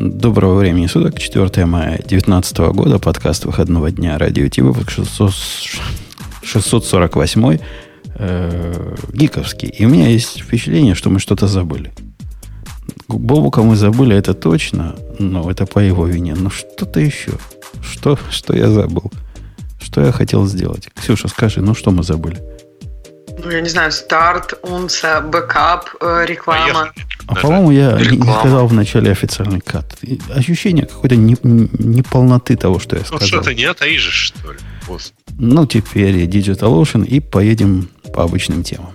Доброго времени суток, 4 мая 2019 года, подкаст выходного дня, Радио-Т, выпуск 600, 648, э, гиковский. И у меня есть впечатление, что мы что-то забыли. Бобука мы забыли, это точно, но это по его вине. Но что-то еще. Что, что я забыл? Что я хотел сделать? Ксюша, скажи, ну что мы забыли? Ну, я не знаю, старт, унса, бэкап, э, реклама. А, по-моему, я не, не сказал в начале официальный кат. Ощущение какой-то неполноты не того, что я ну, сказал. Ну, что-то не отаижешь, что ли? Ну, теперь Digital Ocean и поедем по обычным темам.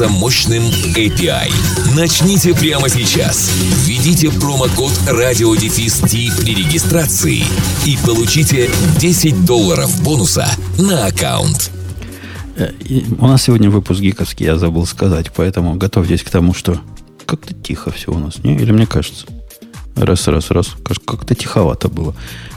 мощным мощным API. Начните прямо сейчас. Введите промокод радиодефис при регистрации и получите 10 долларов бонуса на аккаунт. Э, у нас сегодня выпуск гиковский, я забыл сказать, поэтому готовьтесь к тому, что как-то тихо все у нас, не? Или мне кажется? Раз, раз, раз. Как-то тиховато было.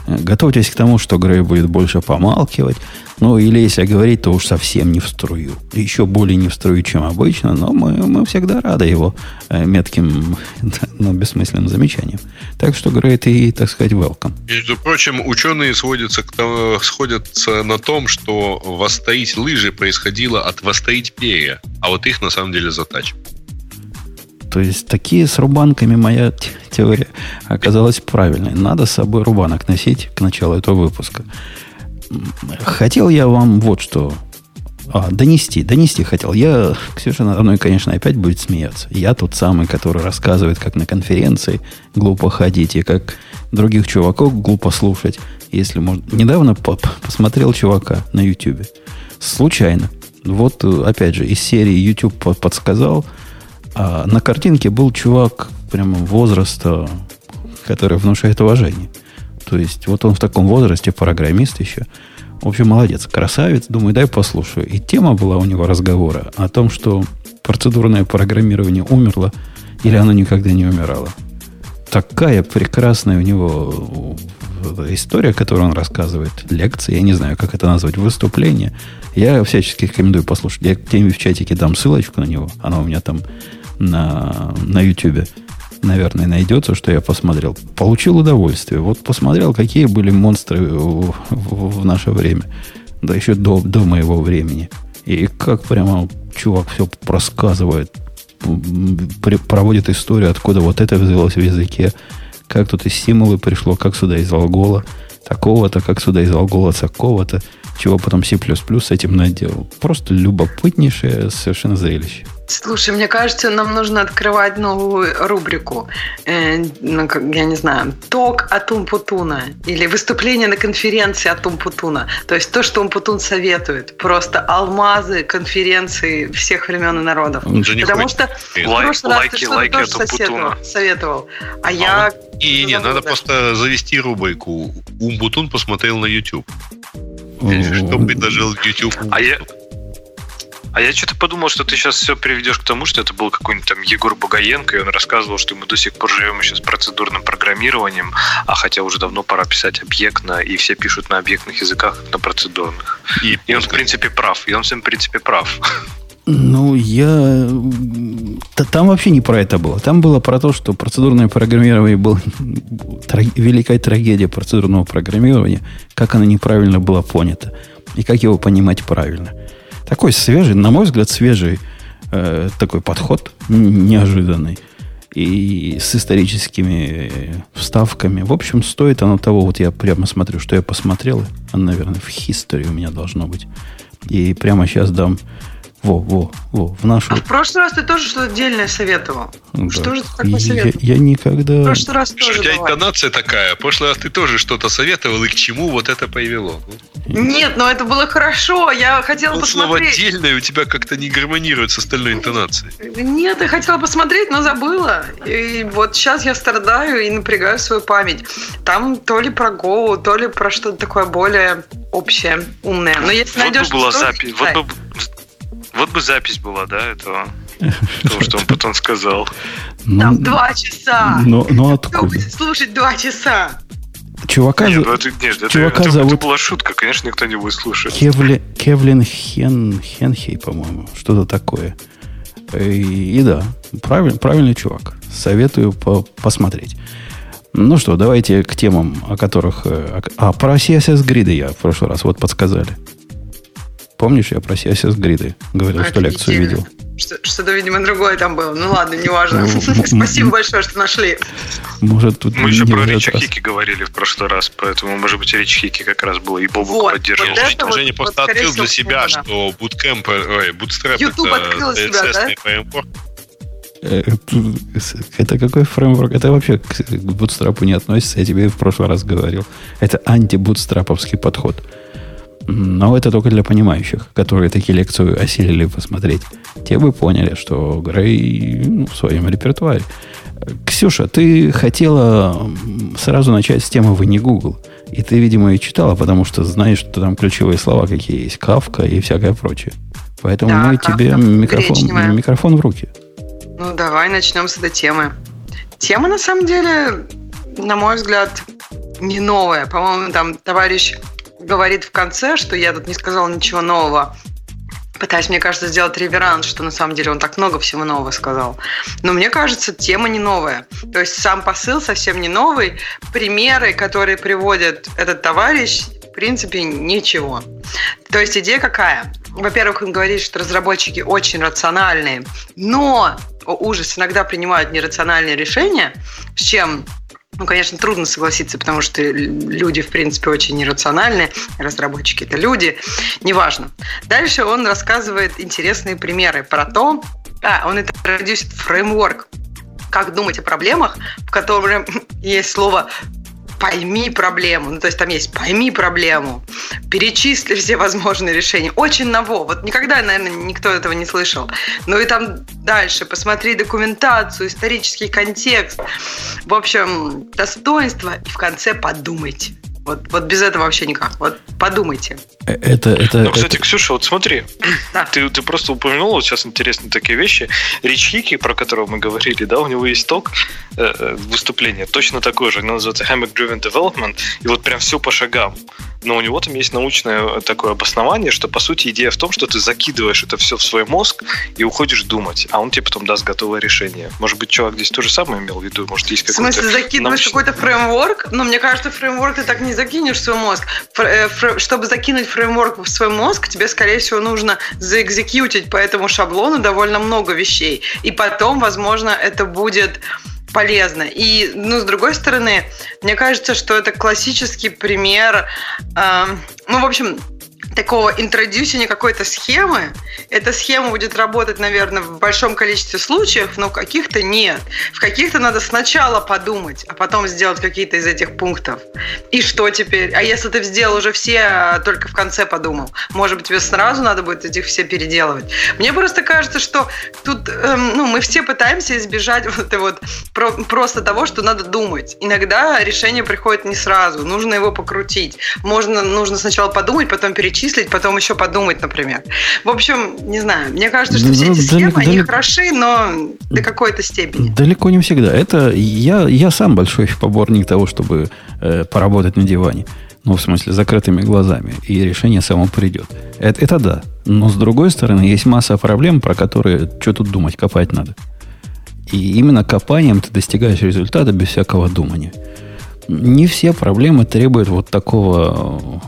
Э, готовьтесь к тому, что Грей будет больше помалкивать. Ну, или если говорить, то уж совсем не в струю. Еще более не в струю, чем обычно, но мы, мы всегда рады его э, метким, но бессмысленным замечаниям. Так что, Грей, ты, так сказать, welcome. Между прочим, ученые сводятся к тому, сходятся на том, что восстоить лыжи происходило от восстоить перья, а вот их на самом деле затачивают. То есть такие с рубанками моя теория оказалась правильной. Надо с собой рубанок носить к началу этого выпуска. Хотел я вам вот что а, донести, донести хотел. Я, Ксюша надо мной, конечно, опять будет смеяться. Я тот самый, который рассказывает, как на конференции глупо ходить и как других чуваков глупо слушать. Если можно. Недавно по посмотрел чувака на YouTube. Случайно. Вот, опять же, из серии YouTube подсказал – а на картинке был чувак прямо возраста, который внушает уважение. То есть, вот он в таком возрасте, программист еще. В общем, молодец, красавец. Думаю, дай послушаю. И тема была у него разговора о том, что процедурное программирование умерло или оно никогда не умирало. Такая прекрасная у него история, которую он рассказывает, лекция, я не знаю, как это назвать, выступление. Я всячески рекомендую послушать. Я где-нибудь в чатике дам ссылочку на него. Она у меня там на, на YouTube, наверное, найдется, что я посмотрел. Получил удовольствие. Вот посмотрел, какие были монстры в, в, в наше время. Да еще до, до моего времени. И как прямо чувак все просказывает, проводит историю, откуда вот это взялось в языке, как тут из стимулы пришло, как сюда из алгола такого-то, как сюда из алгола такого-то, чего потом C++ с этим наделал. Просто любопытнейшее совершенно зрелище. Слушай, мне кажется, нам нужно открывать новую рубрику. Э, ну, как, я не знаю, ток от Умпутуна или выступление на конференции от Умпутуна. То есть то, что Умпутун советует. Просто алмазы конференции всех времен и народов. Же не Потому что в прошлый раз ты что-то тоже советовал, советовал. А, а я... Он... И не, надо просто завести рубрику. Умпутун посмотрел на YouTube. Что предложил YouTube. А я, а я что-то подумал, что ты сейчас все приведешь к тому, что это был какой-нибудь там Егор Богоенко, и он рассказывал, что мы до сих пор живем еще с процедурным программированием, а хотя уже давно пора писать объектно, и все пишут на объектных языках, на процедурных. И, и он, в принципе, прав. И он, в принципе, прав. Ну, я... Там вообще не про это было. Там было про то, что процедурное программирование было великая трагедия процедурного программирования, как оно неправильно было понято и как его понимать правильно. Такой свежий, на мой взгляд, свежий э, такой подход, неожиданный. И с историческими вставками. В общем, стоит оно того. Вот я прямо смотрю, что я посмотрел. Оно, наверное, в history у меня должно быть. И прямо сейчас дам Во, во, во, в нашу... А в прошлый раз ты тоже что-то отдельное советовал. Да. Что же ты такое я, советовал? я никогда... В прошлый раз Что, тоже у тебя давай. интонация такая. В прошлый раз ты тоже что-то советовал, и к чему вот это привело. Ну, Нет, но это было хорошо. Я хотела вот слово посмотреть. отдельное у тебя как-то не гармонирует с остальной интонацией. Нет, я хотела посмотреть, но забыла. И вот сейчас я страдаю и напрягаю свою память. Там то ли про Go, то ли про что-то такое более общее, умное. Но если Вот найдешь... бы была что, запись. Вот бы, вот бы запись была, да, этого. Того, что он потом сказал. Ну, Там два часа. Но, но Кто откуда? будет слушать два часа? Чувака, Нет, ну это, нет, это, чувака это- это зовут- была шутка, конечно, никто не будет слушать. Кевли, Кевлин Хен, Хенхей, по-моему, что-то такое. И, и да, правиль- правильный чувак. Советую по- посмотреть. Ну что, давайте к темам, о которых... э, А, про CSS гриды я в прошлый раз вот подсказали. Помнишь, я про CSS гриды говорил, что лекцию видел? Что- Что-то, видимо, другое там было. Ну ладно, неважно. Ну, Спасибо большое, что нашли. Может, тут Мы еще про Рича. Хики говорили в прошлый раз, поэтому, может быть, Рич Хики как раз было, и Бобук Вот, поддерживал. Женя просто скорее открыл для себя, что Bootcamp, ой, Bootstrap YouTube это CSS-ный. Э, Это какой фреймворк? Это вообще к бутстрапу не относится. Я тебе в прошлый раз говорил. Это антибутстраповский подход. Но это только для понимающих, которые такие лекции осилили посмотреть. Те бы поняли, что Грей ну, в своем репертуаре. Ксюша, ты хотела сразу начать с темы «Вы не Google». И ты, видимо, ее читала, потому что знаешь, что там ключевые слова какие есть. Кавка и всякое прочее. Поэтому Да, мы тебе микрофон, микрофон в руки. Ну, давай начнем с этой темы. Тема, на самом деле, на мой взгляд, не новая. По-моему, там товарищ говорит в конце, что я тут не сказала ничего нового. Пытаюсь, мне кажется, сделать реверанс, что на самом деле он так много всего нового сказал. Но мне кажется, тема не новая. То есть сам посыл совсем не новый. Примеры, которые приводит этот товарищ, в принципе, ничего. То есть идея какая? Во-первых, он говорит, что разработчики очень рациональные, но, о ужас, иногда принимают нерациональные решения, с чем ну, конечно, трудно согласиться, потому что люди, в принципе, очень нерациональны, разработчики это люди, неважно. Дальше он рассказывает интересные примеры про то, а, он это продюсит фреймворк, как думать о проблемах, в котором есть слово пойми проблему. Ну, то есть там есть пойми проблему, перечисли все возможные решения. Очень ново. Вот никогда, наверное, никто этого не слышал. Ну и там дальше посмотри документацию, исторический контекст. В общем, достоинство и в конце подумайте. Вот, вот без этого вообще никак. Вот подумайте. Это, это, Ну, кстати, это- Ксюша, вот смотри, Да. ты, ты просто упомянул вот сейчас интересные такие вещи. Рич Хики, про которого мы говорили, да, у него есть ток э, э, выступления, точно такой же, оно называется Hammock Driven Development, и вот прям все по шагам. Но у него там есть научное такое обоснование, что по сути идея в том, что ты закидываешь это все в свой мозг и уходишь думать, а он тебе потом даст готовое решение. Может быть, чувак здесь то же самое имел в виду, может, есть В какой-то... смысле, закидываешь научный- какой-то фреймворк? Но мне кажется, фреймворк ты так не закинешь свой мозг. Э, чтобы закинуть фреймворк в свой мозг, тебе, скорее всего, нужно заэкзекьютить по этому шаблону довольно много вещей. И потом, возможно, это будет полезно. И, ну, с другой стороны, мне кажется, что это классический пример, эм, ну, в общем, такого интродюсинга какой-то схемы. Эта схема будет работать, наверное, в большом количестве случаев, но в каких-то нет. В каких-то надо сначала подумать, а потом сделать какие-то из этих пунктов. И что теперь? А если ты сделал уже все, а только в конце подумал? Может быть, тебе сразу надо будет этих все переделывать? Мне просто кажется, что тут эм, ну, мы все пытаемся избежать вот это вот про- просто того, что надо думать. Иногда решение приходит не сразу, нужно его покрутить. Можно, нужно сначала подумать, потом перечислить, потом еще подумать, например. В общем, не знаю, мне кажется, что Ну, все эти далеко- схемы, они далеко- хороши, но до какой-то степени. Далеко не всегда. Это я, я сам большой поборник того, чтобы э, поработать на диване. Ну, в смысле, закрытыми глазами. И решение само придет. Это, это да. Но с другой стороны, есть масса проблем, про которые что тут думать, копать надо. И именно копанием ты достигаешь результата без всякого думания. Не все проблемы требуют вот такого...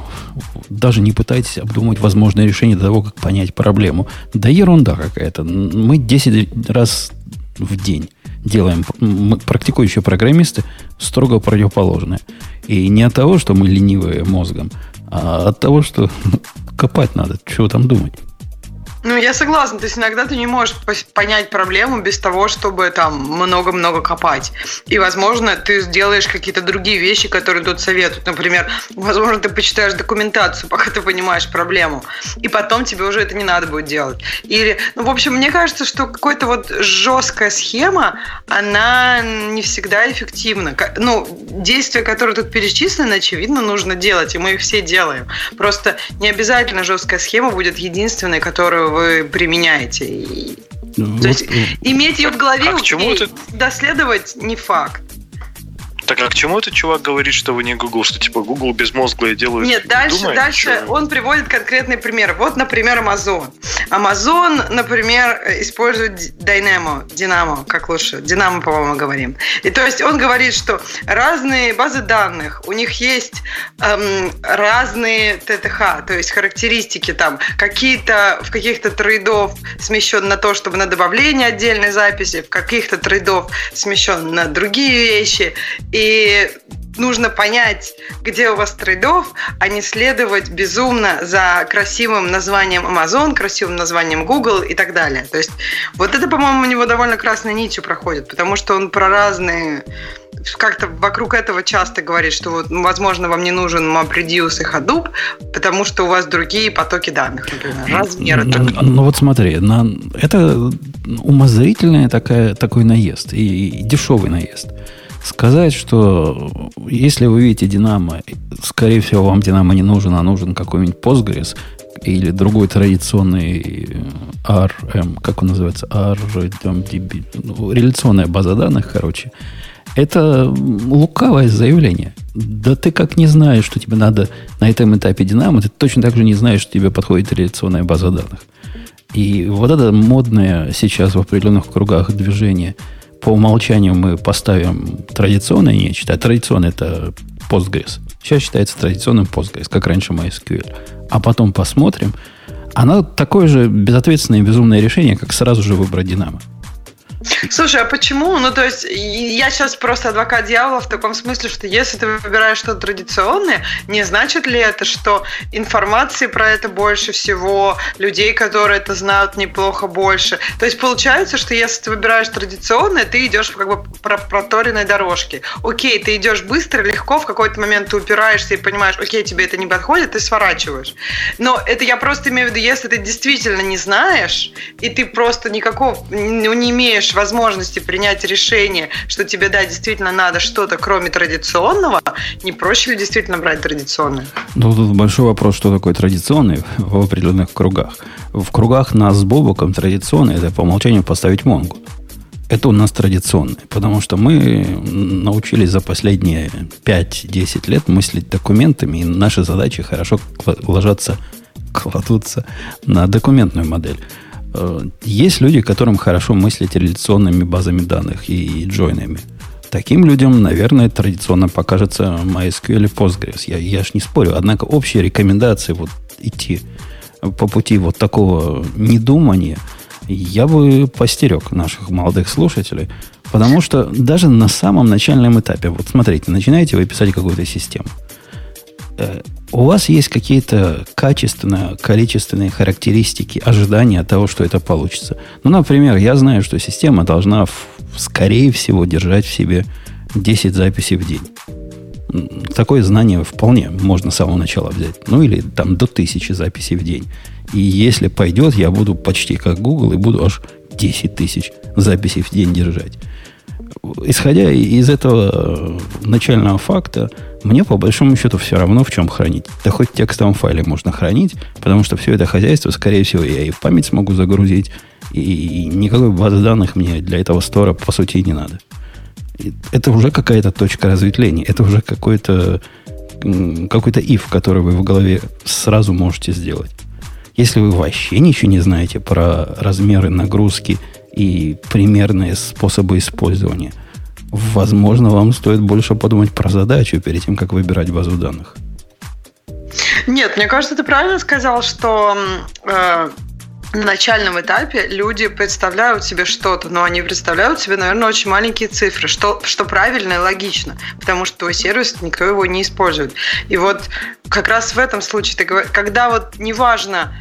Даже не пытайтесь обдумать возможное решение до того, как понять проблему. Да ерунда какая-то. Мы 10 раз в день делаем, мы, практикующие программисты, строго противоположное. И не от того, что мы ленивые мозгом, а от того, что копать надо, чего там думать. Ну, я согласна. То есть иногда ты не можешь понять проблему без того, чтобы там много-много копать. И, возможно, ты сделаешь какие-то другие вещи, которые тут советуют. Например, возможно, ты почитаешь документацию, пока ты понимаешь проблему. И потом тебе уже это не надо будет делать. Или, ну, в общем, мне кажется, что какая-то вот жесткая схема, она не всегда эффективна. Ну, действия, которые тут перечислены, очевидно, нужно делать, и мы их все делаем. Просто не обязательно жесткая схема будет единственной, которую вы применяете. И... Ну, То есть иметь ее в голове, а к чему ты... доследовать не факт. Так а к чему этот чувак говорит, что вы не Google, что типа Google безмозглые делают? Нет, дальше, думает, дальше он приводит конкретный пример. Вот, например, Amazon. Amazon, например, использует Dynamo, Dynamo, как лучше, Dynamo, по-моему, говорим. И то есть он говорит, что разные базы данных, у них есть эм, разные ТТХ, то есть характеристики там, какие-то в каких-то трейдов смещен на то, чтобы на добавление отдельной записи, в каких-то трейдов смещен на другие вещи. И и нужно понять, где у вас трейдов, а не следовать безумно за красивым названием Amazon, красивым названием Google и так далее. То есть вот это, по-моему, у него довольно красной нитью проходит, потому что он про разные как-то вокруг этого часто говорит, что вот, ну, возможно, вам не нужен MapReduce и Hadoop, потому что у вас другие потоки данных, например, размеры. Ну, ну вот смотри, на, это умозрительный такая, такой наезд и, и дешевый наезд сказать, что если вы видите Динамо, скорее всего, вам Динамо не нужен, а нужен какой-нибудь Postgres или другой традиционный RM, как он называется, RDB, ну, реляционная база данных, короче, это лукавое заявление. Да ты как не знаешь, что тебе надо на этом этапе Динамо, ты точно так же не знаешь, что тебе подходит реляционная база данных. И вот это модное сейчас в определенных кругах движение – по умолчанию мы поставим традиционное нечто, а традиционное это Postgres. Сейчас считается традиционным Postgres, как раньше MySQL. А потом посмотрим. Оно такое же безответственное и безумное решение, как сразу же выбрать Динамо. Слушай, а почему? Ну, то есть, я сейчас просто адвокат дьявола в таком смысле, что если ты выбираешь что-то традиционное, не значит ли это, что информации про это больше всего, людей, которые это знают, неплохо больше? То есть, получается, что если ты выбираешь традиционное, ты идешь как бы по проторенной дорожке. Окей, ты идешь быстро, легко, в какой-то момент ты упираешься и понимаешь, окей, тебе это не подходит, ты сворачиваешь. Но это я просто имею в виду, если ты действительно не знаешь, и ты просто никакого, не имеешь имеешь возможности принять решение, что тебе, да, действительно надо что-то, кроме традиционного, не проще ли действительно брать традиционное? Ну, тут большой вопрос, что такое традиционный в определенных кругах. В кругах нас с Бобоком традиционный – это по умолчанию поставить Монгу. Это у нас традиционное, потому что мы научились за последние 5-10 лет мыслить документами, и наши задачи хорошо ложатся, кладутся на документную модель. Э, есть люди, которым хорошо мыслить реляционными базами данных и джойнами. Таким людям, наверное, традиционно покажется MySQL и Postgres. Я, я ж не спорю. Однако общие рекомендации вот идти по пути вот такого недумания я бы постерег наших молодых слушателей. Потому что даже на самом начальном этапе, вот смотрите, начинаете вы писать какую-то систему – Э, у вас есть какие-то качественные, количественные характеристики, ожидания того, что это получится. Ну, например, я знаю, что система должна, скорее всего, держать в себе 10 записей в день. Такое знание вполне можно с самого начала взять. Ну, или там до 1000 записей в день. И если пойдет, я буду почти как Google и буду аж 10 тысяч записей в день держать. Исходя из этого начального факта, мне по большому счету все равно в чем хранить. Да хоть в текстовом файле можно хранить, потому что все это хозяйство, скорее всего, я и в память смогу загрузить, и никакой базы данных мне для этого стора, по сути, не надо. Это уже какая-то точка разветвления, это уже какой-то какой-то if, который вы в голове сразу можете сделать. Если вы вообще ничего не знаете про размеры нагрузки и примерные способы использования – возможно, вам стоит больше подумать про задачу перед тем, как выбирать базу данных. Нет, мне кажется, ты правильно сказал, что э, на начальном этапе люди представляют себе что-то, но они представляют себе, наверное, очень маленькие цифры, что, что правильно и логично, потому что твой сервис никто его не использует. И вот как раз в этом случае, ты, когда вот неважно,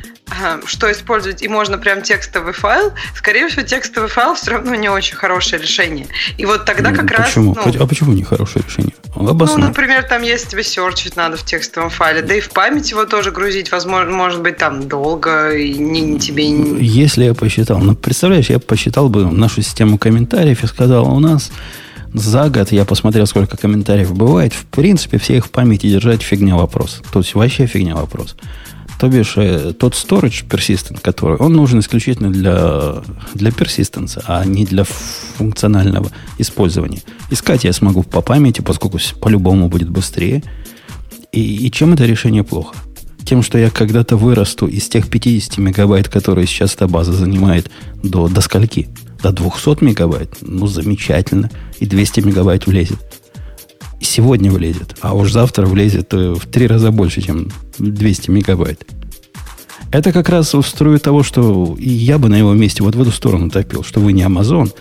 что использовать, и можно прям текстовый файл, скорее всего, текстовый файл все равно не очень хорошее решение. И вот тогда как почему? раз... Ну, а почему не хорошее решение? Обоснуй. Ну, например, там есть тебе серчить надо в текстовом файле, да и в память его тоже грузить, возможно, может быть, там долго, и не, не тебе... Если я посчитал, ну, представляешь, я посчитал бы нашу систему комментариев и сказал, у нас за год я посмотрел, сколько комментариев бывает. В принципе, все их в памяти держать фигня вопрос. То есть вообще фигня вопрос. То бишь, э, тот storage persistent, который, он нужен исключительно для, для persistence, а не для функционального использования. Искать я смогу по памяти, поскольку по-любому будет быстрее. И, и чем это решение плохо? Тем, что я когда-то вырасту из тех 50 мегабайт, которые сейчас эта база занимает, до, до скольки? До 200 мегабайт? Ну, замечательно. И 200 мегабайт влезет. Сегодня влезет. А уж завтра влезет э, в три раза больше, чем 200 мегабайт. Это как раз устроит того, что я бы на его месте вот в эту сторону топил, что вы не Amazon,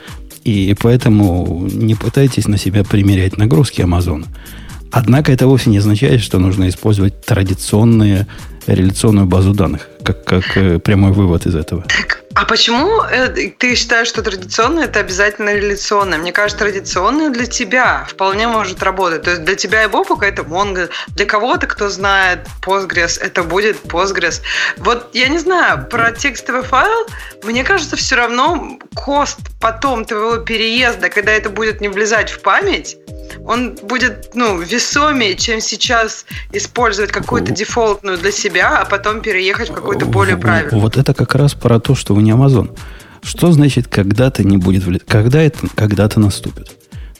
и поэтому не пытайтесь на себя примерять нагрузки Амазона. Однако это вовсе не означает, что нужно использовать традиционную реляционную базу данных, как, как э, прямой вывод из этого. Так, а почему э, ты считаешь, что традиционное это обязательно реляционное? Мне кажется, традиционное для тебя вполне может работать. То есть для тебя и Бобука это Mongo, для кого-то, кто знает Postgres, это будет Postgres. Вот я не знаю, про текстовый файл, мне кажется, все равно кост потом твоего переезда, когда это будет не влезать в память, он будет ну, весомее, чем сейчас использовать какую-то дефолтную для себя, а потом переехать в какую-то более правильную. Вот это как раз про то, что вы не Amazon. Что значит когда-то не будет влиять? Когда это когда-то наступит?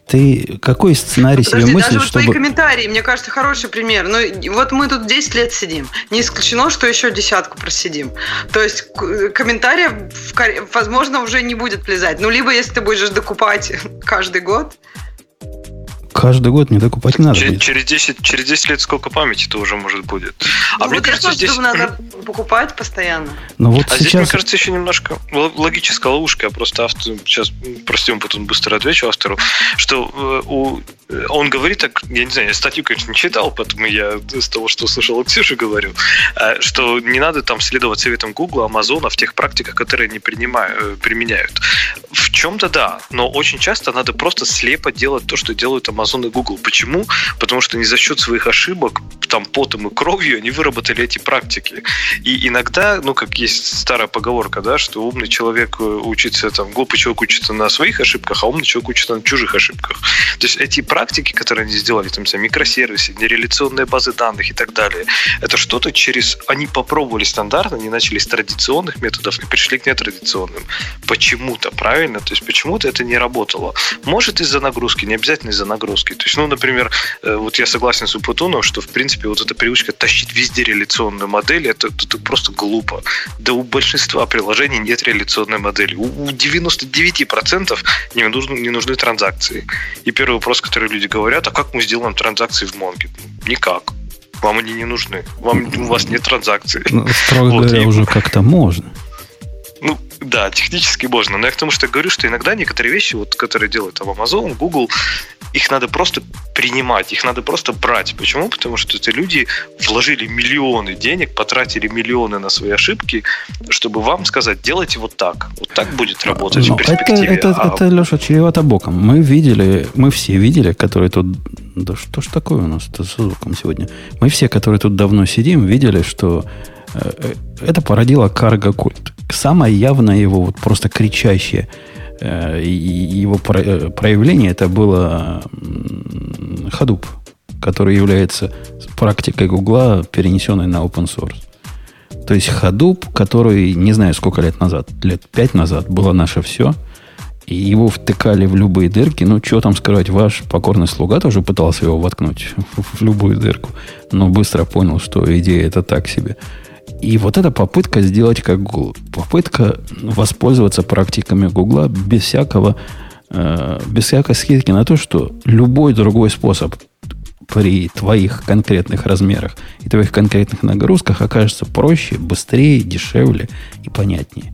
Ты какой сценарий Подожди, себе мыслишь, даже чтобы... твои комментарии, мне кажется, хороший пример. Ну, вот мы тут 10 лет сидим. Не исключено, что еще десятку просидим. То есть комментариев, возможно, уже не будет влезать. Ну, либо если ты будешь докупать каждый год, Каждый год не докупать надо. Через, через, 10, через 10 лет сколько памяти-то уже может будет. А ну, мне вот кажется, здесь... Надо покупать постоянно. Ну, вот а сейчас... здесь, мне кажется, еще немножко логическая ловушка. Я просто автор... сейчас, простим, потом быстро отвечу автору, что э, у он говорит так, я не знаю, я статью, конечно, не читал, поэтому я с того, что слышал от Ксюши, говорю, э, что не надо там следовать советам Google, Амазона в тех практиках, которые они принимают, э, применяют. В чем-то да, но очень часто надо просто слепо делать то, что делают Amazon и Google. Почему? Потому что не за счет своих ошибок, там, потом и кровью они выработали эти практики. И иногда, ну, как есть старая поговорка, да, что умный человек э, учится, там, глупый человек учится на своих ошибках, а умный человек учится на чужих ошибках. То есть эти практики, которые они сделали, там, микросервисы, нереляционные базы данных и так далее, это что-то через... Они попробовали стандартно, они начали с традиционных методов и пришли к нетрадиционным. Почему-то, правильно? То есть почему-то это не работало. Может из-за нагрузки, не обязательно из-за нагрузки. То есть, ну, например, э, вот я согласен с Упутуном, что, в принципе, вот эта привычка тащить везде реляционную модель, это, это просто глупо. Да у большинства приложений нет реляционной модели. У, у 99% не нужны, не нужны транзакции. И первый вопрос, который люди говорят, а как мы сделаем транзакции в Монге? Никак. Вам они не нужны. Вам, у вас нет транзакций. Ну, строго вот, говоря, и... уже как-то можно. Ну, да, технически можно. Но я к тому, что я говорю, что иногда некоторые вещи, вот, которые делают там Amazon, Google, их надо просто принимать, их надо просто брать. Почему? Потому что эти люди вложили миллионы денег, потратили миллионы на свои ошибки, чтобы вам сказать, делайте вот так. Вот так будет работать Но в перспективе. Это, это, а... это, Леша, чревато боком. Мы видели, мы все видели, которые тут... Да что ж такое у нас-то с звуком сегодня? Мы все, которые тут давно сидим, видели, что это породило карго-культ. Самое явное его, вот просто кричащее Э, его э, проявление это было Hadoop, который является практикой Гугла, перенесенной на open source. То есть Hadoop, который, не знаю, сколько лет назад, лет пять назад, было наше все, и его втыкали в любые дырки. Ну, что там скрывать, ваш покорный слуга тоже пытался его воткнуть в любую дырку, но быстро понял, что идея это так себе. И вот эта попытка сделать как Google, попытка воспользоваться практиками Google без всякого, э, без всякой скидки на то, что любой другой способ при твоих конкретных размерах и твоих конкретных нагрузках окажется проще, быстрее, дешевле и понятнее.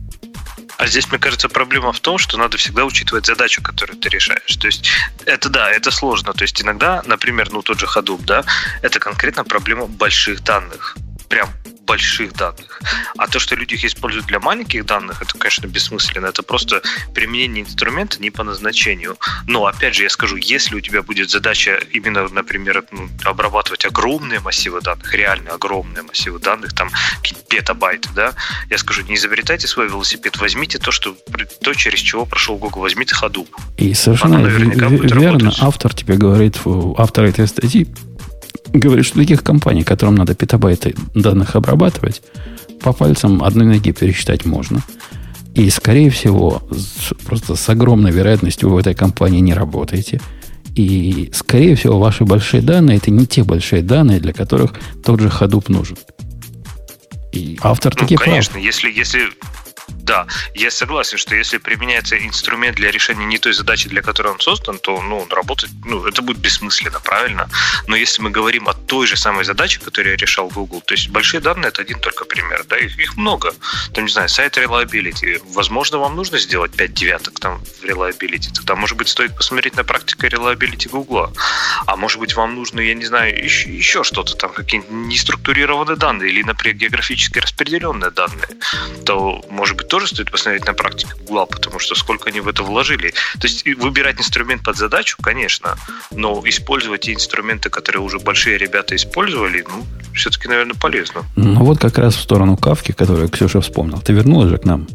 А здесь, мне кажется, проблема в том, что надо всегда учитывать задачу, которую ты решаешь. То есть это да, это сложно. То есть иногда, например, ну тот же Hadoop, да, это конкретно проблема больших данных. Прям больших данных. А то, что люди их используют для маленьких данных, это, конечно, бессмысленно. Это просто применение инструмента не по назначению. Но, опять же, я скажу, если у тебя будет задача именно, например, ну, обрабатывать огромные массивы данных, реально огромные массивы данных, там петабайты, да, я скажу, не изобретайте свой велосипед, возьмите то, что, то через чего прошел Google, возьмите ходу. И совершенно верно, автор тебе говорит, автор этой статьи говорит, что таких компаний, которым надо петабайты данных обрабатывать, по пальцам одной ноги пересчитать можно. И, скорее всего, просто с огромной вероятностью вы в этой компании не работаете. И, скорее всего, ваши большие данные это не те большие данные, для которых тот же Hadoop нужен. И автор ну, таки конечно, прав. если, если да, я согласен, что если применяется инструмент для решения не той задачи, для которой он создан, то ну, работать, ну, это будет бессмысленно, правильно? Но если мы говорим о той же самой задаче, которую решал Google, то есть большие данные это один только пример, да, их, их много. Там, не знаю, сайт reliability. Возможно, вам нужно сделать 5 девяток там в reliability. Тогда, может быть, стоит посмотреть на практику reliability Google. А может быть, вам нужно, я не знаю, еще, еще что-то там, какие-нибудь неструктурированные данные или, например, географически распределенные данные. То, может быть, тоже стоит посмотреть на практику Google, потому что сколько они в это вложили. То есть выбирать инструмент под задачу, конечно, но использовать те инструменты, которые уже большие ребята использовали, ну, все-таки, наверное, полезно. Ну, вот как раз в сторону Кавки, которую Ксюша вспомнил. Ты вернулась же к нам?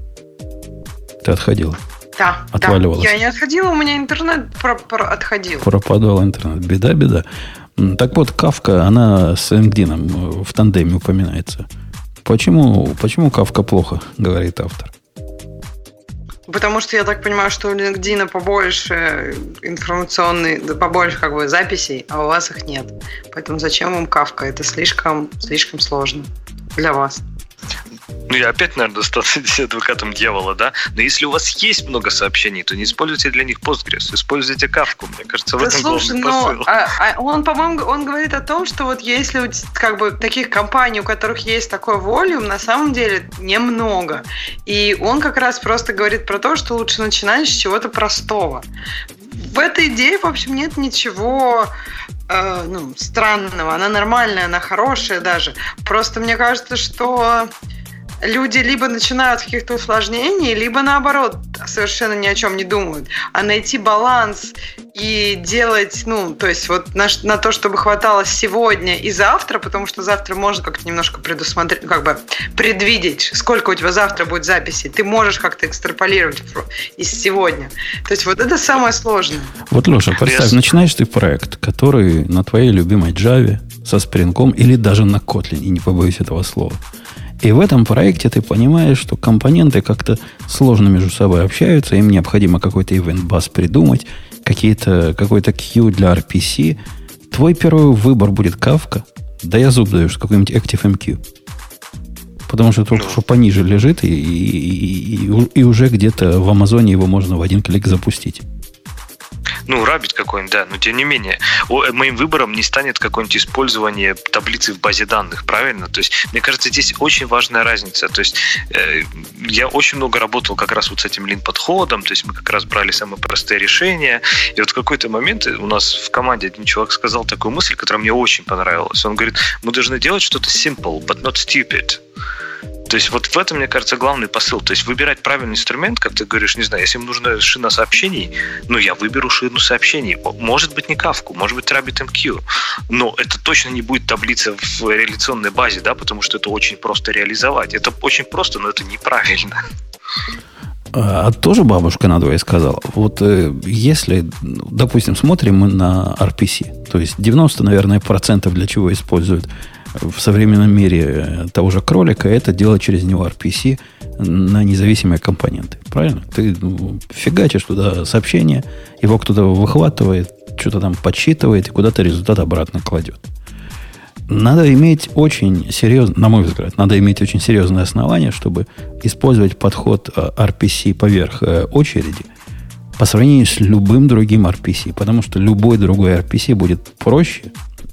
Ты отходила? Да, Отваливалась. Да. Я не отходила, у меня интернет про- про- отходил. Пропадал интернет. Беда, беда. Так вот, Кавка, она с LinkedIn в тандеме упоминается. Почему, почему Кавка плохо, говорит автор? Потому что я так понимаю, что у LinkedIn побольше информационной, побольше как бы записей, а у вас их нет. Поэтому зачем вам кавка? Это слишком, слишком сложно для вас ну я опять, наверное, стану адвокатом дьявола, да, но если у вас есть много сообщений, то не используйте для них Postgres, используйте кавку, мне кажется, в да этом слушай, главный посыл. А, а он, по-моему, он говорит о том, что вот если как бы таких компаний, у которых есть такой волюм, на самом деле немного. И он как раз просто говорит про то, что лучше начинать с чего-то простого. В этой идее, в общем, нет ничего э, ну, странного. Она нормальная, она хорошая даже. Просто мне кажется, что люди либо начинают каких-то усложнений, либо наоборот совершенно ни о чем не думают. А найти баланс и делать, ну, то есть вот на, на то, чтобы хватало сегодня и завтра, потому что завтра можно как-то немножко предусмотреть, как бы предвидеть, сколько у тебя завтра будет записей. Ты можешь как-то экстраполировать из сегодня. То есть вот это самое сложное. Вот, Леша, представь, начинаешь ты проект, который на твоей любимой Java со спринком или даже на Kotlin, и не побоюсь этого слова – и в этом проекте ты понимаешь, что компоненты как-то сложно между собой общаются, им необходимо какой-то event bus придумать, какие-то, какой-то queue для RPC. Твой первый выбор будет Kafka, да я зуб даешь какой-нибудь ActiveMQ. Потому что только что пониже лежит, и, и, и, и уже где-то в Амазоне его можно в один клик запустить ну, рабит какой-нибудь, да, но тем не менее, о, моим выбором не станет какое-нибудь использование таблицы в базе данных, правильно? То есть, мне кажется, здесь очень важная разница. То есть, э, я очень много работал как раз вот с этим лин-подходом, то есть, мы как раз брали самые простые решения, и вот в какой-то момент у нас в команде один чувак сказал такую мысль, которая мне очень понравилась. Он говорит, мы должны делать что-то simple, but not stupid. То есть вот в этом, мне кажется, главный посыл. То есть выбирать правильный инструмент, как ты говоришь, не знаю, если им нужна шина сообщений, ну, я выберу шину сообщений. Может быть, не кавку, может быть, RabbitMQ. Но это точно не будет таблица в реляционной базе, да, потому что это очень просто реализовать. Это очень просто, но это неправильно. А тоже бабушка надвое сказала. Вот э, если, допустим, смотрим мы на RPC, то есть 90, наверное, процентов для чего используют в современном мире э, того же кролика, это делать через него RPC на независимые компоненты. Правильно? Ты ну, фигачишь туда сообщение, его кто-то выхватывает, что-то там подсчитывает и куда-то результат обратно кладет. Надо иметь очень серьезно, на мой взгляд, надо иметь очень серьезное основание, чтобы использовать подход RPC э, поверх э, очереди по сравнению с любым другим RPC, потому что любой другой RPC будет проще,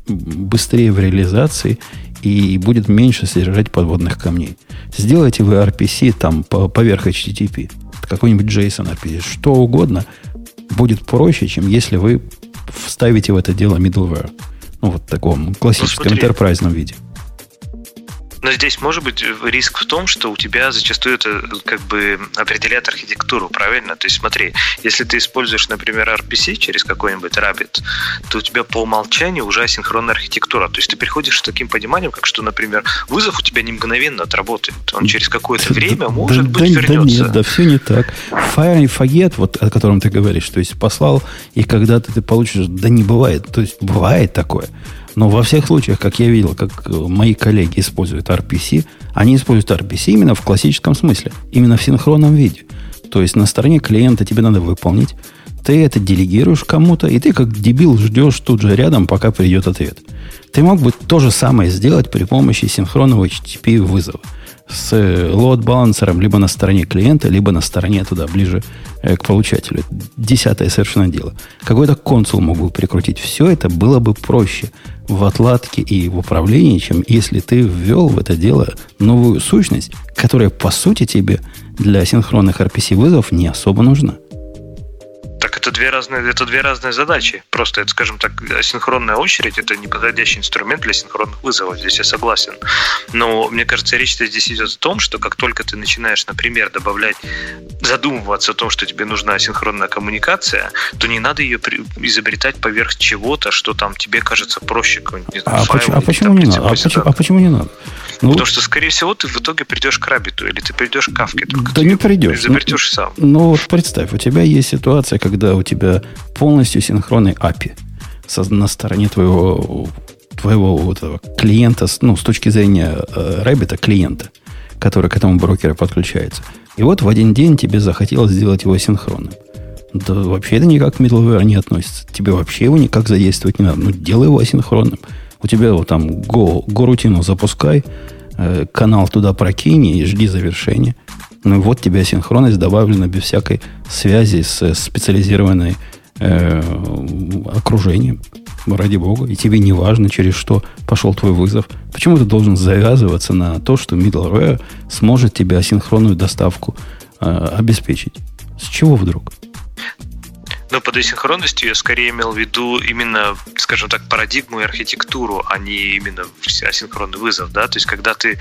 быстрее в реализации и будет меньше содержать подводных камней. Сделайте вы RPC там по, поверх HTTP, какой-нибудь JSON RPC, что угодно, будет проще, чем если вы вставите в это дело middleware. Ну, вот в таком классическом ну, enterprise виде. Но здесь может быть риск в том, что у тебя зачастую это как бы определяет архитектуру, правильно? То есть смотри, если ты используешь, например, RPC через какой-нибудь Rabbit, то у тебя по умолчанию уже асинхронная архитектура. То есть ты приходишь с таким пониманием, как что, например, вызов у тебя не мгновенно отработает. Он через какое-то время, может да, быть, да, вернется. Да нет, да все не так. Fire and forget, вот о котором ты говоришь, то есть послал, и когда-то ты получишь, да не бывает. То есть бывает такое. Но во всех случаях, как я видел, как мои коллеги используют RPC, они используют RPC именно в классическом смысле, именно в синхронном виде. То есть на стороне клиента тебе надо выполнить, ты это делегируешь кому-то, и ты как дебил ждешь тут же рядом, пока придет ответ. Ты мог бы то же самое сделать при помощи синхронного HTTP вызова с лоад-балансером либо на стороне клиента, либо на стороне туда, ближе э, к получателю. Десятое совершенно дело. Какой-то консул мог бы прикрутить. Все это было бы проще в отладке и в управлении, чем если ты ввел в это дело новую сущность, которая, по сути, тебе для синхронных RPC вызовов не особо нужна. Так это две разные, это две разные задачи. Просто, это, скажем так, синхронная очередь это неподходящий инструмент для синхронных вызовов. Здесь я согласен. Но мне кажется, речь здесь идет о том, что как только ты начинаешь, например, добавлять, задумываться о том, что тебе нужна синхронная коммуникация, то не надо ее изобретать поверх чего-то, что там тебе кажется проще какой-нибудь а, файл, почему, а почему не надо? А почему, а почему не надо? Ну, Потому что, скорее всего, ты в итоге придешь к Рабиту, или ты придешь к Кавке. Да не придешь. Изобретешь ну, сам. Ну, вот представь, у тебя есть ситуация, когда у тебя полностью синхронный API на стороне твоего, твоего вот этого клиента, ну, с точки зрения э, Rabbit, клиента, который к этому брокеру подключается. И вот в один день тебе захотелось сделать его синхронным. Да вообще это никак к middleware не относится. Тебе вообще его никак задействовать не надо. Ну, делай его асинхронным. У тебя вот там Go, Go рутину запускай, э, канал туда прокинь и жди завершения. Ну вот тебе синхронность добавлена без всякой связи с специализированной э, окружением. Ради бога. И тебе не важно, через что пошел твой вызов. Почему ты должен завязываться на то, что middleware сможет тебе асинхронную доставку э, обеспечить? С чего вдруг? Но под асинхронностью я скорее имел в виду именно, скажем так, парадигму и архитектуру, а не именно асинхронный вызов, да, то есть когда ты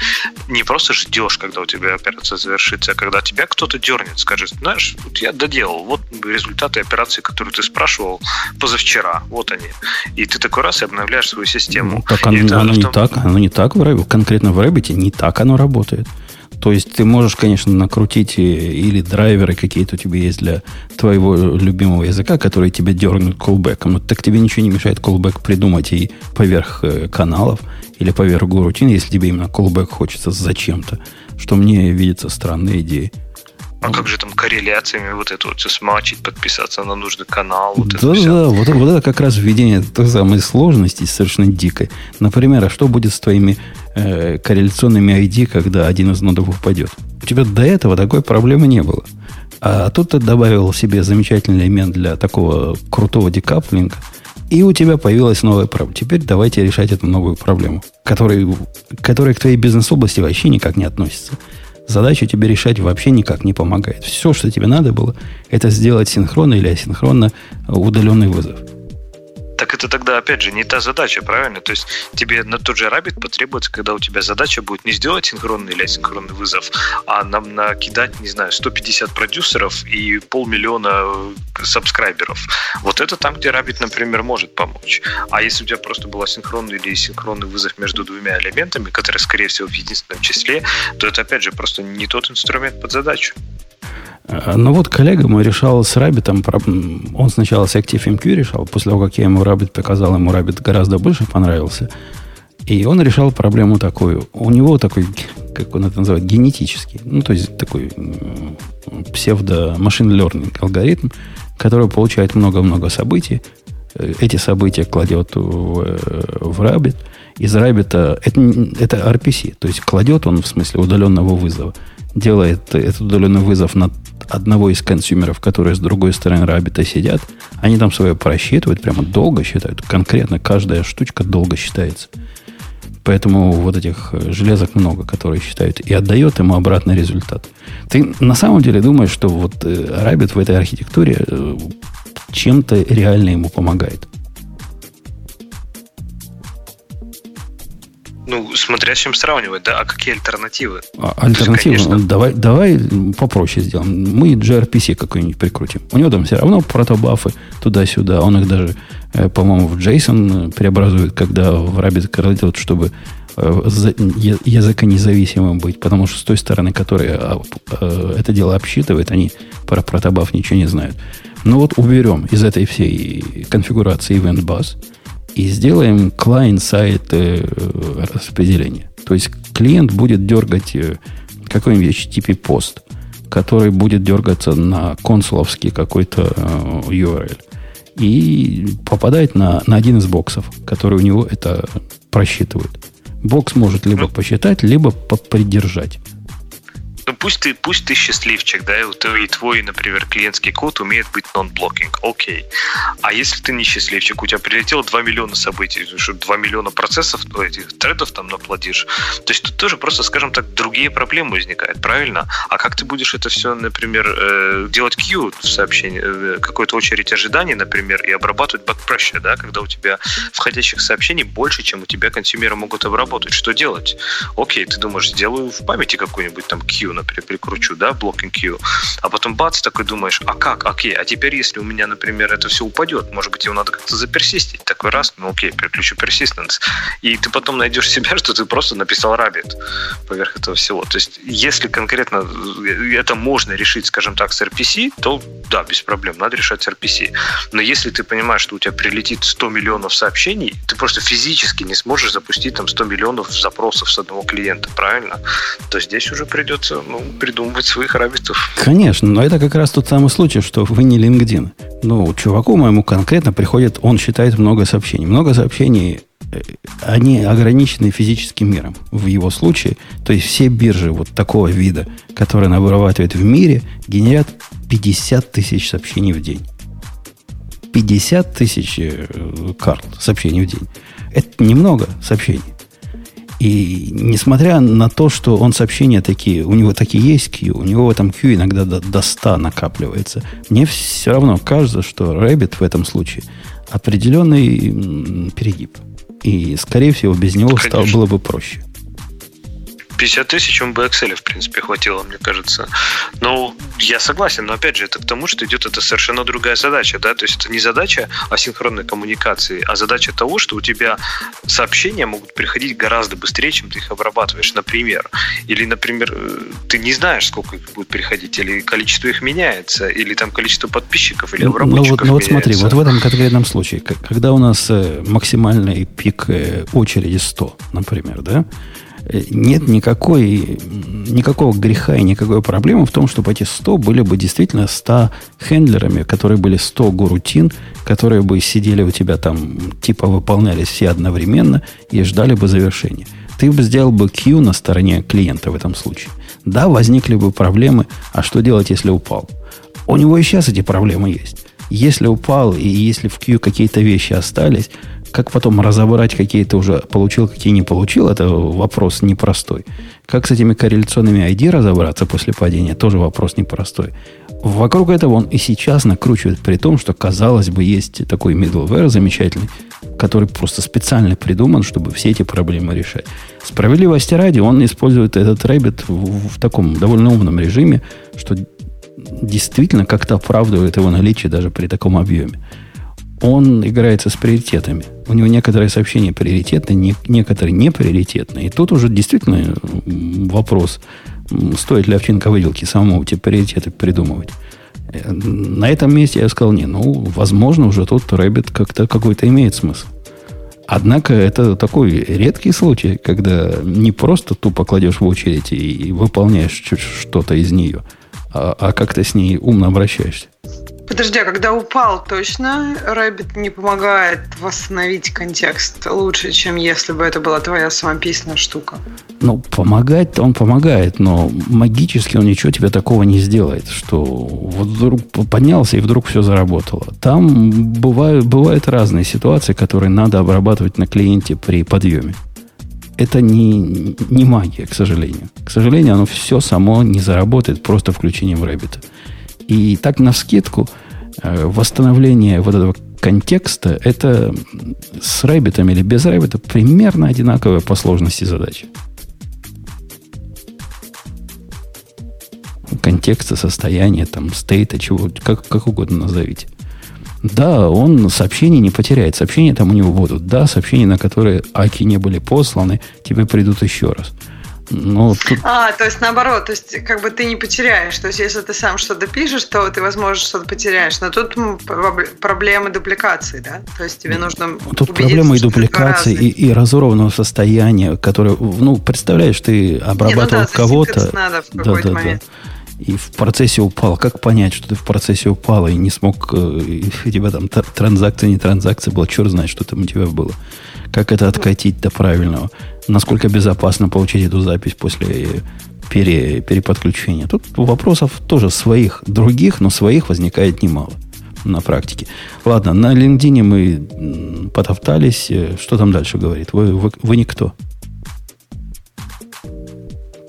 не просто ждешь, когда у тебя операция завершится, а когда тебя кто-то дернет, скажет, знаешь, вот я доделал, вот результаты операции, которую ты спрашивал позавчера, вот они. И ты такой раз и обновляешь свою систему. Ну, так оно, оно, не том... так, оно не так в Рэббите, конкретно в Рэббите не так оно работает. То есть ты можешь, конечно, накрутить или драйверы какие-то у тебя есть для твоего любимого языка, которые тебя дернут колбеком. Но так тебе ничего не мешает колбек придумать и поверх э, каналов или поверх рутин, если тебе именно колбек хочется зачем-то, что мне видится странной идеей. А как же там корреляциями вот это вот все смачить, подписаться на нужный канал? Вот да, это да, вот, вот это как раз введение той самой сложности совершенно дикой. Например, а что будет с твоими э, корреляционными ID, когда один из нодов упадет? У тебя до этого такой проблемы не было. А тут ты добавил себе замечательный элемент для такого крутого декаплинга, и у тебя появилась новая проблема. Теперь давайте решать эту новую проблему, которая, которая к твоей бизнес-области вообще никак не относится задачу тебе решать вообще никак не помогает. Все, что тебе надо было, это сделать синхронно или асинхронно удаленный вызов. Так это тогда, опять же, не та задача, правильно? То есть тебе на тот же Rabbit потребуется, когда у тебя задача будет не сделать синхронный или асинхронный вызов, а нам накидать, не знаю, 150 продюсеров и полмиллиона э, сабскрайберов. Вот это там, где Rabbit, например, может помочь. А если у тебя просто был асинхронный или синхронный вызов между двумя элементами, которые, скорее всего, в единственном числе, то это, опять же, просто не тот инструмент под задачу. А, ну вот коллега мой решал с Rabbit, он сначала с ActiveMQ решал, после того, как я ему Rabbit показал, ему Rabbit гораздо больше понравился. И он решал проблему такую. У него такой, как он это называет, генетический, ну, то есть такой псевдо-машин learning алгоритм, который получает много-много событий. Э, эти события кладет в, э, в Rabbit. Из Rabbit это, это RPC, то есть кладет он в смысле удаленного вызова делает этот удаленный вызов на одного из консюмеров, которые с другой стороны рабита сидят, они там свое просчитывают, прямо долго считают. Конкретно каждая штучка долго считается. Поэтому вот этих э, железок много, которые считают, и отдает ему обратный результат. Ты на самом деле думаешь, что вот Rabbit в этой архитектуре э, чем-то реально ему помогает? Ну, смотря с чем сравнивать, да, а какие альтернативы? А, альтернативы? Есть, конечно... давай, давай попроще сделаем. Мы gRPC какой-нибудь прикрутим. У него там все равно протобафы туда-сюда. Он их даже, э, по-моему, в JSON преобразует, когда в Rabbit делает, чтобы э, языконезависимым быть, потому что с той стороны, которая а, э, это дело обсчитывает, они про протобаф ничего не знают. Ну вот уберем из этой всей конфигурации Event Bus и сделаем client-сайт э, распределения. То есть клиент будет дергать э, какой-нибудь HTTP пост, который будет дергаться на консуловский какой-то э, URL. И попадает на, на один из боксов, который у него это просчитывает. Бокс может либо посчитать, либо попридержать ну пусть ты, пусть ты счастливчик, да, и твой, например, клиентский код умеет быть нон-блокинг, окей. А если ты не счастливчик, у тебя прилетело 2 миллиона событий, что 2 миллиона процессов, ну, этих тредов там наплодишь, то есть тут тоже просто, скажем так, другие проблемы возникают, правильно? А как ты будешь это все, например, э, делать queue в сообщении, э, какой-то очередь ожиданий, например, и обрабатывать backpressure, да, когда у тебя входящих сообщений больше, чем у тебя консюмеры могут обработать. Что делать? Окей, ты думаешь, сделаю в памяти какую-нибудь там queue, например, прикручу, да, blocking queue, а потом бац, такой думаешь, а как, окей, а теперь если у меня, например, это все упадет, может быть, его надо как-то заперсистить, такой раз, ну окей, переключу persistence, и ты потом найдешь себя, что ты просто написал rabbit поверх этого всего. То есть, если конкретно это можно решить, скажем так, с RPC, то да, без проблем, надо решать с RPC. Но если ты понимаешь, что у тебя прилетит 100 миллионов сообщений, ты просто физически не сможешь запустить там 100 миллионов запросов с одного клиента, правильно? То здесь уже придется ну, придумывать своих рабитов. Конечно, но это как раз тот самый случай, что вы не LinkedIn. Ну, чуваку моему конкретно приходит, он считает много сообщений. Много сообщений, э, они ограничены физическим миром в его случае. То есть все биржи вот такого вида, которые он обрабатывает в мире, генерят 50 тысяч сообщений в день. 50 тысяч э, карт сообщений в день. Это немного сообщений. И несмотря на то, что он сообщения такие, у него такие есть Q, у него в этом Q иногда до, до 100 накапливается, мне все равно кажется, что Rabbit в этом случае определенный перегиб. И, скорее всего, без него стало, было бы проще. 50 тысяч он бы Excel, в принципе, хватило, мне кажется. Но я согласен, но опять же, это к тому, что идет это совершенно другая задача, да, то есть это не задача асинхронной коммуникации, а задача того, что у тебя сообщения могут приходить гораздо быстрее, чем ты их обрабатываешь, например. Или, например, э, ты не знаешь, сколько их будет приходить, или количество их меняется, или там количество подписчиков, или обработчиков ну, вот, ну вот смотри, вот в этом конкретном случае, когда у нас э, максимальный пик э, очереди 100, например, да, нет никакой, никакого греха и никакой проблемы в том, чтобы эти 100 были бы действительно 100 хендлерами, которые были 100 гурутин, которые бы сидели у тебя там, типа выполнялись все одновременно и ждали бы завершения. Ты бы сделал бы Q на стороне клиента в этом случае. Да, возникли бы проблемы, а что делать, если упал? У него и сейчас эти проблемы есть. Если упал, и если в Q какие-то вещи остались, как потом разобрать, какие ты уже получил, какие не получил, это вопрос непростой. Как с этими корреляционными ID разобраться после падения, тоже вопрос непростой. Вокруг этого он и сейчас накручивает, при том, что, казалось бы, есть такой middleware замечательный, который просто специально придуман, чтобы все эти проблемы решать. Справедливости ради, он использует этот Rabbit в, в таком довольно умном режиме, что действительно как-то оправдывает его наличие даже при таком объеме он играется с приоритетами. У него некоторые сообщения приоритетны, некоторые не приоритетны. И тут уже действительно вопрос, стоит ли овчинка выделки самому эти приоритеты придумывать. Э, на этом месте я сказал, не, ну, возможно, уже тут Рэббит как-то какой-то имеет смысл. Однако это такой редкий случай, когда не просто тупо кладешь в очередь и выполняешь что-то из нее, а, а как-то с ней умно обращаешься. Подожди, а когда упал, точно Rabbit не помогает восстановить контекст лучше, чем если бы это была твоя самописная штука? Ну, помогать он помогает, но магически он ничего тебе такого не сделает, что вот вдруг поднялся и вдруг все заработало. Там бывают, бывают разные ситуации, которые надо обрабатывать на клиенте при подъеме. Это не, не магия, к сожалению. К сожалению, оно все само не заработает просто включением Rabbit. И так на скидку э, восстановление вот этого контекста, это с Rabbit ом или без Rabbit а примерно одинаковая по сложности задачи. Контекста, состояния, там, state а, чего, как, как угодно назовите. Да, он сообщение не потеряет. Сообщения там у него будут. Да, сообщения, на которые ack и не были посланы, тебе придут еще раз. Ну, тут... А, то есть наоборот, то есть как бы ты не потеряешь. То есть если ты сам что-то пишешь, то ты, возможно, что-то потеряешь. Но тут проблемы дупликации, да? То есть тебе нужно Тут проблемы и дупликации, и, и разорванного состояния, которое, ну, представляешь, ты обрабатывал не, ну да, кого-то. надо в да, да, момент. Да и в процессе упал. Как понять, что ты в процессе упал и не смог, э, и у тебя там транзакция, не транзакция была, черт знает, что там у тебя было. Как это откатить до правильного? Насколько безопасно получить эту запись после пере, переподключения? Тут вопросов тоже своих, других, но своих возникает немало на практике. Ладно, на LinkedIn мы потоптались. Э, что там дальше говорит? Вы, вы, вы никто.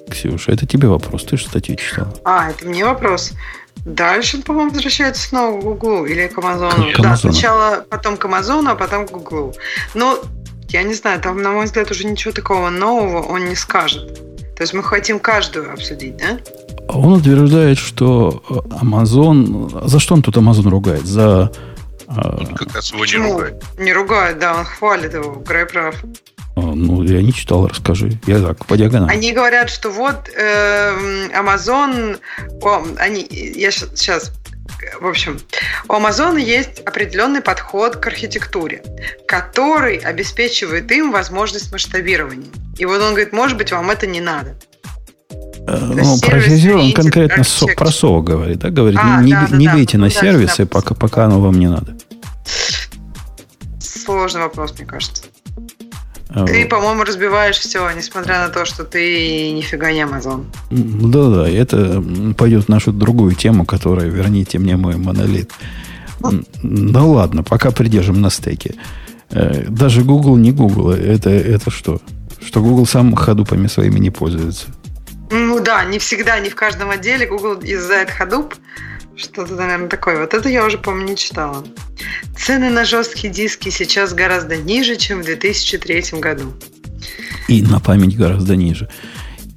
Ксюша, это тебе вопрос. Ты же статью читала. А, это мне вопрос. Дальше, по-моему, возвращается снова к Гуглу или к Амазону. К да, сначала потом к Амазону, а потом к Гуглу. Но я не знаю, там, на мой взгляд, уже ничего такого нового он не скажет. То есть мы хотим каждую обсудить, да? Он утверждает, что Amazon... За что он тут Amazon ругает? За... А, он как раз его не ругает. Не ругает, да, он хвалит его, Грей прав. А, ну, я не читал, расскажи. Я так, по диагонали. Они говорят, что вот э, Amazon... О, они, я сейчас в общем, у Amazon есть определенный подход к архитектуре, который обеспечивает им возможность масштабирования. И вот он говорит, может быть, вам это не надо. Э, ну, про он конкретно со, про СО говорит, да? Говорит, а, не, да, не да, бейте да, на да, сервисы, да, пока, пока оно вам не надо. Сложный вопрос, мне кажется. А ты, по-моему, разбиваешь все, несмотря на то, что ты нифига не Amazon. Да-да, это пойдет в нашу другую тему, которая «Верните мне мой монолит». Ну ладно, пока придержим на стеке. Э, даже Google не Google. Это, это что? Что Google сам ходупами своими не пользуется. Ну да, не всегда, не в каждом отделе Google юзает ходуп. Что-то, наверное, такое. Вот это я уже, помню, не читала. Цены на жесткие диски сейчас гораздо ниже, чем в 2003 году. И на память гораздо ниже.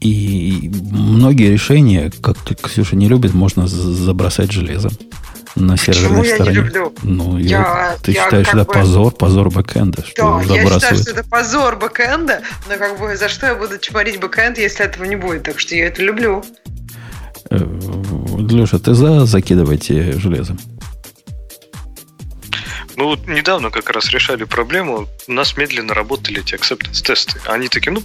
И многие решения, как Ксюша не любит, можно забросать железом на серверной Почему стороне. Я не люблю? Ну, я, ты я считаешь, это бы... позор, позор бэкэнда, что да, я считаю, что это позор бэкэнда, но как бы за что я буду чморить бэкэнд, если этого не будет? Так что я это люблю. Леша, ты за закидывать железом? Ну вот недавно как раз решали проблему, у нас медленно работали эти acceptance тесты. Они такие, ну,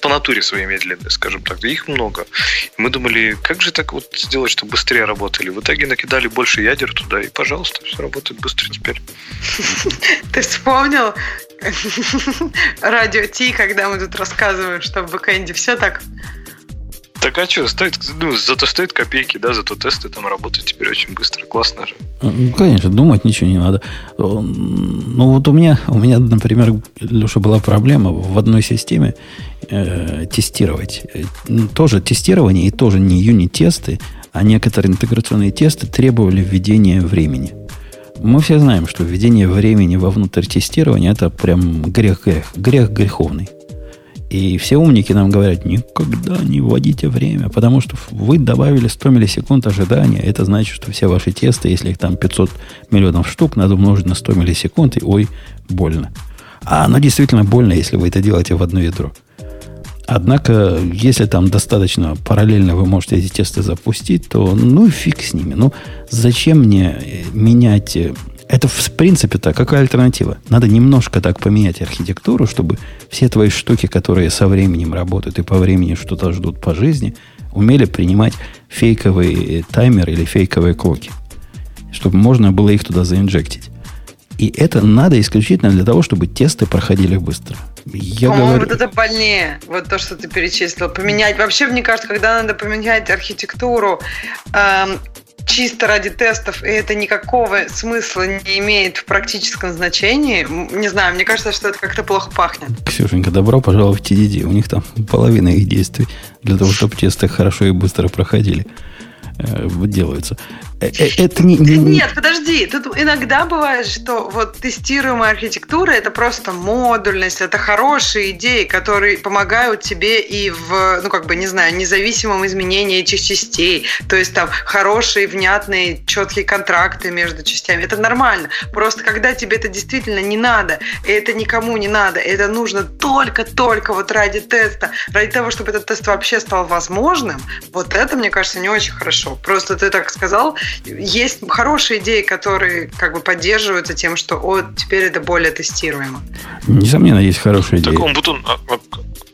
по натуре своей медленные, скажем так, их много. Мы думали, как же так вот сделать, чтобы быстрее работали. В итоге накидали больше ядер туда, и, пожалуйста, все работает быстрее теперь. Ты вспомнил радио Ти, когда мы тут рассказываем, что в бэкэнде все так так а что, стоит, ну, зато стоит копейки, да, зато тесты там работают теперь очень быстро, классно же. Ну, конечно, думать ничего не надо. Ну, вот у меня, у меня, например, Леша, была проблема в одной системе э, тестировать. Тоже тестирование и тоже не юнит-тесты, а некоторые интеграционные тесты требовали введения времени. Мы все знаем, что введение времени вовнутрь тестирования это прям грех-грех, грех греховный. И все умники нам говорят, никогда не вводите время, потому что вы добавили 100 миллисекунд ожидания. Это значит, что все ваши тесты, если их там 500 миллионов штук, надо умножить на 100 миллисекунд, и ой, больно. А оно действительно больно, если вы это делаете в одно ядро. Однако, если там достаточно параллельно вы можете эти тесты запустить, то ну фиг с ними. Ну, зачем мне менять это, в принципе-то, какая альтернатива? Надо немножко так поменять архитектуру, чтобы все твои штуки, которые со временем работают и по времени что-то ждут по жизни, умели принимать фейковые таймеры или фейковые клоки. Чтобы можно было их туда заинжектить. И это надо исключительно для того, чтобы тесты проходили быстро. Я По-моему, говорю... вот это больнее, вот то, что ты перечислил. Поменять. Вообще, мне кажется, когда надо поменять архитектуру, эм, чисто ради тестов, и это никакого смысла не имеет в практическом значении, не знаю, мне кажется, что это как-то плохо пахнет. Ксюшенька, добро пожаловать в TDD. У них там половина их действий для того, чтобы тесты хорошо и быстро проходили. э, делаются. Э, э, это не, не... Нет, подожди. Тут иногда бывает, что вот тестируемая архитектура это просто модульность, это хорошие идеи, которые помогают тебе и в, ну как бы, не знаю, независимом изменении этих частей. То есть там хорошие, внятные, четкие контракты между частями. Это нормально. Просто когда тебе это действительно не надо, это никому не надо, это нужно только-только вот ради теста, ради того, чтобы этот тест вообще стал возможным, вот это, мне кажется, не очень хорошо. Просто ты так сказал, есть хорошие идеи, которые как бы поддерживаются тем, что о, теперь это более тестируемо. Несомненно, есть хорошие идеи. Так, он, Бутун, а,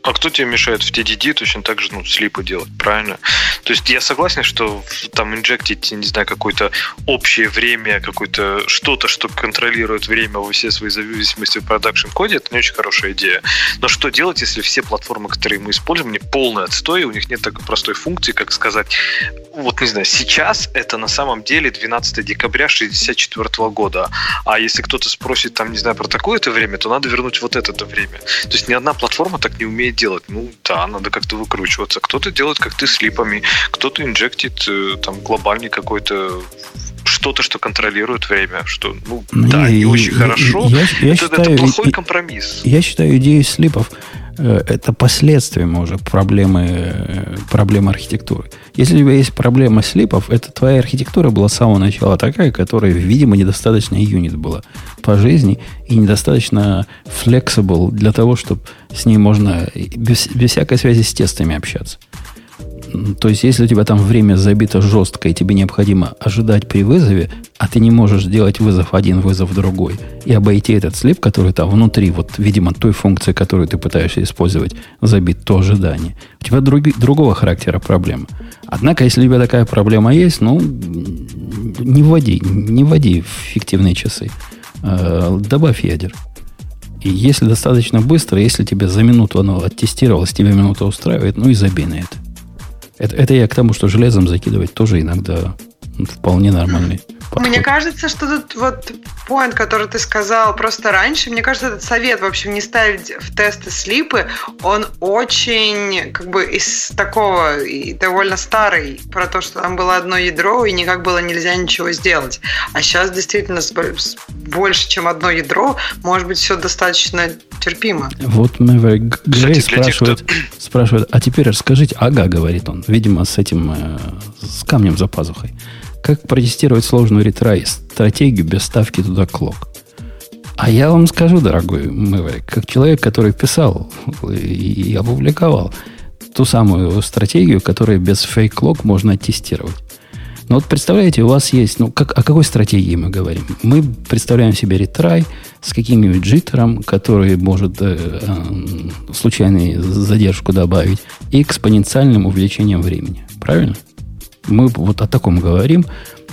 а кто тебе мешает в TDD точно так же ну, слипы делать, правильно? То есть я согласен, что там инжектить, не знаю, какое-то общее время, какое-то что-то, что контролирует время во все свои зависимости в продакшн коде, это не очень хорошая идея. Но что делать, если все платформы, которые мы используем, не полный отстой, у них нет такой простой функции, как сказать, вот не знаю, сейчас это на самом деле 12 декабря 64 года, а если кто-то спросит там, не знаю, про такое-то время, то надо вернуть вот это время. То есть ни одна платформа так не умеет делать. Ну да, надо как-то выкручиваться. Кто-то делает как ты с липами, кто-то инжектит э, там глобальный какой-то что-то, что контролирует время, что, ну, не, ну, да, не очень я, хорошо. Я, я это, считаю, это плохой компромисс. Я считаю идею слипов это последствием уже проблемы, э, проблемы архитектуры. Если у тебя есть проблема слипов, это твоя архитектура была с самого начала такая, которая, видимо, недостаточно юнит была по жизни и недостаточно flexible для того, чтобы с ней можно без, без всякой связи с тестами общаться. То есть, если у тебя там время забито жестко, и тебе необходимо ожидать при вызове, а ты не можешь сделать вызов один, вызов другой, и обойти этот слип, который там внутри, вот, видимо, той функции, которую ты пытаешься использовать, забит то ожидание. У тебя друг, другого характера проблема. Однако, если у тебя такая проблема есть, ну, не вводи, не вводи фиктивные часы. Э, добавь ядер. И если достаточно быстро, если тебе за минуту оно оттестировалось, тебе минута устраивает, ну и забей на это. Это, это я к тому, что железом закидывать тоже иногда вполне нормальный подход. Мне кажется, что тут вот поинт, который ты сказал просто раньше, мне кажется, этот совет, в общем, не ставить в тесты слипы, он очень как бы из такого и довольно старый, про то, что там было одно ядро, и никак было нельзя ничего сделать. А сейчас действительно больше, чем одно ядро, может быть, все достаточно терпимо. Вот Мэвер Грей спрашивает, тех, кто... спрашивает, а теперь расскажите, ага, говорит он, видимо, с этим, э, с камнем за пазухой. Как протестировать сложную ретрай стратегию без ставки туда клок? А я вам скажу, дорогой Мэврик, как человек, который писал и опубликовал ту самую стратегию, которую без фейк-лог можно тестировать. Но вот представляете, у вас есть, ну, как, о какой стратегии мы говорим? Мы представляем себе ретрай с каким-нибудь джиттером, который может э, э, случайную задержку добавить, и экспоненциальным увеличением времени. Правильно? Мы вот о таком говорим.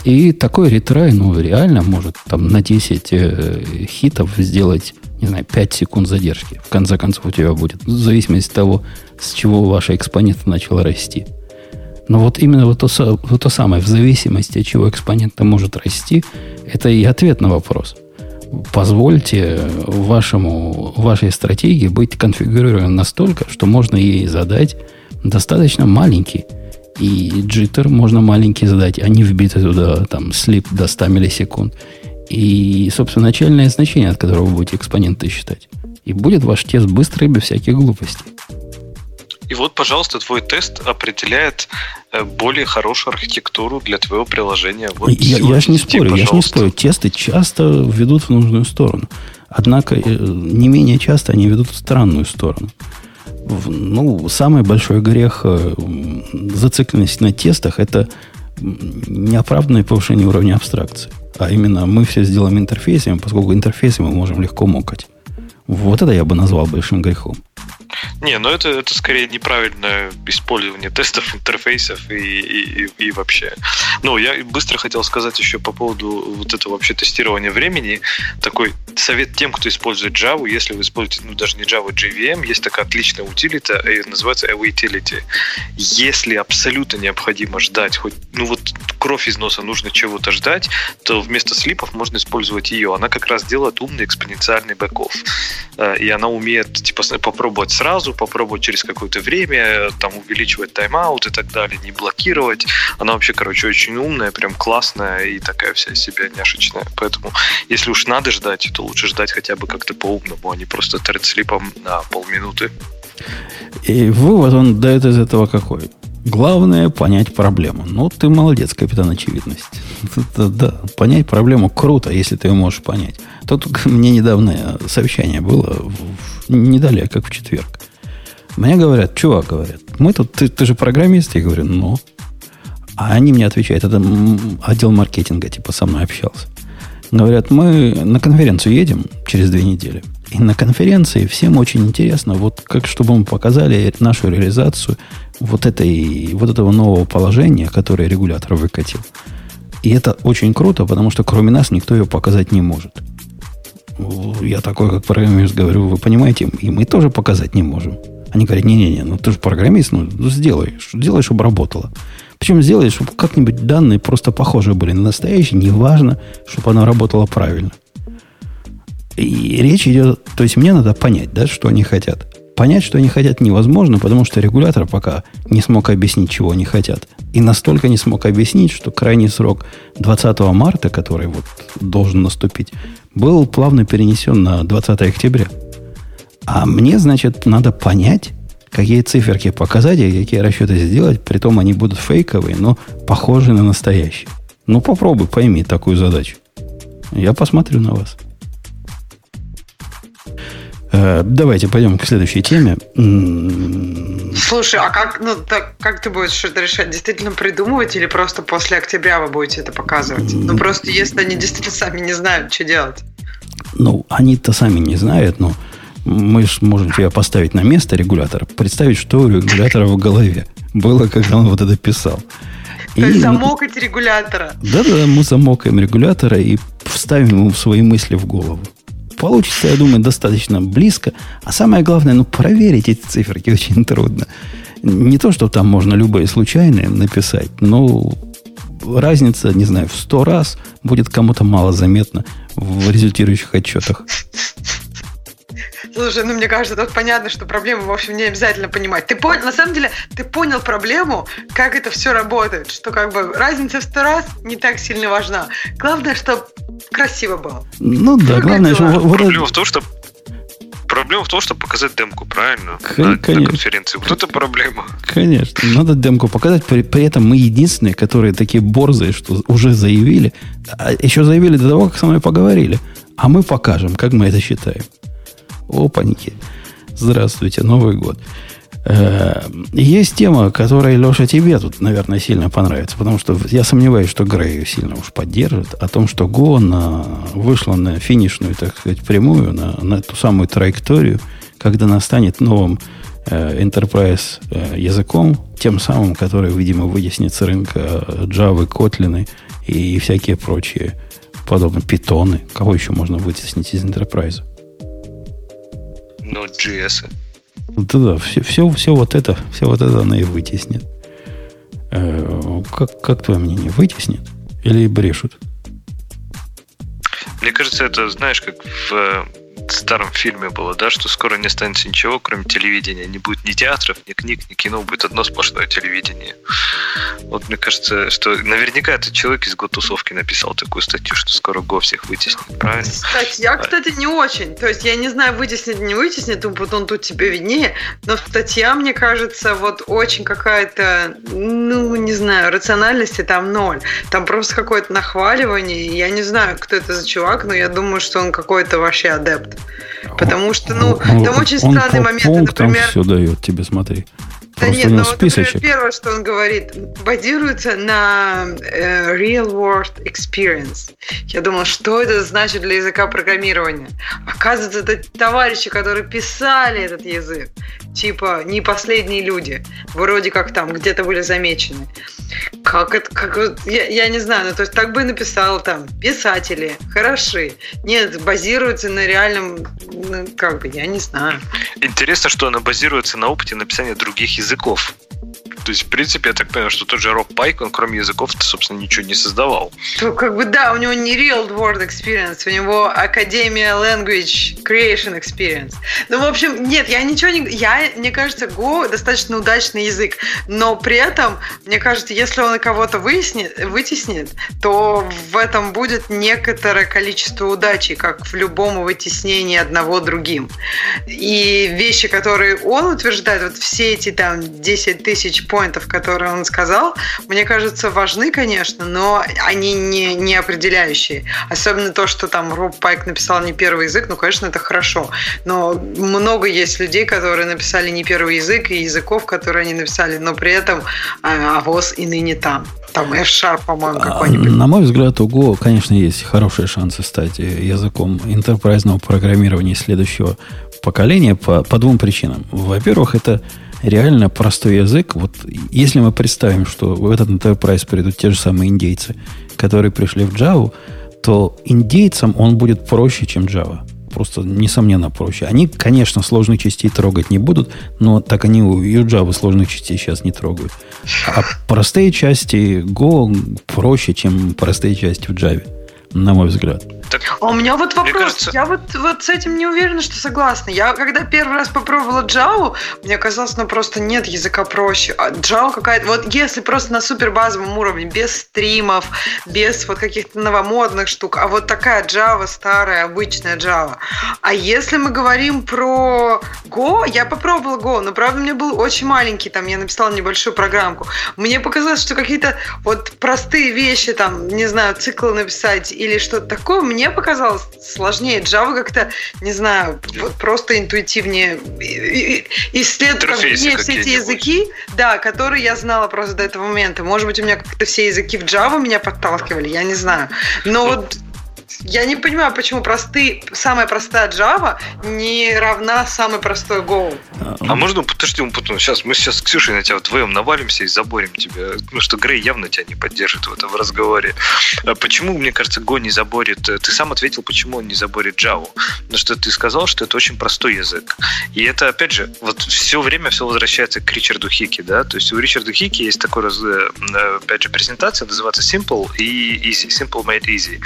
И такой ретрай, ну, реально может там на 10 э, хитов сделать, не знаю, 5 секунд задержки. В конце концов у тебя будет. В зависимости от того, с чего ваша экспонента начала расти. Но вот именно вот то, вот то самое, в зависимости от чего экспонента может расти, это и ответ на вопрос. Позвольте вашему, вашей стратегии быть конфигурирован настолько, что можно ей задать достаточно маленький и джиттер можно маленький задать, а не вбиты туда там слип до 100 миллисекунд. И, собственно, начальное значение, от которого вы будете экспоненты считать. И будет ваш тест быстрый, без всяких глупостей. И вот, пожалуйста, твой тест определяет э, более хорошую архитектуру для твоего приложения. Вот я, я же не спорю, пожалуйста. я же не спорю. Тесты часто ведут в нужную сторону. Однако э, не менее часто они ведут в странную сторону ну, самый большой грех э, зацикленности на тестах – это неоправданное повышение уровня абстракции. А именно мы все сделаем интерфейсами, поскольку интерфейсы мы можем легко мокать. Вот это я бы назвал большим грехом. Не, ну это, это скорее неправильное использование тестов, интерфейсов и, и, и вообще. Ну, я быстро хотел сказать еще по поводу вот этого вообще тестирования времени. Такой совет тем, кто использует Java, если вы используете, ну, даже не Java, JVM, есть такая отличная утилита, называется Awaitility. Если абсолютно необходимо ждать, хоть, ну вот кровь из носа нужно чего-то ждать, то вместо слипов можно использовать ее. Она как раз делает умный экспоненциальный бэков. Э, и она умеет, типа, попробовать сразу сразу, попробовать через какое-то время, там увеличивать тайм-аут и так далее, не блокировать. Она вообще, короче, очень умная, прям классная и такая вся себя няшечная. Поэтому, если уж надо ждать, то лучше ждать хотя бы как-то по-умному, а не просто тредслипом на полминуты. И вывод он дает из этого какой? Главное понять проблему. Ну, ты молодец, капитан очевидность. Да, да, понять проблему круто, если ты ее можешь понять. Тут мне недавно совещание было, недалеко, как в четверг. Мне говорят, чувак, говорят, мы тут, ты, ты же программист? Я говорю, ну. А они мне отвечают, это отдел маркетинга, типа, со мной общался. Говорят, мы на конференцию едем через две недели. И на конференции всем очень интересно, вот как чтобы мы показали нашу реализацию вот, этой, вот этого нового положения, которое регулятор выкатил. И это очень круто, потому что кроме нас никто ее показать не может. Я такой, как программист, говорю, вы понимаете, и мы тоже показать не можем. Они говорят, не-не-не, ну ты же программист, ну, ну сделай, сделай, чтобы работало. Причем сделай, чтобы как-нибудь данные просто похожи были на настоящие, неважно, чтобы оно работало правильно. И речь идет, то есть мне надо понять, да, что они хотят. Понять, что они хотят, невозможно, потому что регулятор пока не смог объяснить, чего они хотят. И настолько не смог объяснить, что крайний срок 20 марта, который вот должен наступить, был плавно перенесен на 20 октября. А мне, значит, надо понять, какие циферки показать и какие расчеты сделать, притом они будут фейковые, но похожие на настоящие. Ну, попробуй, пойми такую задачу. Я посмотрю на вас. Э, давайте пойдем к следующей теме. Слушай, а как, ну, так, как ты будешь что-то решать? Действительно придумывать или просто после октября вы будете это показывать? Ну, просто если они действительно сами не знают, что делать. Ну, они-то сами не знают, но мы же можем тебя поставить на место регулятора, представить, что у регулятора в голове было, когда он вот это писал. То и, есть замокать регулятора. Да-да, мы замокаем регулятора и вставим ему свои мысли в голову. Получится, я думаю, достаточно близко. А самое главное, ну, проверить эти циферки очень трудно. Не то, что там можно любые случайные написать, но разница, не знаю, в сто раз будет кому-то мало заметно в результирующих отчетах. Слушай, ну мне кажется, тут понятно, что проблему, в общем, не обязательно понимать. Ты понял, на самом деле, ты понял проблему, как это все работает, что как бы разница в сто раз не так сильно важна. Главное, чтобы красиво было. Ну да, главное, что... Проблема в том, что Проблема в том, чтобы показать демку, правильно? на, на конференции. Вот это проблема. Конечно. Надо демку показать. При, при этом мы единственные, которые такие борзые, что уже заявили. А еще заявили до того, как со мной поговорили. А мы покажем, как мы это считаем. Опаньки. Здравствуйте, Новый год. Э, есть тема, которая, Леша, тебе тут, наверное, сильно понравится, потому что я сомневаюсь, что Грей ее сильно уж поддержит, о том, что Go на, вышла на финишную, так сказать, прямую, на, на ту самую траекторию, когда она станет новым э, enterprise э, языком, тем самым, который, видимо, вытеснит с рынка Java, Kotlin и всякие прочие подобные питоны. Кого еще можно вытеснить из enterprise? Node.js. Да-да, все, все, все вот это, все вот это она и вытеснит. Э, как, как твое мнение, вытеснит или брешут? Мне кажется, это, знаешь, как в старом фильме было, да, что скоро не останется ничего, кроме телевидения. Не будет ни театров, ни книг, ни кино, будет одно сплошное телевидение. Вот мне кажется, что наверняка этот человек из Готусовки написал такую статью, что скоро Го всех вытеснит, правильно? Статья, кстати, не очень. То есть я не знаю, вытеснит, не вытеснит, вот он тут тебе виднее, но статья, мне кажется, вот очень какая-то, ну, не знаю, рациональности там ноль. Там просто какое-то нахваливание. Я не знаю, кто это за чувак, но я думаю, что он какой-то вообще адепт. Потому что, ну, там очень странные моменты, например... все дает тебе, смотри. Да нет, но вот, например, первое, что он говорит, базируется на э, real world experience. Я думал, что это значит для языка программирования. Оказывается, это товарищи, которые писали этот язык. Типа, не последние люди. Вроде как там где-то были замечены. Как это, как, я, я не знаю, ну, то есть так бы и написал там, писатели, хороши. Нет, базируется на реальном, ну, как бы, я не знаю. Интересно, что она базируется на опыте написания других языков. То есть, в принципе, я так понимаю, что тот же Роб Пайк, он кроме языков, собственно, ничего не создавал. То, как бы, да, у него не real world experience, у него Академия Language Creation Experience. Ну, в общем, нет, я ничего не... Я, мне кажется, Go достаточно удачный язык, но при этом, мне кажется, если он кого-то выяснит, вытеснит, то в этом будет некоторое количество удачи, как в любом вытеснении одного другим. И вещи, которые он утверждает, вот все эти там 10 тысяч поинтов, которые он сказал, мне кажется, важны, конечно, но они не, не определяющие. Особенно то, что там Роб Пайк написал не первый язык, ну, конечно, это хорошо. Но много есть людей, которые написали не первый язык, и языков, которые они написали, но при этом а, АВОЗ и ныне там. Там F-Sharp, по-моему, а, какой-нибудь. На мой взгляд, у Go, конечно, есть хорошие шансы стать языком интерпрайзного программирования следующего поколения по, по двум причинам. Во-первых, это реально простой язык. Вот если мы представим, что в этот enterprise придут те же самые индейцы, которые пришли в Java, то индейцам он будет проще, чем Java. Просто, несомненно, проще. Они, конечно, сложных частей трогать не будут, но так они у Java сложных частей сейчас не трогают. А простые части Go проще, чем простые части в Java, на мой взгляд. Так, а у меня вот вопрос. Кажется... Я вот, вот с этим не уверена, что согласна. Я когда первый раз попробовала Java, мне казалось, ну просто нет языка проще. А Java какая-то... Вот если просто на супер базовом уровне, без стримов, без вот каких-то новомодных штук, а вот такая Java старая, обычная Java. А если мы говорим про Go, я попробовала Go, но правда мне был очень маленький, там я написала небольшую программку. Мне показалось, что какие-то вот простые вещи, там, не знаю, цикл написать или что-то такое, мне показалось сложнее. Java как-то, не знаю, просто интуитивнее исследует как бы, все эти языки, да, которые я знала просто до этого момента. Может быть, у меня как-то все языки в Java меня подталкивали, я не знаю. Но ну, вот я не понимаю, почему простые, самая простая Java не равна самой простой Go. А можно, подожди, потом, сейчас мы сейчас с Ксюшей на тебя вдвоем навалимся и заборем тебя. Ну что Грей явно тебя не поддержит в этом разговоре. А почему, мне кажется, Go не заборит? Ты сам ответил, почему он не заборит Java. Потому что ты сказал, что это очень простой язык. И это, опять же, вот все время все возвращается к Ричарду Хики, да? То есть у Ричарда Хики есть такой, э, опять же, презентация, называется Simple и Easy. Simple made easy.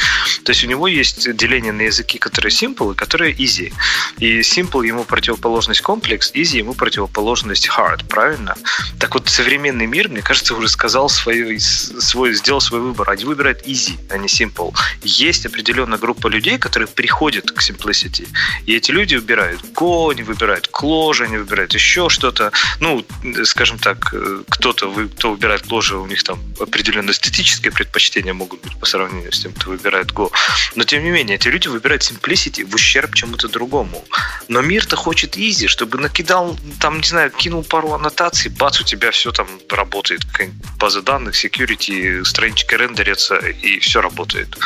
То есть него есть деление на языки, которые simple и которые easy. И simple ему противоположность комплекс, easy ему противоположность hard, правильно? Так вот, современный мир, мне кажется, уже сказал свой, свой сделал свой выбор. Они выбирают easy, а не simple. Есть определенная группа людей, которые приходят к simplicity. И эти люди выбирают Go, они выбирают Clojure, они выбирают еще что-то. Ну, скажем так, кто-то, кто выбирает Clojure, у них там определенные эстетические предпочтения могут быть по сравнению с тем, кто выбирает Go. Но тем не менее, эти люди выбирают simplicity в ущерб чему-то другому. Но мир-то хочет easy, чтобы накидал, там, не знаю, кинул пару аннотаций, бац, у тебя все там работает. База данных, security, странички рендерятся, и все работает.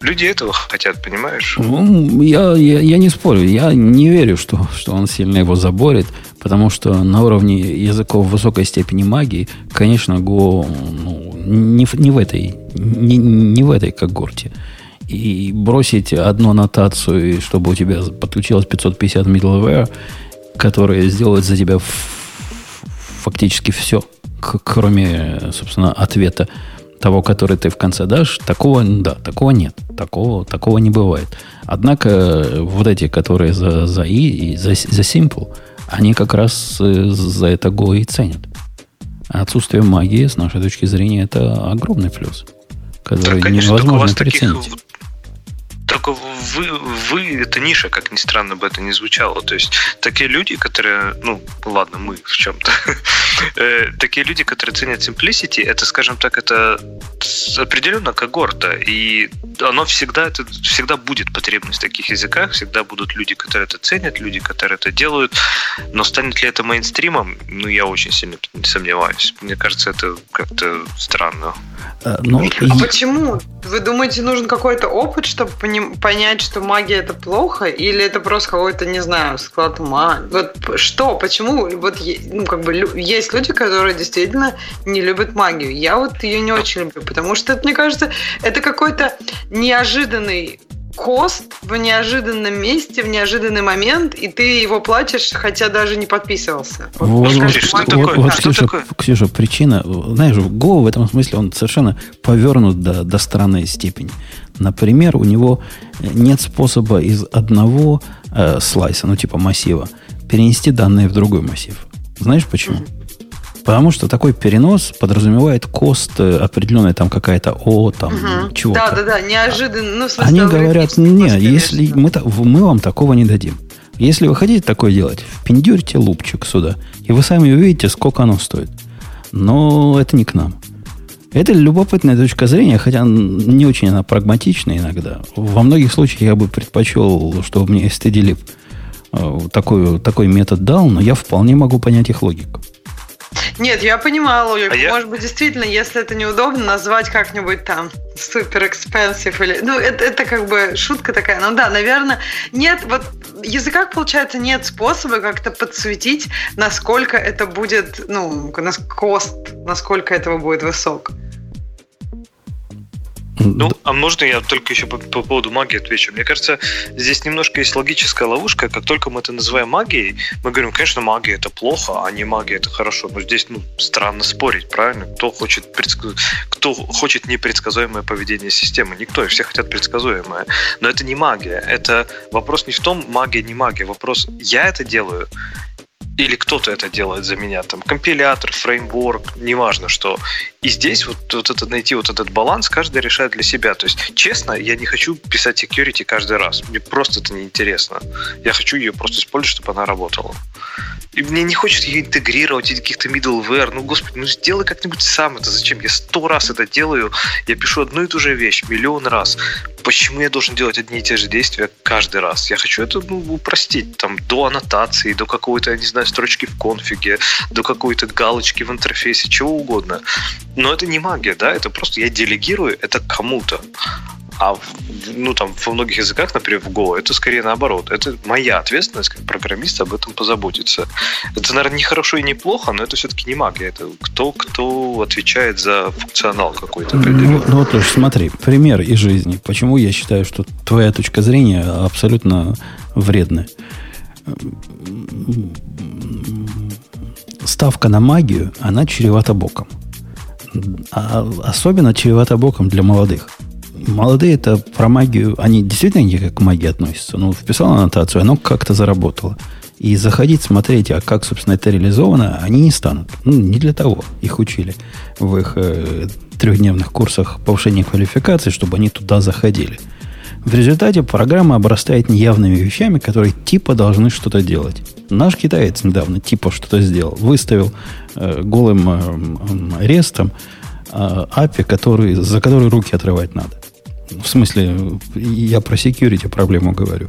Люди этого хотят, понимаешь? Ну, я, я, я не спорю. Я не верю, что, что он сильно его заборет, потому что на уровне языков высокой степени магии, конечно, Go ну, не, не в этой не, не в этой когорте и бросить одну аннотацию, чтобы у тебя подключилось 550 middleware, которые сделают за тебя фактически все, кроме, собственно, ответа того, который ты в конце дашь, такого, да, такого нет. Такого, такого не бывает. Однако вот эти, которые за, за и, и за, за simple, они как раз э, за это Go и ценят. Отсутствие магии, с нашей точки зрения, это огромный плюс, который да, конечно, невозможно. Таких только вы, вы, это ниша, как ни странно бы это ни звучало. То есть такие люди, которые, ну, ладно, мы в чем-то, э, такие люди, которые ценят simplicity, это, скажем так, это определенно когорта, и оно всегда, это всегда будет потребность в таких языках, всегда будут люди, которые это ценят, люди, которые это делают, но станет ли это мейнстримом, ну, я очень сильно сомневаюсь. Мне кажется, это как-то странно. А, ну, а почему? Вы думаете, нужен какой-то опыт, чтобы понять, что магия это плохо, или это просто какой-то, не знаю, склад ума? Вот что? Почему? Вот ну, как бы есть люди, которые действительно не любят магию. Я вот ее не очень люблю, потому что, мне кажется, это какой-то неожиданный кост в неожиданном месте, в неожиданный момент, и ты его платишь, хотя даже не подписывался. Вот, вот, Смотри, что вот, такое? вот, Что Ксюша, такое? Ксюша, причина, знаешь, Go в этом смысле он совершенно повернут до, до странной степени. Например, у него нет способа из одного э, слайса, ну типа массива, перенести данные в другой массив. Знаешь почему? Потому что такой перенос подразумевает кост э, определенной там какая-то О, там Мгм. чего-то. Да, да, да, неожиданно. Ну, смысле, Они говорят, кост, не, конечно. если мы, мы вам такого не дадим. Если вы хотите такое делать, впендюрьте лупчик сюда, и вы сами увидите, сколько оно стоит. Но это не к нам. Это любопытная точка зрения, хотя не очень она прагматична иногда. Во многих случаях я бы предпочел, чтобы мне stdlib э, такой, такой метод дал, но я вполне могу понять их логику. Нет, я понимаю логику. А я- Может быть, действительно, если это неудобно, назвать как-нибудь там супер экспенсив или... Ну, это, это как бы шутка такая. Ну да, наверное, нет, вот в языках, получается, нет способа как-то подсветить, насколько это будет, ну, кост, насколько этого будет высок. Ну, а можно я только еще по, по поводу магии отвечу? Мне кажется, здесь немножко есть логическая ловушка. Как только мы это называем магией, мы говорим, конечно, магия это плохо, а не магия это хорошо. Но здесь, ну, странно спорить, правильно? Кто хочет, предск- кто хочет непредсказуемое поведение системы? Никто, и все хотят предсказуемое. Но это не магия. Это вопрос не в том, магия, не магия. Вопрос, я это делаю или кто-то это делает за меня, там, компилятор, фреймворк, неважно что. И здесь вот, вот это найти вот этот баланс каждый решает для себя. То есть, честно, я не хочу писать security каждый раз. Мне просто это неинтересно. Я хочу ее просто использовать, чтобы она работала. И мне не хочется ее интегрировать, эти каких-то middleware. Ну, господи, ну сделай как-нибудь сам это. Зачем? Я сто раз это делаю. Я пишу одну и ту же вещь миллион раз. Почему я должен делать одни и те же действия каждый раз? Я хочу это ну, упростить. Там, до аннотации, до какой-то, я не знаю, строчки в конфиге, до какой-то галочки в интерфейсе, чего угодно. Но это не магия, да? Это просто я делегирую это кому-то. А ну, там, во многих языках, например, в Go, это скорее наоборот. Это моя ответственность как программиста об этом позаботиться. Это, наверное, не хорошо и не плохо, но это все-таки не магия. Это кто, кто отвечает за функционал какой-то Ну, определенный. ну вот уж смотри, пример из жизни. Почему я считаю, что твоя точка зрения абсолютно вредная. Ставка на магию, она чревата боком. А особенно чревата боком для молодых. Молодые это про магию, они действительно не как к магии относятся. Ну, вписал аннотацию, оно как-то заработало. И заходить, смотреть, а как, собственно, это реализовано, они не станут. Ну, не для того их учили в их э, трехдневных курсах повышения квалификации, чтобы они туда заходили. В результате программа обрастает неявными вещами, которые типа должны что-то делать. Наш китаец недавно типа что-то сделал. Выставил э, голым э, рестом э, API, который, за который руки отрывать надо. В смысле, я про security проблему говорю.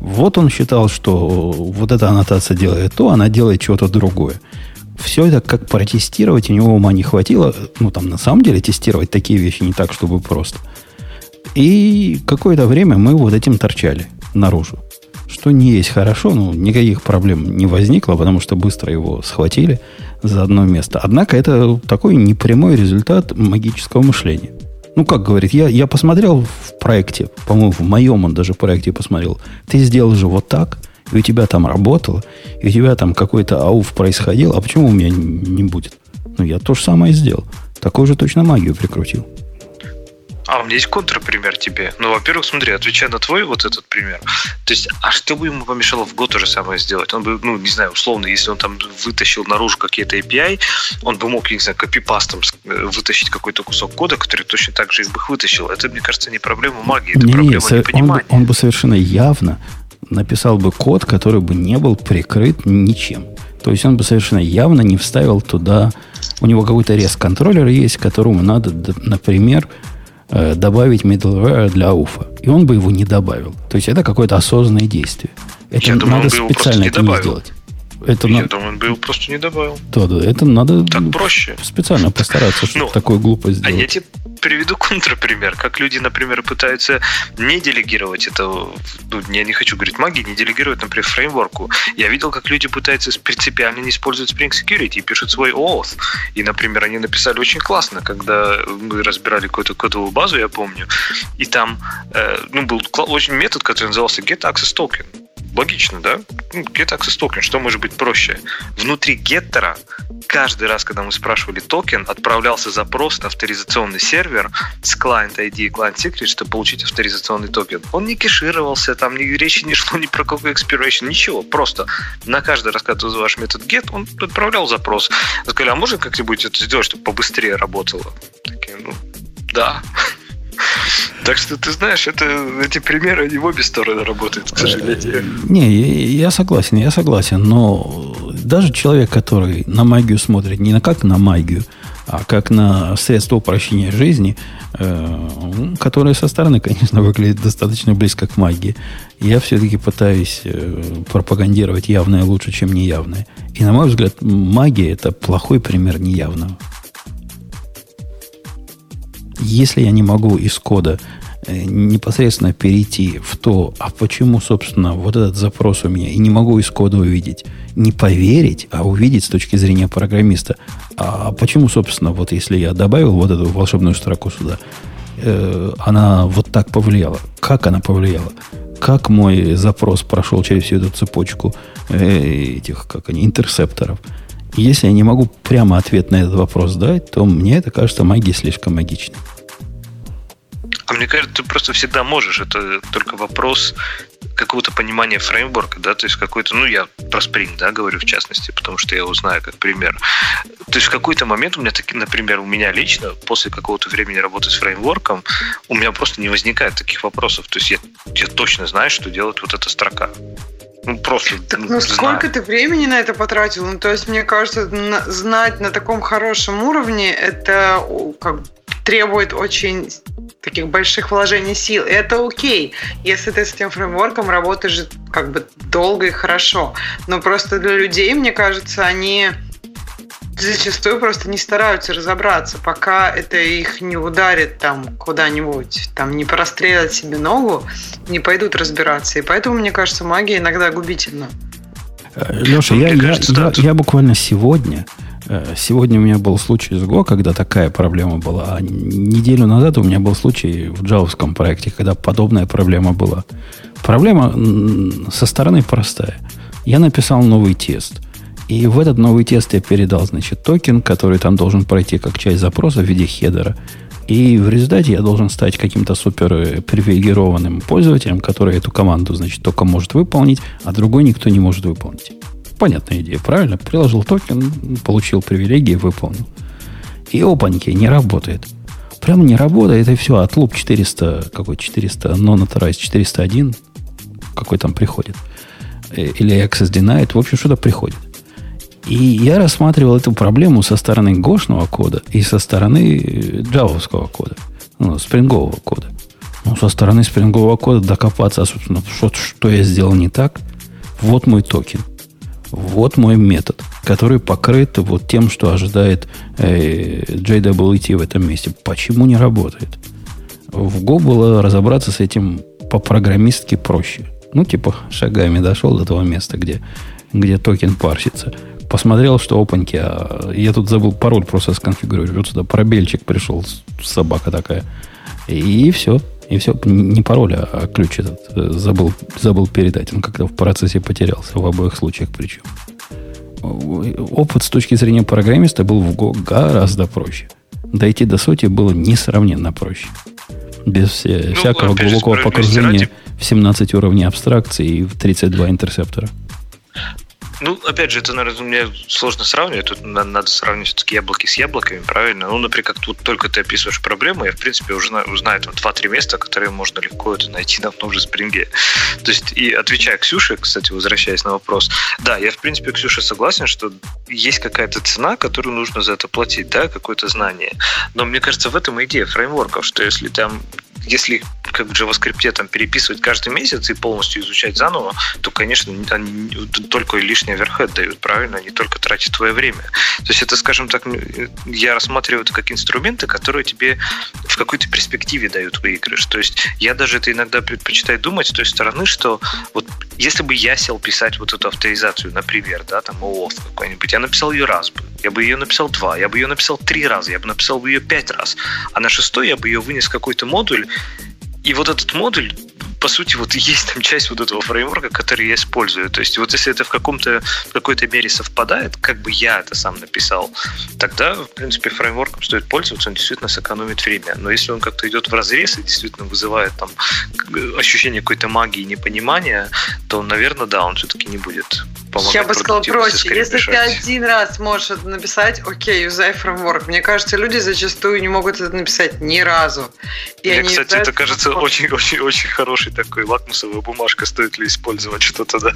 Вот он считал, что вот эта аннотация делает то, она делает чего-то другое. Все это как протестировать, у него ума не хватило. Ну, там, на самом деле, тестировать такие вещи не так, чтобы просто. И какое-то время мы вот этим торчали наружу. Что не есть хорошо, ну, никаких проблем не возникло, потому что быстро его схватили за одно место. Однако это такой непрямой результат магического мышления. Ну, как говорит, я, я посмотрел в проекте, по-моему, в моем он даже проекте посмотрел. Ты сделал же вот так, и у тебя там работало, и у тебя там какой-то ауф происходил, а почему у меня не будет? Ну, я то же самое сделал. Такую же точно магию прикрутил. А у меня есть контрпример тебе. Ну, во-первых, смотри, отвечая на твой вот этот пример. То есть, а что бы ему помешало в Go то же самое сделать? Он бы, ну, не знаю, условно, если он там вытащил наружу какие-то API, он бы мог, не знаю, копипастом э, вытащить какой-то кусок кода, который точно так же их бы вытащил. Это, мне кажется, не проблема магии, это Не-не, проблема со- он, бы, непонимания. он бы совершенно явно написал бы код, который бы не был прикрыт ничем. То есть он бы совершенно явно не вставил туда... У него какой-то REST-контроллер есть, которому надо, например, добавить middleware для ауфа. И он бы его не добавил. То есть это какое-то осознанное действие. Это Я надо просто специально это не добавил. сделать. Это Я на... думаю, он бы его просто не добавил. Да, да, это надо так проще. специально постараться, чтобы ну, такую глупость сделать. А я тебе приведу контрпример. Как люди, например, пытаются не делегировать это, ну, я не хочу говорить магии, не делегировать, например, фреймворку. Я видел, как люди пытаются принципиально не использовать Spring Security и пишут свой OAuth. И, например, они написали очень классно, когда мы разбирали какую-то кодовую базу, я помню, и там э, ну, был очень метод, который назывался get access token Логично, да? Ну, get access token, что может быть проще? Внутри геттера каждый раз, когда мы спрашивали токен, отправлялся запрос на авторизационный сервер с client ID и client secret, чтобы получить авторизационный токен. Он не кешировался, там ни речи не шло ни про какой expiration, ничего. Просто на каждый раз, когда ты вызываешь метод get, он отправлял запрос. Сказали, а можно как-нибудь это сделать, чтобы побыстрее работало? Такие, ну, да. Так что ты знаешь, это, эти примеры, они в обе стороны работают, к сожалению. Не, я согласен, я согласен. Но даже человек, который на магию смотрит не на как на магию, а как на средство упрощения жизни, э, которое со стороны, конечно, выглядит достаточно близко к магии, я все-таки пытаюсь э, пропагандировать явное лучше, чем неявное. И, на мой взгляд, магия – это плохой пример неявного. Если я не могу из кода э, непосредственно перейти в то, а почему, собственно, вот этот запрос у меня, и не могу из кода увидеть, не поверить, а увидеть с точки зрения программиста, а почему, собственно, вот если я добавил вот эту волшебную строку сюда, э, она вот так повлияла, как она повлияла, как мой запрос прошел через всю эту цепочку э, этих, как они, интерсепторов. Если я не могу прямо ответ на этот вопрос дать, то мне это кажется магией слишком магичной. А мне кажется, ты просто всегда можешь. Это только вопрос какого-то понимания фреймворка, да, то есть какой-то, ну, я про Spring, да, говорю в частности, потому что я его знаю как пример. То есть в какой-то момент у меня, таки, например, у меня лично, после какого-то времени работы с фреймворком, у меня просто не возникает таких вопросов. То есть я, я точно знаю, что делает вот эта строка. Ну, просто так, ну, сколько ты времени на это потратил? Ну, то есть, мне кажется, на, знать на таком хорошем уровне, это как требует очень таких больших вложений сил. И это окей, если ты с этим фреймворком работаешь как бы долго и хорошо. Но просто для людей, мне кажется, они зачастую просто не стараются разобраться, пока это их не ударит там куда-нибудь, там не прострелят себе ногу, не пойдут разбираться. И поэтому, мне кажется, магия иногда губительна. Леша, я, я, кажется, я, да, я, я буквально сегодня Э, сегодня у меня был случай с Go, когда такая проблема была. А неделю назад у меня был случай в джавовском проекте, когда подобная проблема была. Проблема со стороны простая. Я написал новый тест. И в этот новый тест я передал, значит, токен, который там должен пройти как часть запроса в виде хедера. И в результате я должен стать каким-то супер привилегированным пользователем, который эту команду, значит, только может выполнить, а другой никто не может выполнить. Понятная идея, правильно? Приложил токен, получил привилегии, выполнил. И опаньки, не работает. Прямо не работает, и все, от луп 400, какой 400, non-authorized 401, какой там приходит. Э, или access denied, в общем, что-то приходит. И я рассматривал эту проблему со стороны гошного кода и со стороны джавовского кода, ну, спрингового кода. Ну, со стороны спрингового кода докопаться, собственно, что, что я сделал не так. Вот мой токен – вот мой метод, который покрыт вот тем, что ожидает э, JWT в этом месте. Почему не работает? В Go было разобраться с этим по-программистски проще. Ну, типа, шагами дошел до того места, где, где токен парсится. Посмотрел, что опаньки, а я тут забыл пароль просто сконфигурировать. Вот сюда пробельчик пришел, собака такая. И все. И все, не пароль, а ключ этот э, забыл, забыл передать. Он как-то в процессе потерялся, в обоих случаях причем. Опыт с точки зрения программиста был в Go гораздо проще. Дойти до сути было несравненно проще. Без ну, всякого глубокого погружения ради... в 17 уровней абстракции и в 32 интерсептора. Ну, опять же, это, наверное, мне сложно сравнивать. Тут надо сравнивать все-таки яблоки с яблоками, правильно? Ну, например, как тут только ты описываешь проблему, я, в принципе, уже узнаю там 2-3 места, которые можно легко это найти на том же спринге. То есть, и отвечая Ксюше, кстати, возвращаясь на вопрос, да, я, в принципе, Ксюша согласен, что есть какая-то цена, которую нужно за это платить, да, какое-то знание. Но мне кажется, в этом идея фреймворков, что если там если как в JavaScript там переписывать каждый месяц и полностью изучать заново, то, конечно, они только лишний оверхед дают, правильно? Они только тратят твое время. То есть это, скажем так, я рассматриваю это как инструменты, которые тебе в какой-то перспективе дают выигрыш. То есть я даже это иногда предпочитаю думать с той стороны, что вот если бы я сел писать вот эту авторизацию, например, да, там OAuth какой-нибудь, я написал ее раз бы, я бы ее написал два, я бы ее написал три раза, я бы написал бы ее пять раз, а на шестой я бы ее вынес какой-то модуль, и вот этот модуль, по сути, вот есть там часть вот этого фреймворка, который я использую. То есть вот если это в каком-то в какой-то мере совпадает, как бы я это сам написал, тогда, в принципе, фреймворком стоит пользоваться, он действительно сэкономит время. Но если он как-то идет в разрез и действительно вызывает там ощущение какой-то магии и непонимания, то, наверное, да, он все-таки не будет помогать Я бы сказал проще. Если ты один раз можешь это написать, окей, юзай фреймворк. Мне кажется, люди зачастую не могут это написать ни разу. И Мне, кстати, это кажется очень-очень-очень хороший такой лакмусовая бумажка, стоит ли использовать что-то, да.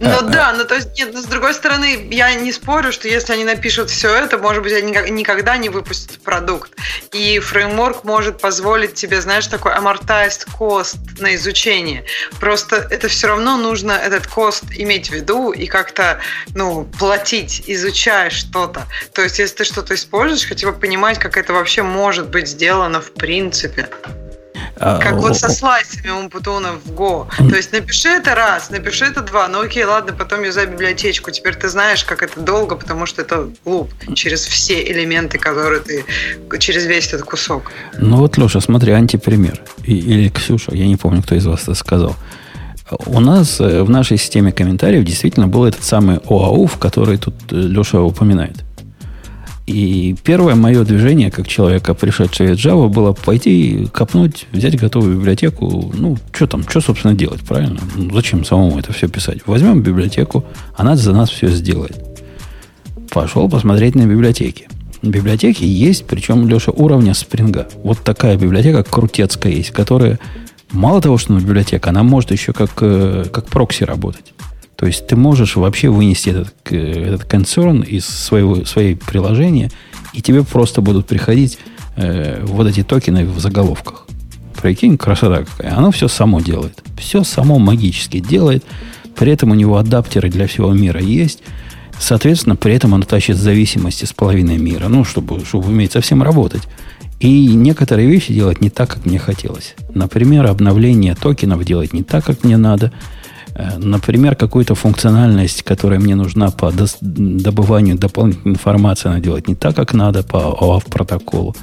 Ну а, да, а. ну то есть, нет, но с другой стороны, я не спорю, что если они напишут все это, может быть, они никогда не выпустят продукт. И фреймворк может позволить тебе, знаешь, такой amortized cost на изучение. Просто это все равно нужно этот кост иметь в виду и как-то, ну, платить, изучая что-то. То есть, если ты что-то используешь, хотя бы понимать, как это вообще может быть сделано в принципе. А, как вот со слайсами Умпутуна в Go. То есть напиши это раз, напиши это два, ну окей, ладно, потом юзай библиотечку. Теперь ты знаешь, как это долго, потому что это луп через все элементы, которые ты, через весь этот кусок. Ну вот, Леша, смотри, антипример. Или Ксюша, я не помню, кто из вас это сказал. У нас э, в нашей системе комментариев действительно был этот самый ОАУФ, который тут э, Леша упоминает. И первое мое движение, как человека, пришедшего из Java, было пойти копнуть, взять готовую библиотеку. Ну, что там, что, собственно, делать, правильно? Ну, зачем самому это все писать? Возьмем библиотеку, она за нас все сделает. Пошел посмотреть на библиотеки. Библиотеки есть, причем, Леша, уровня спринга. Вот такая библиотека крутецкая есть, которая мало того, что она библиотека, она может еще как, э, как прокси работать. То есть ты можешь вообще вынести этот, этот концерн из своего, своей приложения, и тебе просто будут приходить э, вот эти токены в заголовках. Прикинь, красота какая. Оно все само делает. Все само магически делает. При этом у него адаптеры для всего мира есть. Соответственно, при этом оно тащит зависимости с половиной мира. Ну, чтобы, чтобы уметь совсем работать. И некоторые вещи делать не так, как мне хотелось. Например, обновление токенов делать не так, как мне надо – Э, например, какую-то функциональность, которая мне нужна по добыванию дополнительной информации, она делает не так, как надо по OAuth протоколу.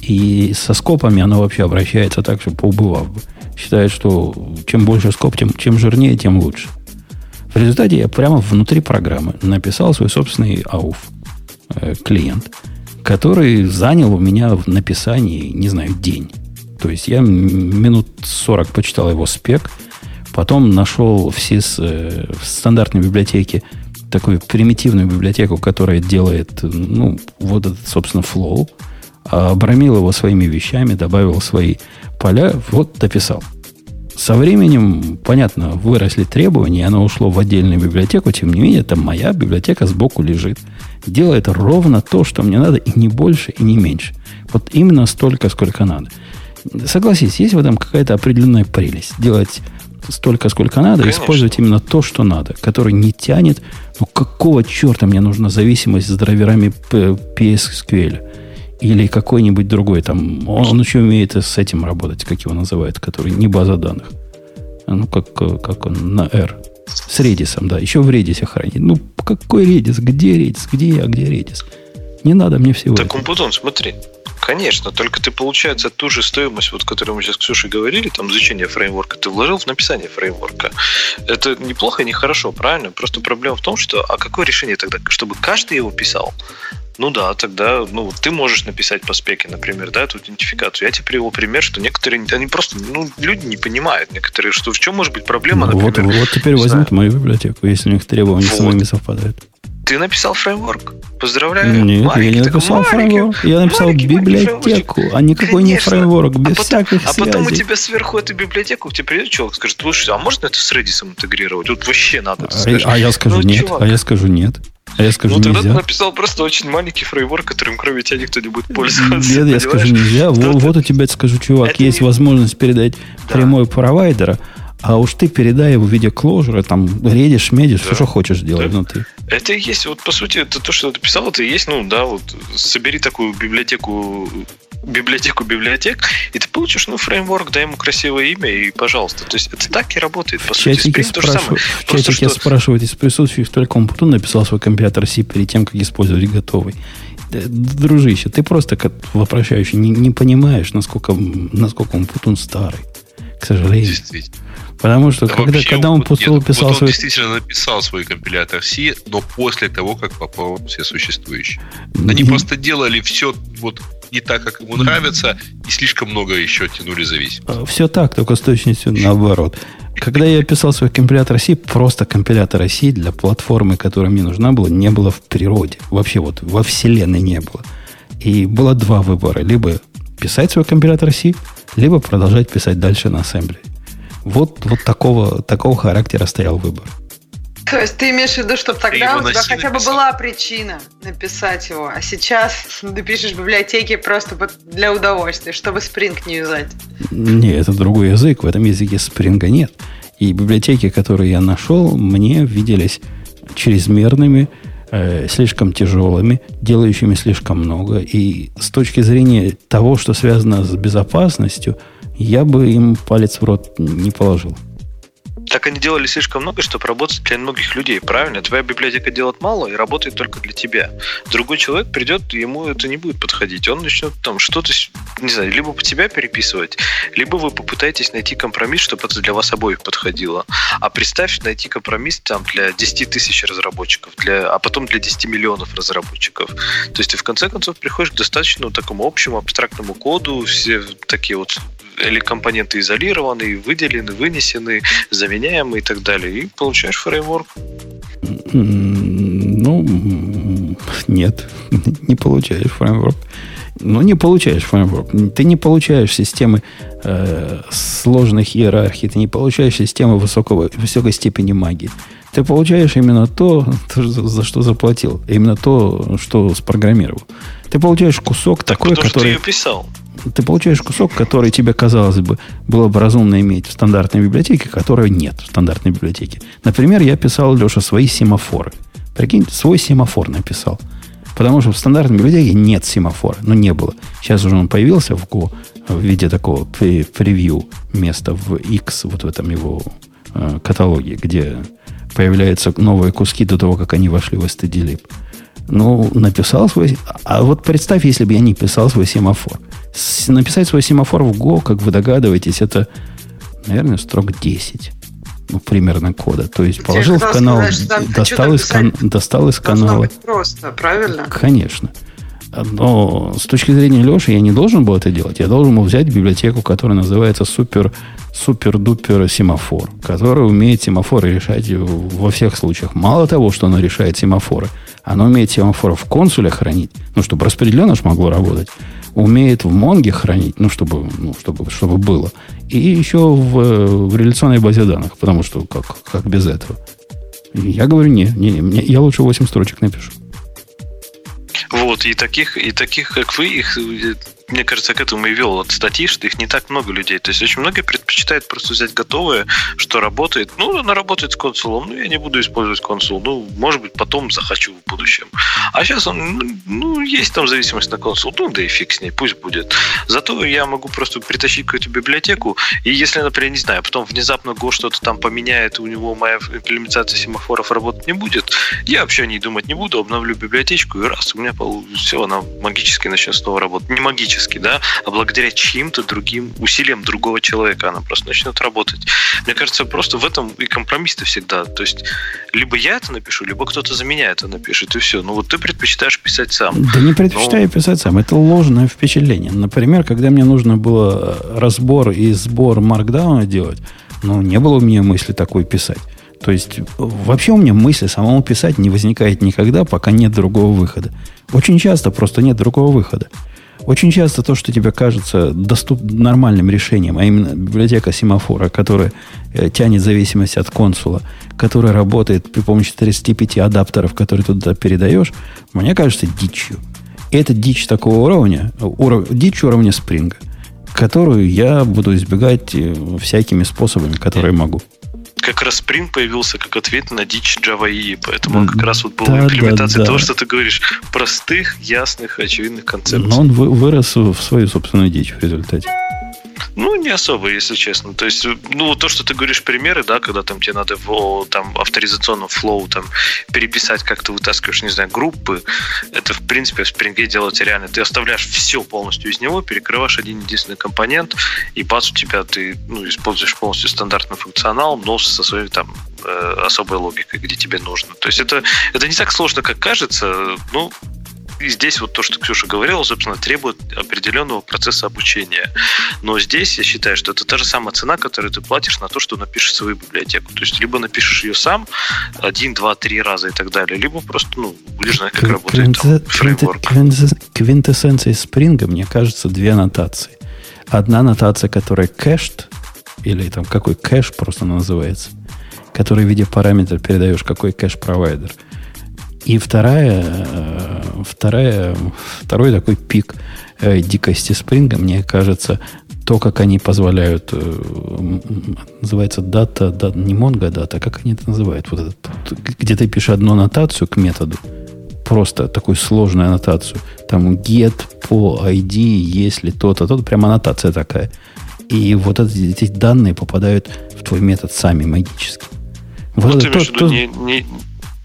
И со скопами она вообще обращается так, что поубывав бы. Считает, что чем больше скоп, тем, чем жирнее, тем лучше. В результате я прямо внутри программы написал свой собственный AUF э, клиент, который занял у меня в написании, не знаю, день. То есть я минут 40 почитал его спек – Потом нашел в SIS, э, в стандартной библиотеке, такую примитивную библиотеку, которая делает, ну, вот этот, собственно, flow, обрамил его своими вещами, добавил свои поля, вот дописал. Со временем, понятно, выросли требования, оно ушло в отдельную библиотеку, тем не менее, это моя библиотека сбоку лежит. Делает ровно то, что мне надо, и не больше, и не меньше. Вот именно столько, сколько надо. Согласись, есть в этом какая-то определенная прелесть. Делать столько, сколько надо, Конечно. использовать именно то, что надо, который не тянет. Ну, какого черта мне нужна зависимость с драйверами PSQL? Или какой-нибудь другой там. Он, он еще умеет с этим работать, как его называют, который не база данных. Ну, как, как он на R. С редисом, да. Еще в редисе хранит. Ну, какой редис? Где редис? Где я? Где редис? Не надо мне всего. Так, Умпутон, смотри. Конечно, только ты, получается, ту же стоимость, вот, которую мы сейчас с Ксюшей говорили, там, изучение фреймворка, ты вложил в написание фреймворка. Это неплохо и нехорошо, правильно? Просто проблема в том, что, а какое решение тогда? Чтобы каждый его писал? Ну да, тогда ну, ты можешь написать по спеке, например, да, эту идентификацию. Я тебе привел пример, что некоторые, они просто, ну, люди не понимают некоторые, что в чем может быть проблема, ну, например. Вот, вот теперь возьмут мою библиотеку, если у них требования вот. с моими совпадают. Ты написал фреймворк. Поздравляю. Нет, маленький, я не написал фреймворк. Я написал библиотеку, а никакой Конечно. не фреймворк, без а потом, всяких А потом у тебя сверху эту библиотеку, тебе придет человек и скажет, слушай, а можно это с Redis интегрировать? Тут вообще надо. А, а я скажу ну, нет, чувак. а я скажу нет. А я скажу, ну, тогда нельзя. ты написал просто очень маленький фреймворк, которым кроме тебя никто не будет пользоваться. Нет, я скажу, нельзя. Вот, вот у тебя, скажу, чувак, Это есть не- возможность передать Да. прямой провайдера, а уж ты передай его в виде кложера, там, редишь, медишь, все, Да. что хочешь делать Да. внутри. Это и есть, вот по сути, это то, что ты писал, это и есть, ну да, вот собери такую библиотеку библиотеку библиотек, и ты получишь, ну, фреймворк, дай ему красивое имя, и пожалуйста. То есть это так и работает, по В сути. Spring то же самое. в чатике что- спрашивают из присутствующих только Умпутун написал свой компьютер C перед тем, как использовать готовый. Дружище, ты просто как вопрощающий не, не понимаешь, насколько, насколько Умпутун старый. К сожалению. Действительно. Потому что Да когда, вообще, когда он вот нет, писал вот он свой... действительно написал свой компилятор C, но после того, как попробовал все существующие. Они Мгм. просто делали все вот не так, как ему нравится, и слишком много еще тянули зависимость. Все так, только с точностью наоборот. Когда я писал свой компилятор C, просто компилятора C для платформы, которая мне нужна была, не было в природе. Вообще вот во вселенной не было. И было два выбора. Либо писать свой компилятор C, либо продолжать писать дальше на ассемблере. Вот, вот такого, такого характера стоял выбор. То есть ты имеешь в виду, чтобы тогда у тебя хотя бы была причина написать его, а сейчас ты пишешь в библиотеке просто для удовольствия, чтобы Spring не юзать. Не, это другой язык. В этом языке спринга нет. И библиотеки, которые я нашел, мне виделись чрезмерными, э, слишком тяжелыми, делающими слишком много. И с точки зрения того, что связано с безопасностью, я бы им палец в рот не положил. Так они делали слишком много, чтобы работать для многих людей, правильно? Твоя библиотека делает мало и работает только для тебя. Другой человек придет, ему это не будет подходить. Он начнет там что-то, не знаю, либо по тебя переписывать, либо вы попытаетесь найти компромисс, чтобы это для вас обоих подходило. А представь, найти компромисс там для 10 тысяч разработчиков, для, а потом для 10 миллионов разработчиков. То есть ты в конце концов приходишь к достаточно такому общему абстрактному коду, все такие вот или компоненты изолированы, выделены, вынесены, заменяемые и так далее. И получаешь фреймворк. Ну, нет, не получаешь фреймворк. Ну, не получаешь фреймворк. Ты не получаешь системы э, сложных иерархий, ты не получаешь системы высокого, высокой степени магии. Ты получаешь именно то, за что заплатил. Именно то, что спрограммировал. Ты получаешь кусок такой, Потому что ты который... ее писал. Ты получаешь кусок, который тебе, казалось бы, было бы разумно иметь в стандартной библиотеке, которого нет в стандартной библиотеке. Например, я писал, Леша, свои семафоры. Прикинь, свой семафор написал. Потому что в стандартной библиотеке нет семафора. Ну, не было. Сейчас уже он появился в Go в виде такого пре- превью места в X, вот в этом его э, каталоге, где появляются новые куски до того, как они вошли в stdlib. Ну, написал свой... А вот представь, если бы я не писал свой семафор. С- написать свой семафор в Go, как вы догадываетесь, это, наверное, строк 10. Ну, примерно кода. То есть положил в канал, сказать, достал, из кан- достал из канала. быть просто, правильно? Конечно. Но с точки зрения Леши я не должен был это делать. Я должен был взять библиотеку, которая называется супер супер-дупер семафор, которая умеет семафоры решать во всех случаях. Мало того, что она решает семафоры, она умеет семафоры в консуле хранить, ну, чтобы распределенно ж могло работать. Умеет в Монге хранить, ну, чтобы, ну, чтобы, чтобы было. И еще в, в реляционной базе данных, потому что как, как без этого. Я говорю, не, не, мне, я лучше 8 строчек напишу. Вот, и таких, и таких, как вы, их, э, мне кажется, к этому и вел вот статьи, что их не так много людей. То есть очень многие предпочитают просто взять готовое, что работает. Ну, она работает с консулом, ну, я не буду использовать консул. Ну, может быть, потом захочу в будущем. А сейчас он, ну, ну, есть там зависимость на консул, ну, да и фиг с ней, пусть будет. Зато я могу просто притащить какую-то библиотеку, и если, например, не знаю, потом внезапно Go что-то там поменяет, у него моя имплементация семафоров работать не будет, я вообще о ней думать не буду, обновлю библиотечку, и раз, у меня все, она магически начнет снова работать. Не магически, да, а благодаря чьим-то другим усилиям другого человека она просто начнет работать. Мне кажется, просто в этом и компромисс-то всегда. То есть, либо я это напишу, либо кто-то за меня это напишет, и все. Ну вот ты предпочитаешь писать сам. Да не предпочитаю Ну. писать сам. Это ложное впечатление. Например, когда мне нужно было разбор и сбор маркдауна делать, ну, не было у меня мысли такой писать. То есть, вообще у меня мысли самому писать не возникает никогда, пока нет другого выхода. Очень часто просто нет другого выхода. Очень часто то, что тебе кажется доступ, нормальным решением, а именно библиотека семафора, которая э, тянет зависимость от консула, которая работает при помощи 35 адаптеров, которые туда передаешь, мне кажется дичью. И это дичь такого уровня, уров, дичь уровня спринга, которую я буду избегать э, всякими способами, которые могу как раз Spring появился как ответ на дичь Java EE, поэтому он как раз вот был да, имплементацией да, да. того, что ты говоришь, простых, ясных, очевидных концепций. Но он вырос в свою собственную дичь в результате. Ну, не особо, если честно. То есть, ну, то, что ты говоришь примеры, да, когда там тебе надо в там, авторизационном флоу там, переписать, как ты вытаскиваешь, не знаю, группы, это, в принципе, в Spring делать реально. Ты оставляешь все полностью из него, перекрываешь один единственный компонент, и бац, у тебя ты ну, используешь полностью стандартный функционал, но со своей там э, особой логикой, где тебе нужно. То есть это, это не так сложно, как кажется. Ну, и здесь вот то, что Ксюша говорила, собственно, требует определенного процесса обучения. Но здесь я считаю, что это та же самая цена, которую ты платишь на то, что напишешь свою библиотеку. То есть либо напишешь ее сам один, два, три раза и так далее, либо просто ну, будешь знать, как работает там, фреймворк. Квинтэссенцией спринга, мне кажется, две аннотации. Одна аннотация, которая кэшт, или там какой кэш просто называется, который в виде параметра передаешь, какой кэш-провайдер – и вторая, э, вторая, второй такой пик э, дикости спринга, мне кажется, то, как они позволяют, э, называется дата, дата не Mongo дата, как они это называют? Вот этот, где ты пишешь одну аннотацию к методу, просто такую сложную аннотацию. Там get по ID, если то-то, то прям аннотация такая. И вот эти, эти данные попадают в твой метод сами магически. Вот, вот это то, то, не, не,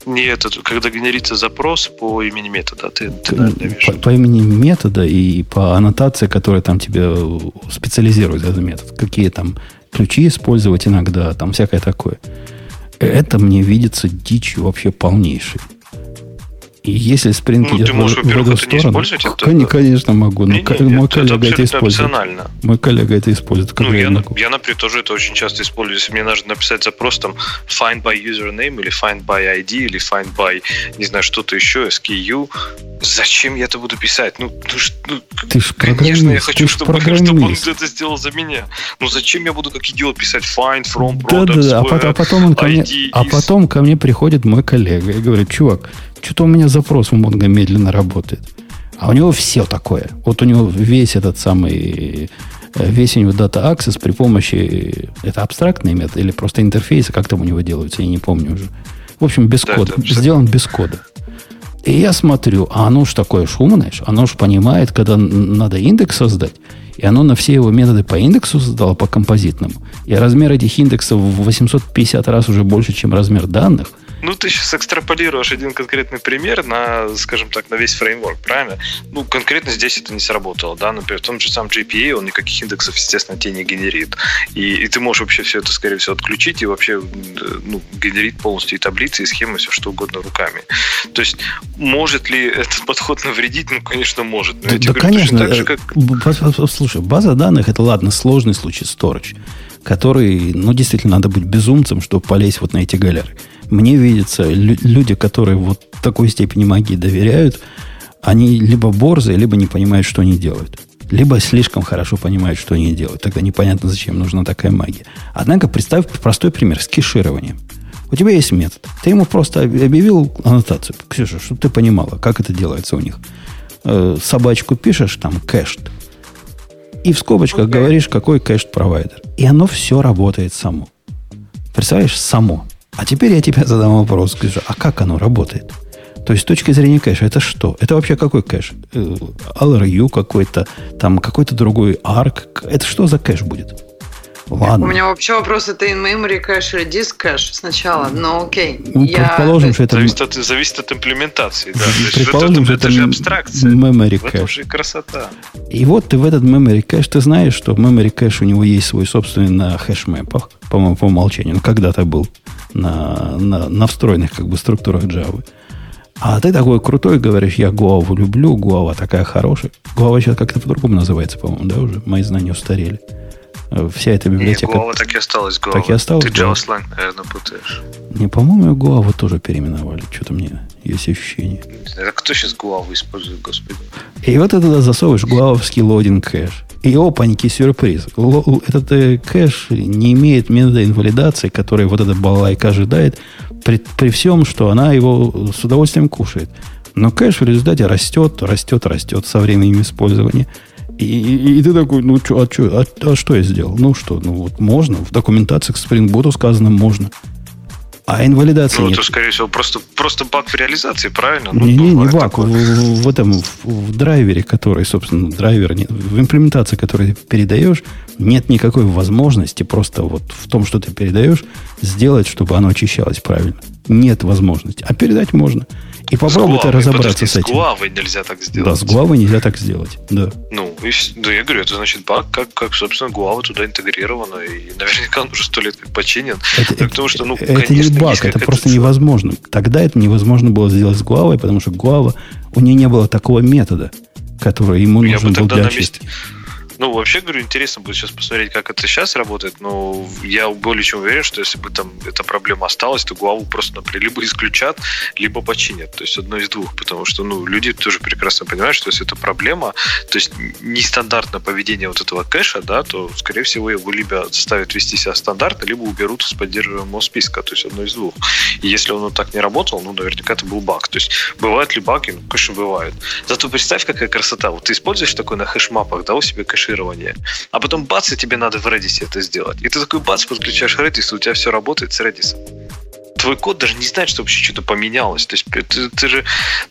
не этот, когда генерится запрос по имени метода, ты, ты наверное, по, по имени метода и по аннотации, которая там тебе специализирует этот метод. Какие там ключи использовать иногда, там всякое такое. Это мне видится дичью вообще полнейшей. И если Spring ну, идет ты можешь, в, в эту сторону, использовать это? Конечно, конечно могу. Но не, не, мой нет, коллега это, это использует. Мой коллега это использует. Ну, я, я, я, например, тоже это очень часто использую. Если мне нужно написать запрос там find by username или find by ID или find by, не знаю, что-то еще, SKU, зачем я это буду писать? Ну, ну, ты ж конечно, я хочу, чтобы, чтобы он это сделал за меня. Ну, зачем я буду как идиот писать find from products, да, да, да. А, потом, а потом он ко мне, а потом ко мне приходит мой коллега и говорит, чувак, что-то у меня запрос в Mongo медленно работает. А у него все такое. Вот у него весь этот самый э, весь у него Data Access при помощи это абстрактный метод или просто интерфейса, как там у него делаются, я не помню уже. В общем, без да, кода. Сделан без кода. И я смотрю, а оно ж такое шумное, оно ж понимает, когда надо индекс создать. И оно на все его методы по индексу создало, по композитному. И размер этих индексов в 850 раз уже больше, чем размер данных. Ну, ты сейчас экстраполируешь один конкретный пример на, скажем так, на весь фреймворк, правильно? Ну, конкретно здесь это не сработало, да, например, в том же самом GPA он никаких индексов, естественно, тебе не генерит. И, и ты можешь вообще все это, скорее всего, отключить и вообще ну, генерить полностью и таблицы, и схемы, все что угодно руками. То есть, может ли этот подход навредить? Ну, конечно, может. Но да, да говорю, конечно. Так же, как... Слушай, база данных, это, ладно, сложный случай, storage, который, ну, действительно, надо быть безумцем, чтобы полезть вот на эти галеры мне видится, люди, которые вот такой степени магии доверяют, они либо борзые, либо не понимают, что они делают. Либо слишком хорошо понимают, что они делают. Тогда непонятно, зачем нужна такая магия. Однако представь простой пример с кешированием. У тебя есть метод. Ты ему просто объявил аннотацию. Ксюша, чтобы ты понимала, как это делается у них. Э, собачку пишешь, там, кэш. И в скобочках okay. говоришь, какой кэш-провайдер. И оно все работает само. Представляешь, само. А теперь я тебе задам вопрос, скажу, а как оно работает? То есть с точки зрения кэша, это что? Это вообще какой кэш? LRU э, какой-то, там какой-то другой ARC? Это что за кэш будет? Ладно. У меня вообще вопрос, это in-memory кэш или disk кэш сначала, но окей. Ну, я... предположим, что это... Зависит от, зависит от имплементации, да. Предположим, что это, это же абстракция. Memory в этом же красота. И вот ты в этот memory кэш, ты знаешь, что memory кэш у него есть свой собственный на hash map ах, по-моему, по умолчанию. Ну, когда-то был на, на, на встроенных как бы структурах Java. А ты такой крутой, говоришь, я Guava люблю, Guava такая хорошая. Guava сейчас как-то по-другому называется, по-моему, да, уже? Мои знания устарели. Вся эта библиотека... Не, Guava так и осталась, Guava. Так и осталась, Ты Java Slang, наверное, путаешь. Не, по-моему, Guava тоже переименовали. Что-то мне есть ощущение. Это кто сейчас Гуаву использует, господи? И вот ты туда засовываешь гуавовский лодинг кэш. И опаньки, сюрприз. Этот э, кэш не имеет метода инвалидации, который вот эта балалайка ожидает, при, при всем, что она его с удовольствием кушает. Но кэш в результате растет, растет, растет со временем использования. И, и, и ты такой, ну чё, а, чё, а, а что я сделал? Ну что, ну вот можно, в документации к Spring Boot сказано можно. А инвалидации ну, нет. это, скорее всего, просто, просто баг в реализации, правильно? Не, не, не баг. В, в, в этом, в, в драйвере, который, собственно, драйвер, нет, в имплементации, который ты передаешь, нет никакой возможности просто вот в том, что ты передаешь, сделать, чтобы оно очищалось правильно. Нет возможности. А передать можно. И попробуй ты разобраться Подожди, с этим. С Гуавой нельзя так сделать. Да, с Гуавой нельзя так сделать. Да. Ну, и, да, я говорю, это значит баг, как, как собственно, Гуава туда интегрирована, и наверняка он уже сто лет как починен. Это, Так, потому что, ну, это конечно, не баг, это просто цель. невозможно. Тогда это невозможно было сделать с Гуавой, потому что Гуава, у нее не было такого метода, который ему Я нужен бы был для очистки. месте... Ну, вообще, говорю, интересно будет сейчас посмотреть, как это сейчас работает, но я более чем уверен, что если бы там эта проблема осталась, то Гуаву просто, например, либо исключат, либо починят. То есть одно из двух, потому что, ну, люди тоже прекрасно понимают, что если это проблема, то есть нестандартное поведение вот этого кэша, да, то, скорее всего, его либо заставят вести себя стандартно, либо уберут из поддерживаемого списка, то есть одно из двух. И если он так не работал, ну, наверняка это был баг. То есть бывают ли баги? Ну, конечно, бывают. Зато представь, какая красота. Вот ты используешь такое на хэшмапах, да, у себя кэширование, а потом бац, и тебе надо в Redis это сделать. И ты такой бац, подключаешь Redis, и у тебя все работает с Redis. Твой код даже не знает, что вообще что-то поменялось. То есть ты, ты же,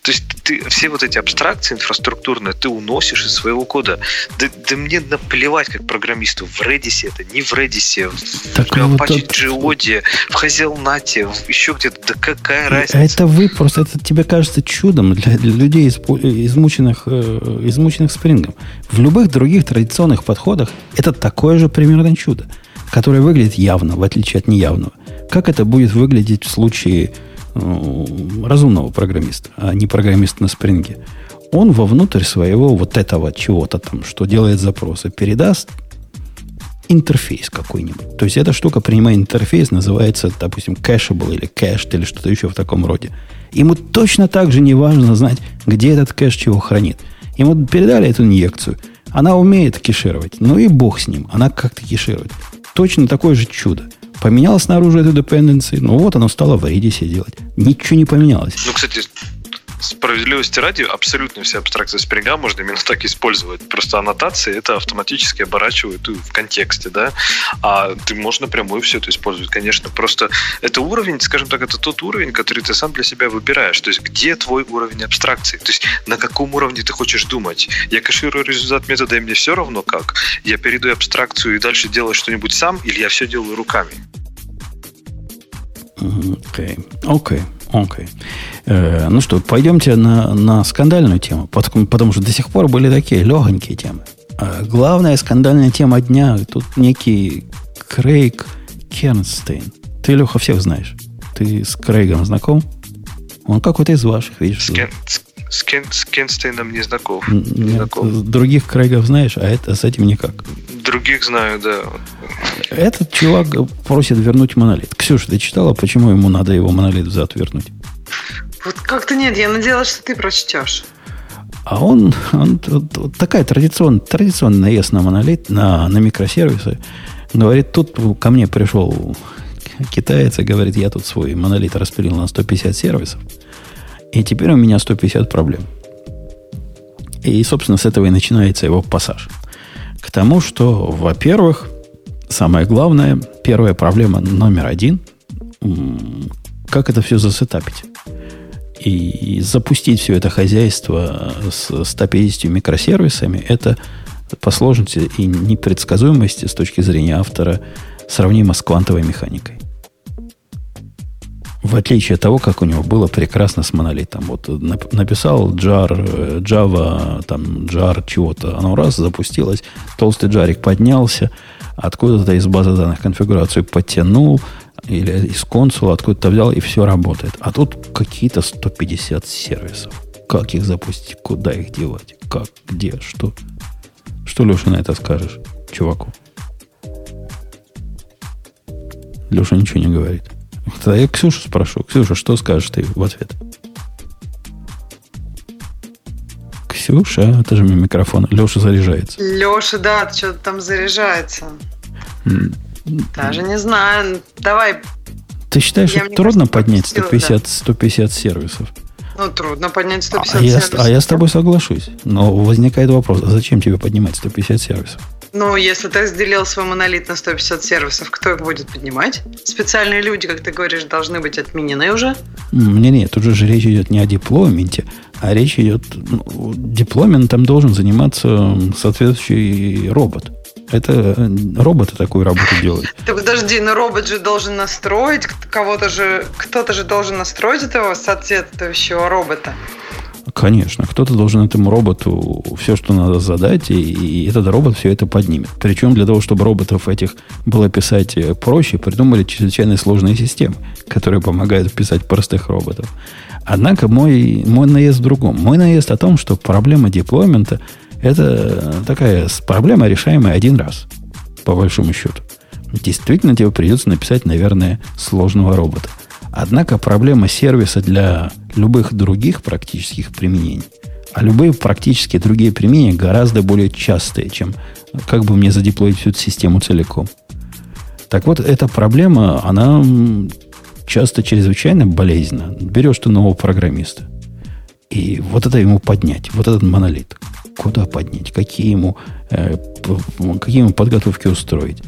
то есть ты все вот эти абстракции инфраструктурные ты уносишь из своего кода. Да, да мне наплевать как программисту в Redis это, не в Redis, в Так вот Apache тут- Geode, в Hazelnut, в еще где-то. Да какая разница? Это вы просто, это тебе кажется чудом для, для людей, измученных, э, измученных спрингом. В любых других традиционных подходах это такое же примерно чудо, которое выглядит явно, в отличие от неявного. Как это будет выглядеть в случае э, разумного программиста, а не программиста на спринге? Он вовнутрь своего вот этого чего-то там, что делает запросы, передаст интерфейс какой-нибудь. То есть эта штука принимает интерфейс, называется, допустим, cacheable или cached или что-то еще в таком роде. Ему точно так же не важно знать, где этот кэш чего хранит. Ему передали эту инъекцию. Она умеет кешировать. Ну и бог с ним. Она как-то кеширует. Точно такое же чудо. Поменял снаружи эту dependency, ну вот оно стало в Redis делать. Ничего не поменялось. Ну, кстати, справедливости ради, абсолютно все абстракции спринга можно именно так использовать. Просто аннотации это автоматически оборачивают в контексте, да, а ты можешь напрямую все это использовать, конечно. Просто это уровень, скажем так, это тот уровень, который ты сам для себя выбираешь. То есть где твой уровень абстракции? То есть на каком уровне ты хочешь думать? Я кэширую результат метода, и мне все равно как? Я передаю абстракцию и дальше делаю что-нибудь сам, или я все делаю руками? Окей, окей, окей. Э, Ну что, пойдемте на, на скандальную тему, потому, потому что до сих пор были такие легонькие темы. А главная скандальная тема дня тут некий Крейг Кернстейн. Ты, Леха, всех знаешь. Ты с Крейгом знаком? Он какой-то из ваших, видишь? С, Кен, с, с, Кен, с Кенстейном не знаков. Не Нет, знаком. других Крейгов знаешь, а это с этим никак. Других знаю, да. Этот чувак просит вернуть монолит. Ксюша, ты читала, почему ему надо его монолит взад вернуть? Вот как-то нет, я надеялась, что ты прочтешь. А он, он вот- вот такая традиционная, традиционный наезд на монолит, на, на микросервисы. Говорит, тут ко мне пришел китаец и говорит, я тут свой монолит распилил на 150 сервисов, и теперь у меня 150 проблем. И, собственно, с этого и начинается его пассаж. К тому, что, во-первых, самое главное, первая проблема номер один, как это все засетапить и запустить все это хозяйство с 150 микросервисами, это по сложности и непредсказуемости с точки зрения автора сравнимо с квантовой механикой. В отличие от того, как у него было прекрасно с монолитом. Вот нап- написал jar, э, Java, там, jar чего-то, оно раз запустилось, толстый джарик поднялся, откуда-то из базы данных конфигурацию подтянул, или из консула откуда-то взял, и все работает. А тут какие-то 150 сервисов. Как их запустить? Куда их девать? Как? Где? Что? Что, Леша, на это скажешь чуваку? Леша ничего не говорит. Тогда я Ксюшу спрошу. Ксюша, что скажешь ты в ответ? Ксюша, это же мне микрофон. Леша заряжается. Леша, да, что-то там заряжается. Mm. Даже не знаю. Давай. Ты считаешь, что трудно поднять 150, да. 150 сервисов? Ну, трудно поднять 150 а сервисов. Я, а я с тобой соглашусь. Но возникает вопрос, а зачем тебе поднимать 150 сервисов? Ну, если ты разделил свой монолит на 150 сервисов, кто их будет поднимать? Специальные люди, как ты говоришь, должны быть отменены уже? Не, не, тут же речь идет не о дипломенте, а речь идет... Ну, дипломентом должен заниматься соответствующий робот. Это э, роботы такую работу делают. Так подожди, но робот же должен настроить, кого-то же, кто-то же должен настроить этого соответствующего робота. Конечно, кто-то должен этому роботу все, что надо задать, и, и этот робот все это поднимет. Причем для того, чтобы роботов этих было писать э, проще, придумали чрезвычайно сложные системы, которые помогают писать простых роботов. Однако мой, мой наезд в другом. Мой наезд о том, что проблема деплоймента – это такая проблема, решаемая один раз, по большому счету. Действительно, тебе придется написать, наверное, сложного робота. Однако проблема сервиса для любых других практических применений, а любые практически другие применения гораздо более частые, чем как бы мне задеплоить всю эту систему целиком. Так вот, эта проблема, она часто чрезвычайно болезненна. Берешь ты нового программиста, и вот это ему поднять, вот этот монолит. Куда поднять? Какие ему, э, какие ему подготовки устроить?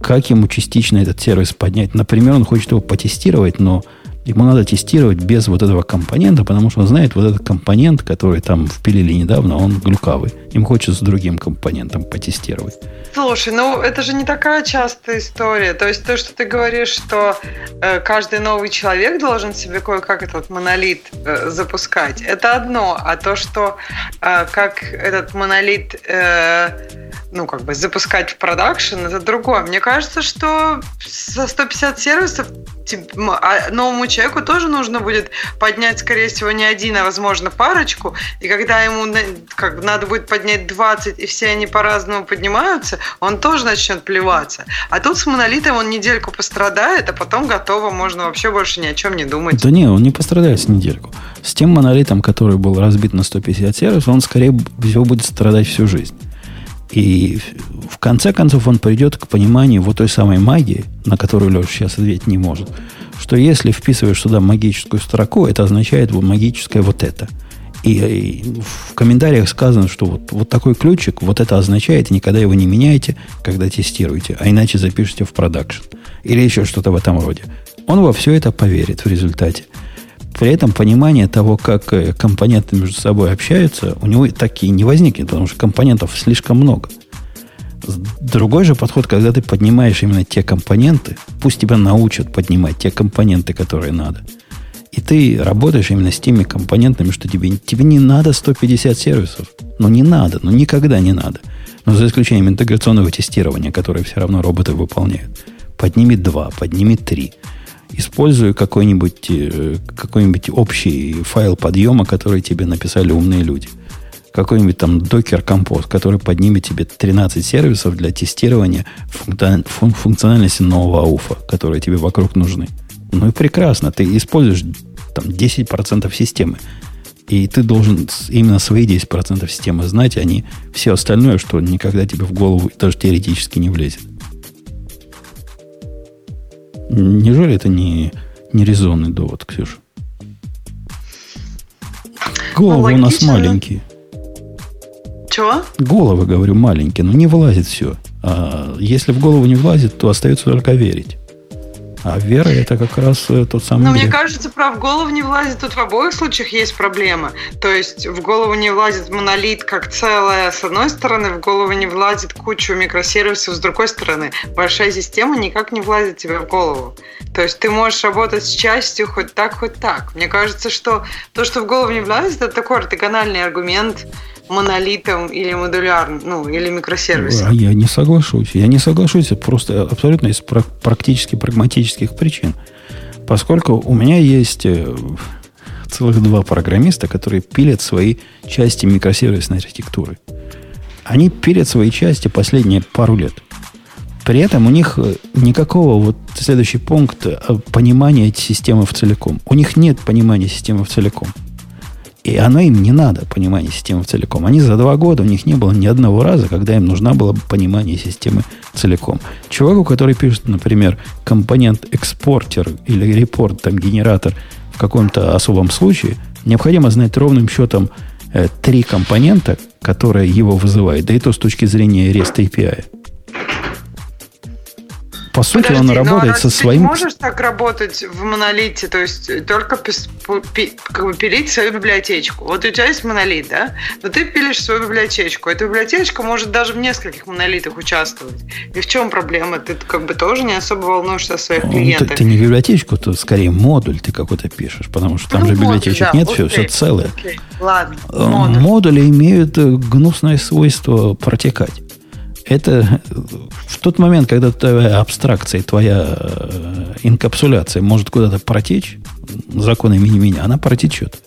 как ему частично этот сервис поднять. Например, он хочет его потестировать, но ему надо тестировать без вот этого компонента, потому что он знает вот этот компонент, который там впилили недавно, он глюкавый. Им хочется с другим компонентом потестировать. Слушай, ну это же не такая частая история. То есть то, что ты говоришь, что э, каждый новый человек должен себе кое-как этот монолит э, запускать, это одно. А то, что э, как этот монолит э, ну, как бы запускать в продакшн, это другое. Мне кажется, что со 150 сервисов а новому человеку тоже нужно будет поднять, скорее всего, не один, а, возможно, парочку. И когда ему как, надо будет поднять 20, и все они по-разному поднимаются, он тоже начнет плеваться. А тут с монолитом он недельку пострадает, а потом готово, можно вообще больше ни о чем не думать. Да не, он не пострадает с недельку. С тем монолитом, который был разбит на 150 сервисов, он, скорее всего, будет страдать всю жизнь. И в конце концов он придет к пониманию вот той самой магии, на которую Леша сейчас ответить не может, что если вписываешь сюда магическую строку, это означает вот магическое вот это. И, и в комментариях сказано, что вот, вот такой ключик, вот это означает, и никогда его не меняйте, когда тестируете, а иначе запишите в продакшн. Или еще что-то в этом роде. Он во все это поверит в результате. При этом понимание того, как э, компоненты между собой общаются, у него так и не возникнет, потому что компонентов слишком много. Другой же подход, когда ты поднимаешь именно те компоненты, пусть тебя научат поднимать те компоненты, которые надо. И ты работаешь именно с теми компонентами, что тебе, тебе не надо 150 сервисов. Ну, не надо, ну, никогда не надо. Но за исключением интеграционного тестирования, которое все равно роботы выполняют. Подними два, подними три используя какой-нибудь э, какой общий файл подъема, который тебе написали умные люди. Какой-нибудь там Docker Compose, который поднимет тебе 13 сервисов для тестирования функциональности нового ауфа, которые тебе вокруг нужны. Ну и прекрасно, ты используешь там 10% системы. И ты должен именно свои 10% системы знать, а не все остальное, что никогда тебе в голову даже теоретически не влезет. Неужели это не, не резонный довод, Ксюша? Головы ну, у нас маленькие. Чего? Головы, говорю, маленькие, но не влазит все. А если в голову не влазит, то остается только верить. А вера это как раз э, тот самый. Но мне кажется, про в голову не влазит. Тут в обоих случаях есть проблема. То есть в голову не влазит монолит как целое с одной стороны, в голову не влазит кучу микросервисов с другой стороны. Большая система никак не влазит тебе в голову. То есть ты можешь работать с частью хоть так, хоть так. Мне кажется, что то, что в голову не влазит, это такой ортогональный аргумент монолитом или модулярным, ну, или микросервисом. А я не соглашусь. Я не соглашусь просто абсолютно из практически прагматических причин. Поскольку у меня есть э, целых два программиста, которые пилят свои части микросервисной архитектуры. Они пилят свои части последние пару лет. При этом у них э, никакого, вот следующий пункт, э, понимания системы в целиком. У них нет понимания системы в целиком. И оно им не надо, понимание системы целиком. Они за два года, у них не было ни одного раза, когда им нужна была понимание системы целиком. Чуваку, который пишет, например, компонент экспортер или репорт, там, генератор в каком-то особом случае, необходимо знать ровным счетом э, три компонента, которые его вызывают, да и то с точки зрения REST API. По сути, Подожди, он работает со своим... Ты можешь так работать в монолите, то есть только как бы пилить свою библиотечку. Вот у тебя есть монолит, да? Но ты пилишь свою библиотечку. Эта библиотечка может даже в нескольких монолитах участвовать. И в чем проблема? Ты как бы тоже не особо волнуешься о своих ну, клиентах. Ты, ты не библиотечку, то скорее модуль ты какой-то пишешь, потому что там ну, же библиотечек да, нет, окей, все, все целое. Окей, ладно. Э, модуль. Модули имеют э, гнусное свойство протекать это в тот момент, когда твоя абстракция, твоя э, инкапсуляция может куда-то протечь, законы мини-меня, она протечет.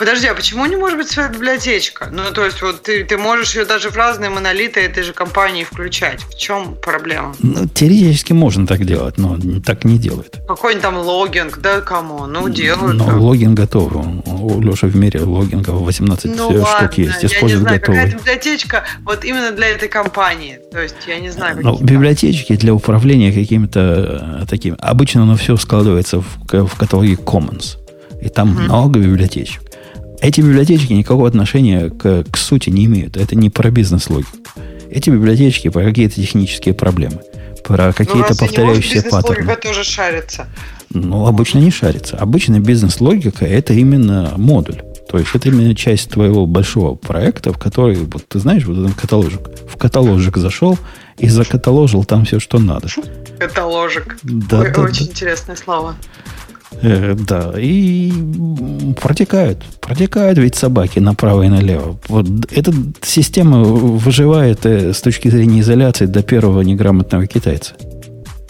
Подожди, а почему не может быть своя библиотечка? Ну, то есть, вот ты, ты можешь ее даже в разные монолиты этой же компании включать. В чем проблема? Ну, теоретически можно так делать, но так не делают. Какой-нибудь там логинг, да, кому? Ну, делают. Но логин готов. У Леши в мире логингов 18 ну, штук ладно, есть. Используют я не знаю, готовый. какая библиотечка вот именно для этой компании. То есть, я не знаю. Ну, библиотечки для управления какими-то э, такими. Обычно оно все складывается в, в каталоге Commons. И там угу. много библиотечек. Эти библиотечки никакого отношения к, к сути не имеют. Это не про бизнес-логику. Эти библиотечки про какие-то технические проблемы. Про ну, какие-то повторяющиеся паттерны. тоже шарится. Ну, обычно не шарится. Обычно бизнес-логика это именно модуль. То есть это именно часть твоего большого проекта, в который, вот ты знаешь, вот этот каталожик. В каталожик зашел и закаталожил там все, что надо. Каталожик. Да, Ой, да, очень да. интересное слово. Э, да, и протекают. Протекают ведь собаки направо и налево. Вот эта система выживает э, с точки зрения изоляции до первого неграмотного китайца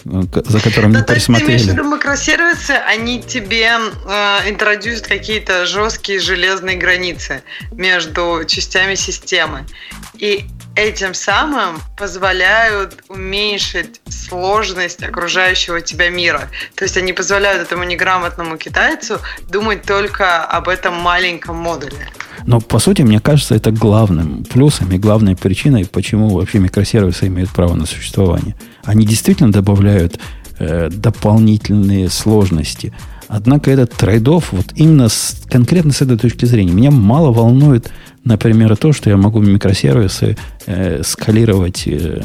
за которым не присмотрели. Ты имеешь микросервисы, они тебе э, интродюсят какие-то жесткие железные границы между частями системы. И этим самым позволяют уменьшить сложность окружающего тебя мира. То есть они позволяют этому неграмотному китайцу думать только об этом маленьком модуле. Но, по сути, мне кажется, это главным плюсом и главной причиной, почему вообще микросервисы имеют право на существование. Они действительно добавляют э, дополнительные сложности. Однако этот трейдов, вот именно с, конкретно с этой точки зрения, меня мало волнует Например, то, что я могу микросервисы э, скалировать э,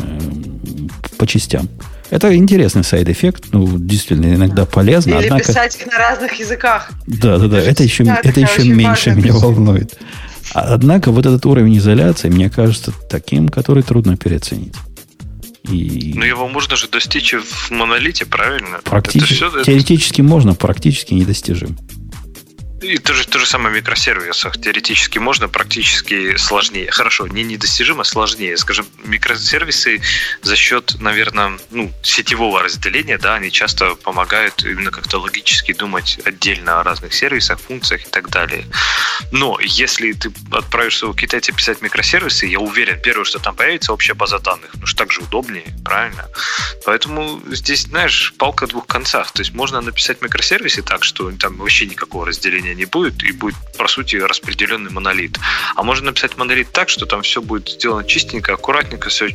по частям. Это интересный side effect, ну, действительно, иногда полезно. Или однако... писать их на разных языках. Да, да, да, это еще, это еще меньше меня волнует. Однако вот этот уровень изоляции, мне кажется, таким, который трудно переоценить. И... Но его можно же достичь в монолите, правильно? Практически, все, теоретически можно, практически недостижим. И то же, то же самое в микросервисах. Теоретически можно, практически сложнее. Хорошо, не недостижимо, сложнее. Скажем, микросервисы за счет, наверное, ну, сетевого разделения, да, они часто помогают именно как-то логически думать отдельно о разных сервисах, функциях и так далее. Но если ты отправишь своего китайца писать микросервисы, я уверен, первое, что там появится общая база данных, ну что так же удобнее, правильно? Поэтому здесь, знаешь, палка двух концах. То есть можно написать микросервисы так, что там вообще никакого разделения не будет, и будет, по сути, распределенный монолит. А можно написать монолит так, что там все будет сделано чистенько, аккуратненько, все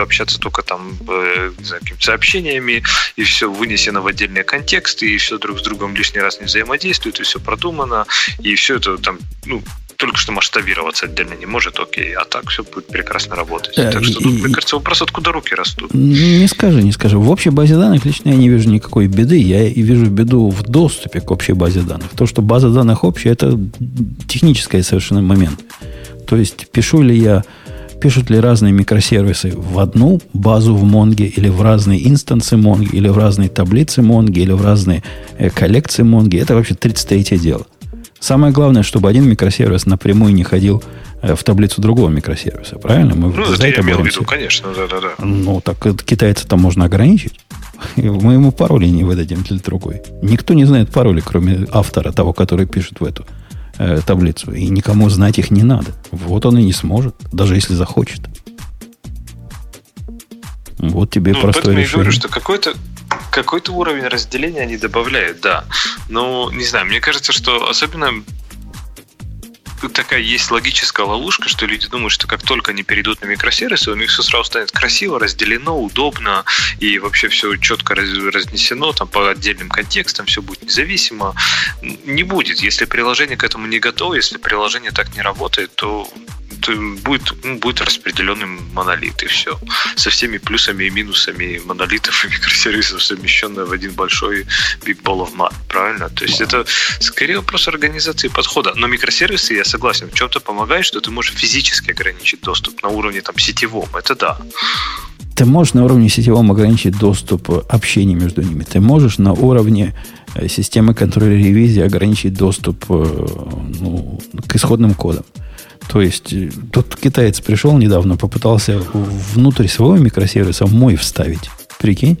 общаться только там, э, какими-то сообщениями, и все вынесено в отдельные контексты, и все друг с другом лишний раз не взаимодействует, и все продумано, и все это там, ну, только что масштабироваться отдельно не может, окей, а так все будет прекрасно работать. Да, так что, и, тут, мне кажется, вопрос, откуда руки растут. Не скажи, не скажи. В общей базе данных лично я не вижу никакой беды. Я и вижу беду в доступе к общей базе данных. То, что база данных общая, это технический совершенно момент. То есть, пишу ли я пишут ли разные микросервисы в одну базу в Монге, или в разные инстансы Монги, или в разные таблицы Монги, или в разные э, коллекции Монги. Это вообще 33 дело. Самое главное, чтобы один микросервис напрямую не ходил э, в таблицу другого микросервиса. Правильно? Мы ну, за это я имел в виду, конечно, да, да, да. Ну, так китайца-то можно ограничить. Мы ему пароли не выдадим для другой. Никто не знает пароли, кроме автора, того, который пишет в эту э, таблицу. И никому знать их не надо. Вот он и не сможет, даже если захочет. Вот тебе ну, простое решение. Я говорю, что какой-то какой-то уровень разделения они добавляют, да. Но, не знаю, мне кажется, что особенно такая есть логическая ловушка, что люди думают, что как только они перейдут на микросервисы, у них все сразу станет красиво, разделено, удобно, и вообще все четко разнесено там по отдельным контекстам, все будет независимо. Не будет. Если приложение к этому не готово, если приложение так не работает, то будет, ну, будет распределенный монолит, и все. Со всеми плюсами и минусами монолитов и микросервисов, совмещенная в один большой big ball of mud, правильно? То есть это скорее вопрос организации подхода. Но микросервисы, я согласен, в чем-то помогает, что ты можешь физически ограничить доступ на уровне там сетевом. Это да. Ты можешь на уровне сетевом ограничить доступ общения между ними. Ты можешь на уровне э, системы контроля ревизии ограничить доступ э, ну, к исходным кодам. То есть, э, тут китаец пришел недавно, попытался внутрь своего микросервиса мой вставить. Прикинь?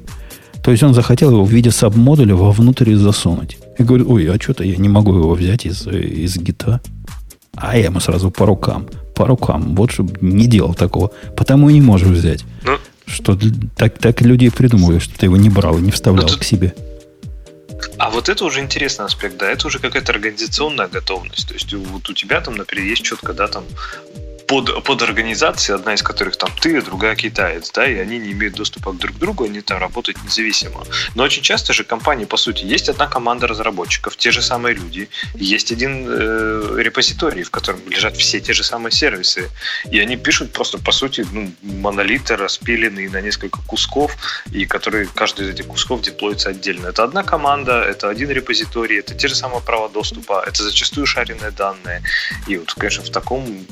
То есть он захотел его в виде саб-модуля вовнутрь засунуть. И говорит, ой, а что-то я не могу его взять из, из гита. А я ему сразу по рукам. По рукам. Вот чтобы не делал такого. Потому и не можешь взять. Ну, что так, так люди придумывают, что ты его не брал и не вставлял ну, тут, к себе. А вот это уже интересный аспект, да, это уже какая-то организационная готовность. То есть вот у тебя там, например, есть четко, да, там под, под организации, одна из которых там ты, другая китаец, да, и они не имеют доступа друг к другу, они там работают независимо. Но очень часто же компании, по сути, есть одна команда разработчиков, те же самые люди, есть один э, репозиторий, в котором лежат все те же самые сервисы, и они пишут просто, по сути, ну, монолиты, распиленные на несколько кусков, и которые, каждый из этих кусков деплоится отдельно. Это одна команда, это один репозиторий, это те же самые права доступа, это зачастую шаренные данные. И вот, конечно, в таком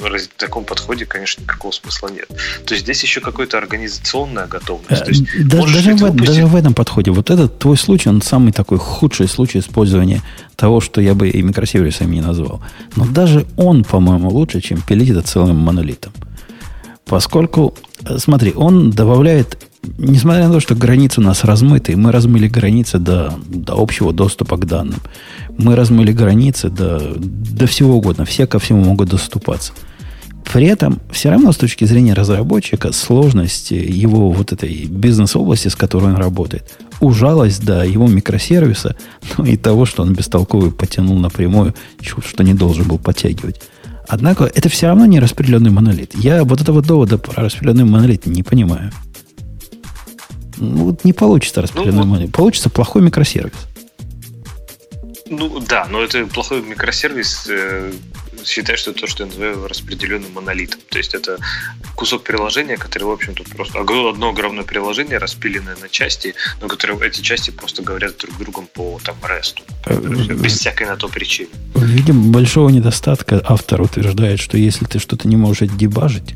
в таком подходе, конечно, никакого смысла нет. То есть здесь еще какая-то организационная готовность. То есть, э, даже, даже, в, выпустить... даже в этом подходе, вот этот твой случай, он самый такой худший случай использования того, что я бы и микросервисами не назвал. Но даже он, по-моему, лучше, чем пилить это целым монолитом. Поскольку, э, смотри, он добавляет несмотря на то, что границы у нас размыты, мы размыли границы до, до общего доступа к данным. Мы размыли границы до, до всего угодно. Все ко всему могут доступаться. При этом все равно с точки зрения разработчика сложность его вот этой бизнес-области, с которой он работает, ужалась до его микросервиса, ну и того, что он бестолковый потянул напрямую, что не должен был подтягивать. Однако это все равно не распределенный монолит. Я вот этого довода про распределенный монолит не понимаю. Ну, вот не получится распределенный ну, монолит. Получится плохой микросервис. Ну да, но это плохой микросервис э, считай, что то, что я называю распределенным монолитом. То есть это кусок приложения, который, в общем-то, просто одно огромное приложение, распиленное на части, но которые эти части просто говорят друг другом по там ресту. Э, без всякой на то причины. Видим, большого недостатка автор утверждает, что если ты что-то не можешь дебажить,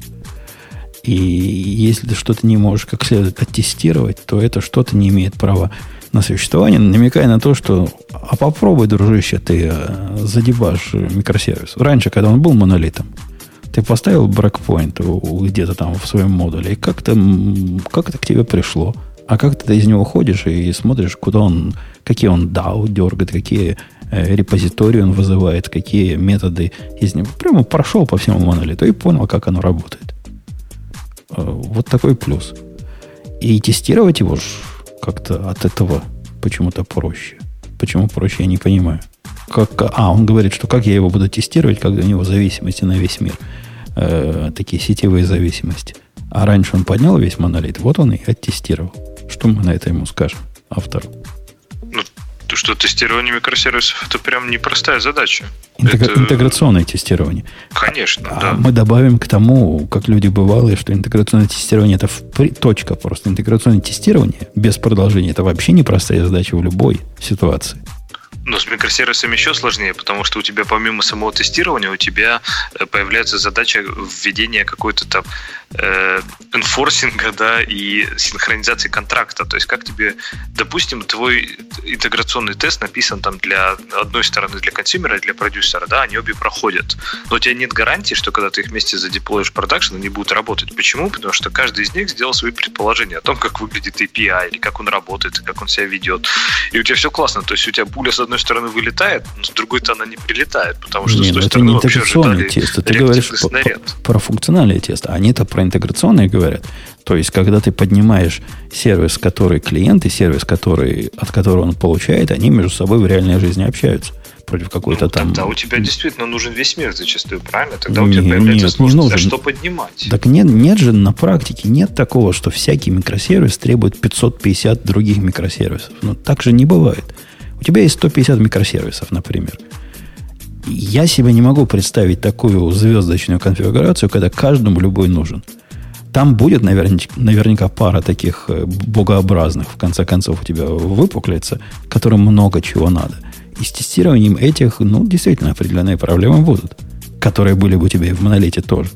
и если ты что-то не можешь как следует оттестировать, то это что-то не имеет права на существование, намекая на то, что а попробуй, дружище, ты э, задебашь микросервис. Раньше, когда он был монолитом, ты поставил брекпоинт где-то там в своем модуле, и как-то как это к тебе пришло. А как ты из него ходишь и смотришь, куда он, какие он DAO дергает, какие э, репозитории он вызывает, какие методы из него. Прямо прошел по всему монолиту и понял, как оно работает. Э, вот такой плюс. И тестировать его как-то от этого почему-то проще. Почему проще, я не понимаю. Как, а, он говорит, что как я его буду тестировать, когда у него зависимости на весь мир. Э, такие сетевые зависимости. А раньше он поднял весь монолит, вот он и оттестировал. Что мы на это ему скажем, автору? Что тестирование микросервисов это прям непростая задача. Интегра- это... Интеграционное тестирование. Конечно, а да. Мы добавим к тому, как люди бывалые, что интеграционное тестирование это в... точка просто. Интеграционное тестирование без продолжения это вообще непростая задача в любой ситуации. Но с микросервисами еще сложнее, потому что у тебя помимо самого тестирования у тебя э, появляется задача введения какой-то там э, enforcing а, да, и синхронизации контракта. То есть как тебе, допустим, твой интеграционный тест написан там для одной стороны для consumer а и для продюсера, да, они обе проходят. Но у тебя нет гарантии, что когда ты их вместе задеплоишь в продакшн, они будут работать. Почему? Потому что каждый из них сделал свои предположения о том, как выглядит API, или как он работает, как он себя ведет. И у тебя все классно. То есть у тебя пуля с одной одной стороны вылетает, но с другой-то она не прилетает, потому что Не, с той ну это стороны не интеграционное тесто. Ты говоришь снаряд. по- про функциональное тесто. Они-то про интеграционное говорят. То есть, когда ты поднимаешь сервис, который клиент, и сервис, который, от которого он получает, они между собой в реальной жизни общаются против какой-то Ну, там... Тогда у тебя действительно нужен весь мир зачастую, правильно? Тогда у тебя Не- появляется нет, не нужен. за что поднимать. Так нет, нет же на практике, нет такого, что всякий микросервис требует 550 других микросервисов. Ну, так же не бывает. У тебя есть 150 микросервисов, например. Я себе не могу представить такую звездочную конфигурацию, когда каждому любой нужен. Там будет наверняка, наверняка пара таких э, богообразных, в конце концов, у тебя выпуклится, которым много чего надо. И с тестированием этих, ну, действительно, определенные проблемы будут, которые были бы у тебя и в монолите тоже.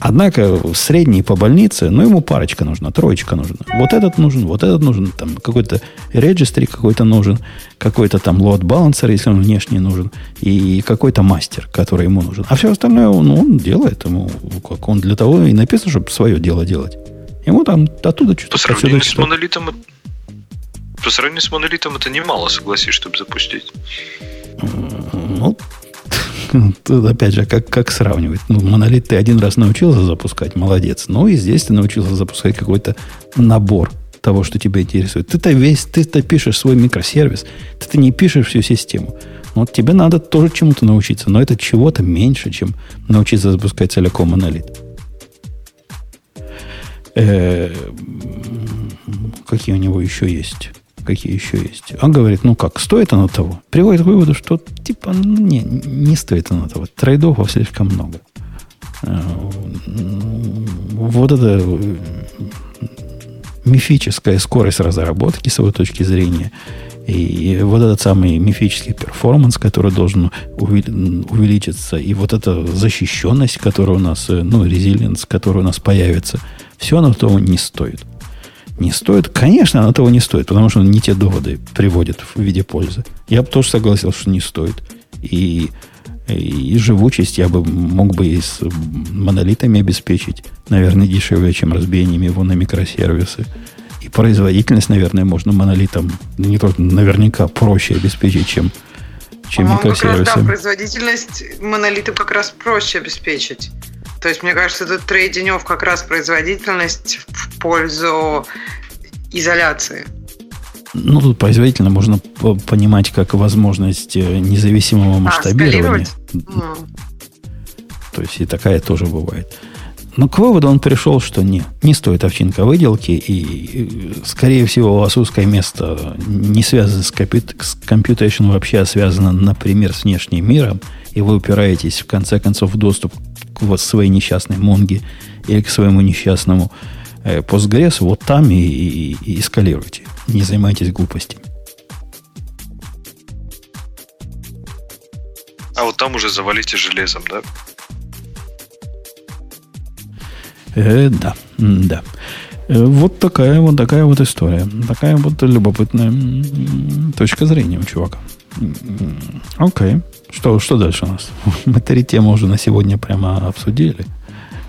Однако средний по больнице, ну, ему парочка нужна, троечка нужна. Вот этот нужен, вот этот нужен, там какой-то registry какой-то нужен, какой-то там load balancer, если он внешний нужен, и какой-то мастер, который ему нужен. А все остальное ну, он делает, ему, как он для того и написано, чтобы свое дело делать. Ему там оттуда что-то По сравнению с монолитом, по сравнению с монолитом это немало, согласись, чтобы запустить. Ну, тут опять же, как, как сравнивать? Ну, монолит ты один раз научился запускать, молодец. Ну, и здесь ты научился запускать какой-то набор того, что тебя интересует. Ты-то весь, ты-то пишешь свой микросервис, ты-то не пишешь всю систему. Вот тебе надо тоже чему-то научиться, но это чего-то меньше, чем научиться запускать целиком монолит. Э, Какие у него еще есть? Какие еще есть? Он говорит, ну как, стоит оно того? Приводит к выводу, что типа ну, не, не стоит оно того. Трейдов слишком много. Э, Вот это э, мифическая скорость разработки с его точки зрения и вот этот самый мифический перформанс, который должен увели- увеличиться, и вот эта защищенность, которая у нас, э, ну, резилиенс, который у нас появится, все оно того не стоит. Не стоит? Конечно, оно того не стоит, потому что он не те доводы приводит в виде пользы. Я бы тоже согласился, что не стоит. И, и живучесть я бы мог бы и с монолитами обеспечить, наверное, дешевле, чем разбиением его на микросервисы. И производительность, наверное, можно монолитом не только наверняка проще обеспечить, чем, чем По-моему, как раз, да, производительность монолиты как раз проще обеспечить. То есть, мне кажется, этот трейдинев как раз производительность в пользу изоляции. Ну, тут производительно можно по- понимать как возможность э, независимого масштабирования. скалировать? Ну, То есть и такая тоже бывает. Но к выводу он пришел, что не, не стоит овчинка выделки, и, скорее всего, у вас узкое место не связано с, компьют- с computation вообще, а связано, например, с внешним миром, и вы упираетесь, в конце концов, в доступ к вот своей несчастной Монге или к своему несчастному э, Postgres, вот там и, и, и эскалируйте. Не занимайтесь глупостями. А вот там уже завалите железом, да? Э, да, да. Э, Вот такая вот такая вот история. Такая вот любопытная точка зрения у чувака. Окей. Что, что дальше у нас? Мы три темы уже на сегодня прямо обсудили.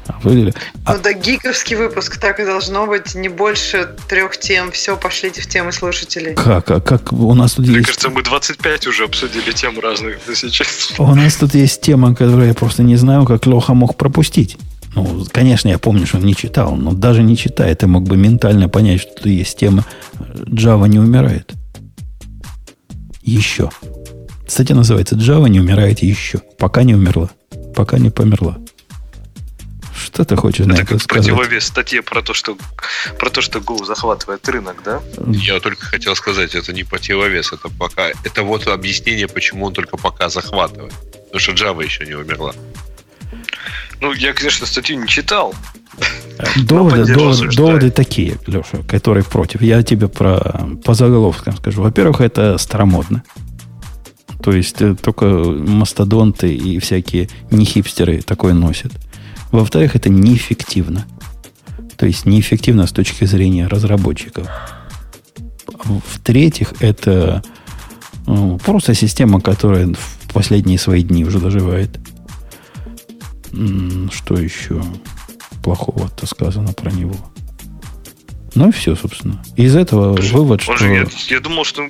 Обсудили. А, Ну да, гиковский выпуск так и должно быть. Не больше трех тем. Все, пошлите в темы слушателей. как, а как у нас тут Мне есть... кажется, мы 25 уже обсудили тем разных сейчас. У нас тут есть тема, которую я просто не знаю, как Леха мог пропустить. Ну, конечно, я помню, что он не читал, но даже не читая, ты мог бы ментально понять, что тут есть тема Java не умирает. Еще. Кстати, называется Java не умирает еще. Пока не умерла. Пока не померла. Что ты хочешь на Это это как сказать? противовес статье про то, что про то, что Go захватывает рынок, да? Я только хотел сказать, это не противовес, это пока. Это вот объяснение, почему он только пока захватывает. Потому что Java еще не умерла. Ну, я, конечно, статью не читал. Доводы, доводы, доводы такие, Леша, которые против. Я тебе про по заголовкам скажу. Во-первых, это старомодно. То есть э, только мастодонты и всякие нехипстеры такое носят. Во-вторых, это неэффективно. То есть неэффективно с точки зрения разработчиков. В-третьих, это ну, просто система, которая в последние свои дни уже доживает. Что еще плохого-то сказано про него? Ну и все, собственно. Из этого же- вывод, что... Же, я, я думал, что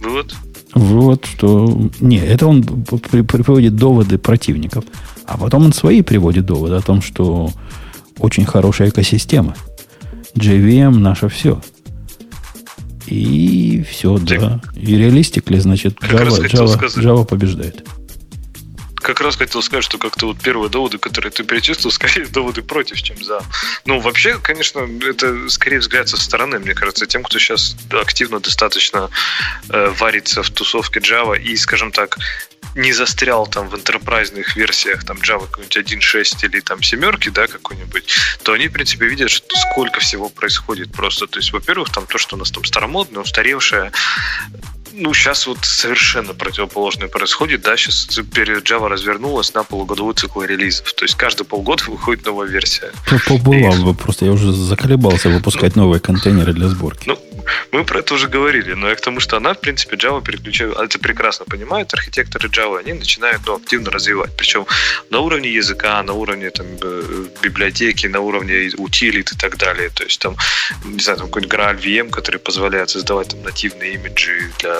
Вывод? Вывод, что... Не, это он при- при- приводит доводы противников. А потом он свои приводит доводы о том, что очень хорошая экосистема. JVM наше все. И все, да. И реалистик ли, значит, Как Java, Java, сказать. Java побеждает. Как раз хотел сказать, что как-то вот первые доводы, которые ты перечислил, скорее доводы против, чем за. Ну, вообще, конечно, это скорее взгляд со стороны, мне кажется, тем, кто сейчас активно достаточно э, варится в тусовке Java и, скажем так, не застрял там в интерпрайзных версиях там Java какой-нибудь 1.6 или там семерки, да, какой-нибудь, то они, в принципе, видят, что сколько всего происходит просто. То есть, во-первых, там то, что у нас там старомодное, устаревшее, ну, сейчас вот совершенно противоположное происходит, да, сейчас теперь Java развернулась на полугодовой цикл релизов, то есть каждые полгода выходит новая версия. Побывал бы, просто я уже заколебался выпускать новые контейнеры для сборки. Ну, мы про это уже говорили, но я к тому, что она, в принципе, Java переключает, а это прекрасно понимают, архитекторы Java, они начинают ну, активно развивать, причем на уровне языка, на уровне там, э, библиотеки, на уровне утилит и так далее, то есть там, не знаю, там какой-нибудь Graal VM, который позволяет создавать там нативные имиджи для